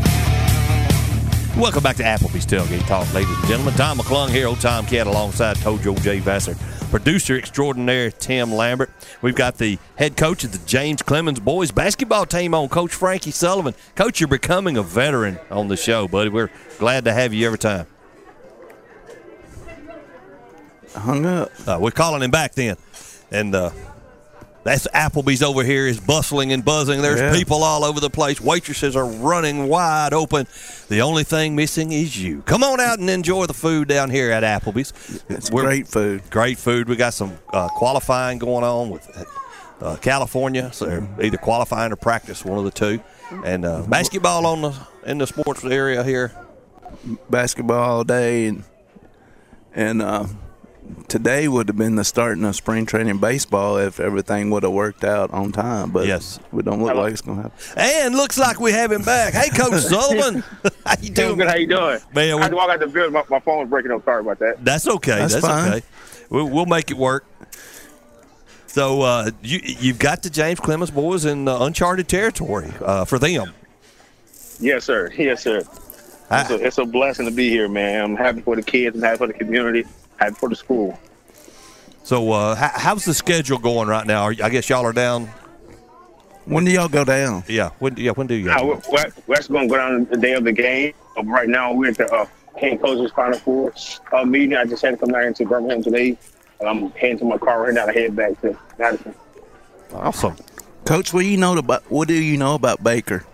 Welcome back to Applebee's Tailgate Talk, ladies and gentlemen. Tom McClung here, old Tom Cat, alongside Tojo J. Vassar, producer extraordinaire Tim Lambert. We've got the head coach of the James Clemens boys basketball team on, Coach Frankie Sullivan. Coach, you're becoming a veteran on the show, buddy. We're glad to have you every time. Hung up. Uh, we're calling him back then, and uh, that's Applebee's over here is bustling and buzzing. There's Yeah. people all over the place. Waitresses are running wide open. The only thing missing is you. Come on out and enjoy the food down here at Applebee's. It's great food. Great food. We got some uh, qualifying going on with uh, California, so they're either qualifying or practice, one of the two. And uh, basketball on the in the sports area here. Basketball all day, and and uh, today would have been the starting of spring training baseball if everything would have worked out on time. But yes, we don't look like it's gonna happen. And looks like we have him back. Hey, Coach Sullivan. how you doing? Good. How you doing? Man, I had to walk out the building. My, my phone was breaking up. Sorry about that. That's okay. That's That's, fine. okay. We'll, we'll make it work. So uh, you you've got the James Clemens boys in uh, uncharted territory uh, for them. Yes, sir. Yes, sir. It's a, it's a blessing to be here, man. I'm happy for the kids. I'm happy for the community. Happy for the school. So uh, how, how's the schedule going right now? Are, y- I guess y'all are down. When do y'all go down? Yeah. When? Do yeah. When do you? Uh, we're, we're, we're actually going to go down the day of the game. Uh, right now, we're at the uh, King Coaches Final Four uh, meeting. I just had to come down into Birmingham today. I'm heading to my car right now to head back to Madison. Awesome, Coach. What do you know about? What do you know about Baker?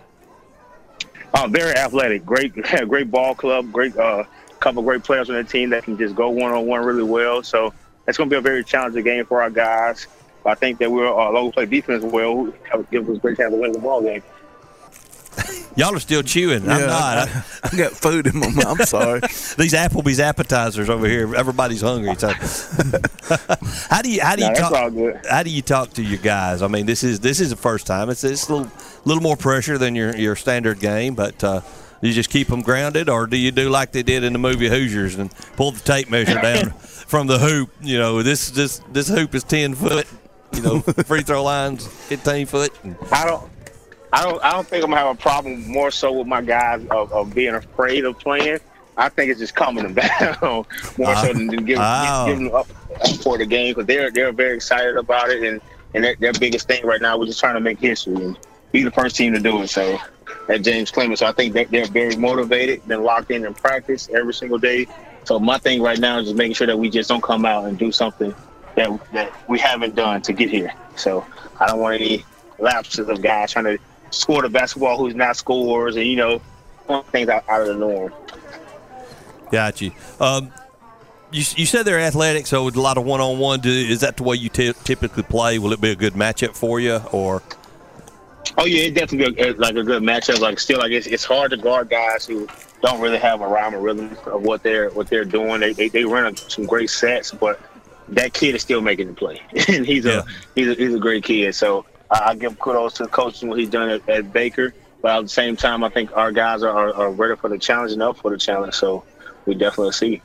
Uh, very athletic, great, great ball club, great uh, couple great players on the team that can just go one on one really well. So it's going to be a very challenging game for our guys. I think that we're uh, long play defense well, have give us a great chance to win the ball game. Y'all are still chewing. I'm not. I- I got food in my mouth. I'm sorry. These Applebee's appetizers over here. Everybody's hungry. So, how do you how do you No, talk? How do you talk to your guys? I mean, this is this is the first time. It's it's a little little more pressure than your your standard game, but uh, you just keep them grounded, or do you do like they did in the movie Hoosiers and pull the tape measure down from the hoop? You know, this this this hoop is ten foot. You know, free throw lines fifteen foot. I don't. I don't. I don't think I'm gonna have a problem more so with my guys of, of being afraid of playing. I think it's just calming them down more so than giving, Oh. giving them up, up for the game because they're they're very excited about it and and their, their biggest thing right now we're just trying to make history and be the first team to do it. So at James Clemens, so I think that they're very motivated, been locked in in practice every single day. So my thing right now is just making sure that we just don't come out and do something that that we haven't done to get here. So I don't want any lapses of guys trying to score the basketball who's not scores and you know things out, out of the norm. Got you. Um, you, you said they're athletic, so with a lot of one on one. Is that the way you ty- typically play? Will it be a good matchup for you, or Oh yeah, it definitely be a, like a good matchup. Like still, like it's, it's hard to guard guys who don't really have a rhyme or rhythm of what they're what they're doing. They they, they run a, some great sets, but that kid is still making the play, and he's a he's a he's a great kid. So I, I give kudos to the coach and what he's done at, at Baker. But at the same time, I think our guys are, are, are ready for the challenge and up for the challenge. So we definitely see.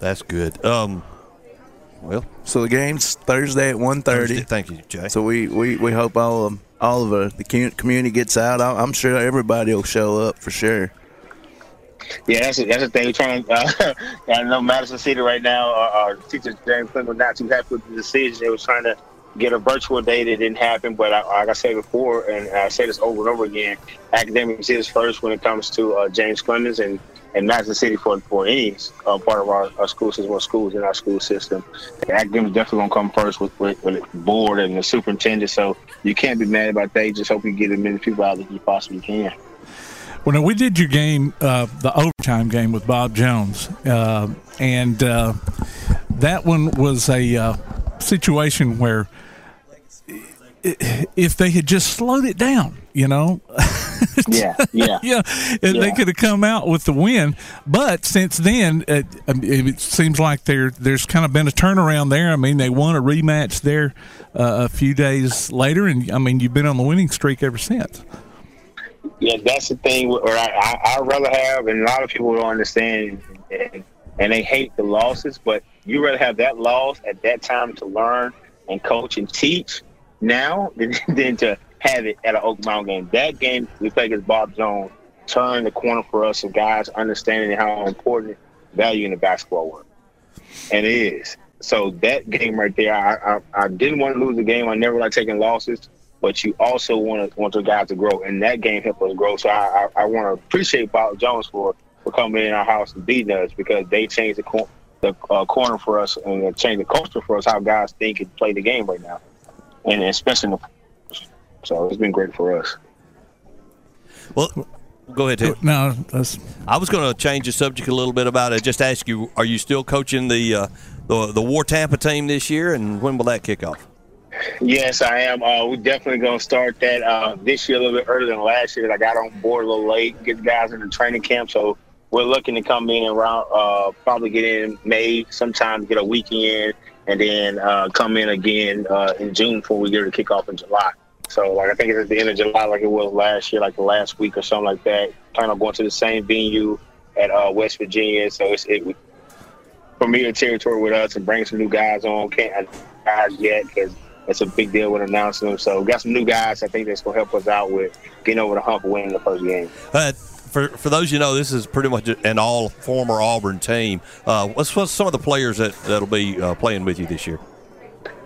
that's good? Um, well, so the game's Thursday at 1.30. Thursday. Thank you, Jay. So we, we, we hope all of all of the community gets out. I'm sure everybody will show up for sure. Yeah, that's that's the thing. We're trying. Uh, I know Madison City right now. Our, our teacher James Clemens was not too happy with the decision. They was trying to get a virtual day that didn't happen. But I, like I said before, and I say this over and over again, academics is first when it comes to uh, James Clemens and and Madison City for for any uh, part of our, our school system or schools in our school system. The academics definitely gonna come first with, with, with the board and the superintendent. So you can't be mad about that. You just hope you get as many people out as you possibly can. Well, we did your game, uh, the overtime game with Bob Jones, uh, and uh, that one was a uh, situation where if they had just slowed it down, you know, Yeah, yeah, yeah, and they could have come out with the win. But since then, um, it seems like there there's kind of been a turnaround there. I mean, they won a rematch there uh, a few days later, and I mean, you've been on the winning streak ever since. Yeah, that's the thing. Where I, I I'd rather have, and a lot of people don't understand, and, and they hate the losses. But you rather have that loss at that time to learn and coach and teach now than, than to have it at an Oak Mountain game. That game we played against Bob Jones turned the corner for us of guys understanding how important value in the basketball was, and it is. So that game right there, I, I I didn't want to lose the game. I never like taking losses but you also want to want the guys to grow, and that game helped us grow. So I, I, I want to appreciate Bob Jones for, for coming in our house and beating us because they changed the cor- the uh, corner for us and changed the culture for us how guys think and play the game right now, and especially in the so it's been great for us. Well, go ahead, Ted. No, that's. I was going to change the subject a little bit about it. Just ask you: Are you still coaching the uh, the the War Tampa team this year, and when will that kick off? Yes, I am. Uh, we're definitely going to start that uh, this year a little bit earlier than last year. I got on board a little late, get the guys in the training camp. So we're looking to come in around, uh, probably get in May, sometime get a weekend, and then uh, come in again uh, in June before we get to kick off in July. So, like, I think it's at the end of July, like it was last year, like the last week or something like that. Plan on going to the same venue at uh, West Virginia. So it's it, familiar territory with us and bring some new guys on. Can't guys yet because it's a big deal with announcing them. So got some new guys. I think that's gonna help us out with getting over the hump winning the first game. Uh, for for those you know, this is pretty much an all former Auburn team. Uh, what's, what's some of the players that that'll be uh, playing with you this year?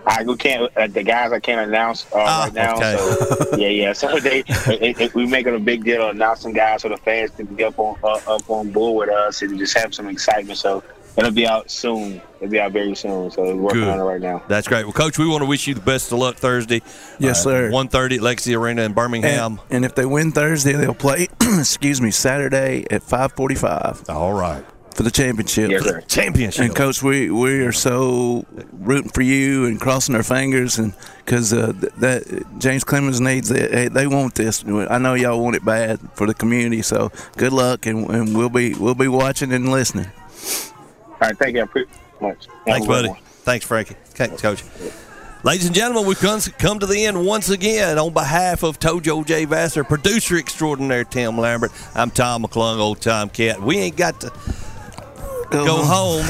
I we can't uh, the guys I can't announce uh, right now. okay. So yeah, yeah. So they it, it, we making a big deal of announcing guys so the fans can get up on uh, up on board with us and just have some excitement. So it'll be out soon. It'll be out very soon. So we're working Good. on it right now. That's great. Well, Coach, we want to wish you the best of luck Thursday. Yes, sir. One thirty at Legacy Arena in Birmingham. And, and if they win Thursday, they'll play. excuse me, Saturday at five forty-five. All right. For the championship. Yes, sir. Championship. And coach, we we are so rooting for you and crossing our fingers, and because uh, that James Clemens needs it, Hey, they want this. I know y'all want it bad for the community. So good luck, and, and we'll be we'll be watching and listening. All right, thank you. I appreciate it much. Thanks, buddy. one. Thanks, Frankie. Thanks, Coach. Ladies and gentlemen, we've come, come to the end once again. On behalf of Tojo J. Vassar, producer extraordinaire Tim Lambert, I'm Tom McClung, old Tom Cat. We ain't got to go home.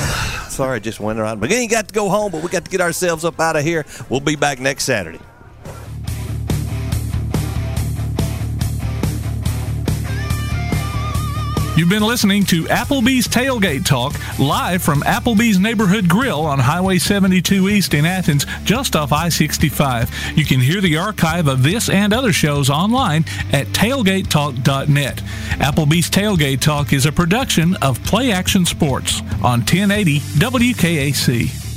Sorry, I just went around. We ain't got to go home, but we got to get ourselves up out of here. We'll be back next Saturday. You've been listening to Applebee's Tailgate Talk live from Applebee's Neighborhood Grill on Highway 72 East in Athens, just off I 65. You can hear the archive of this and other shows online at tailgatetalk.net. Applebee's Tailgate Talk is a production of Play Action Sports on 1080 WKAC.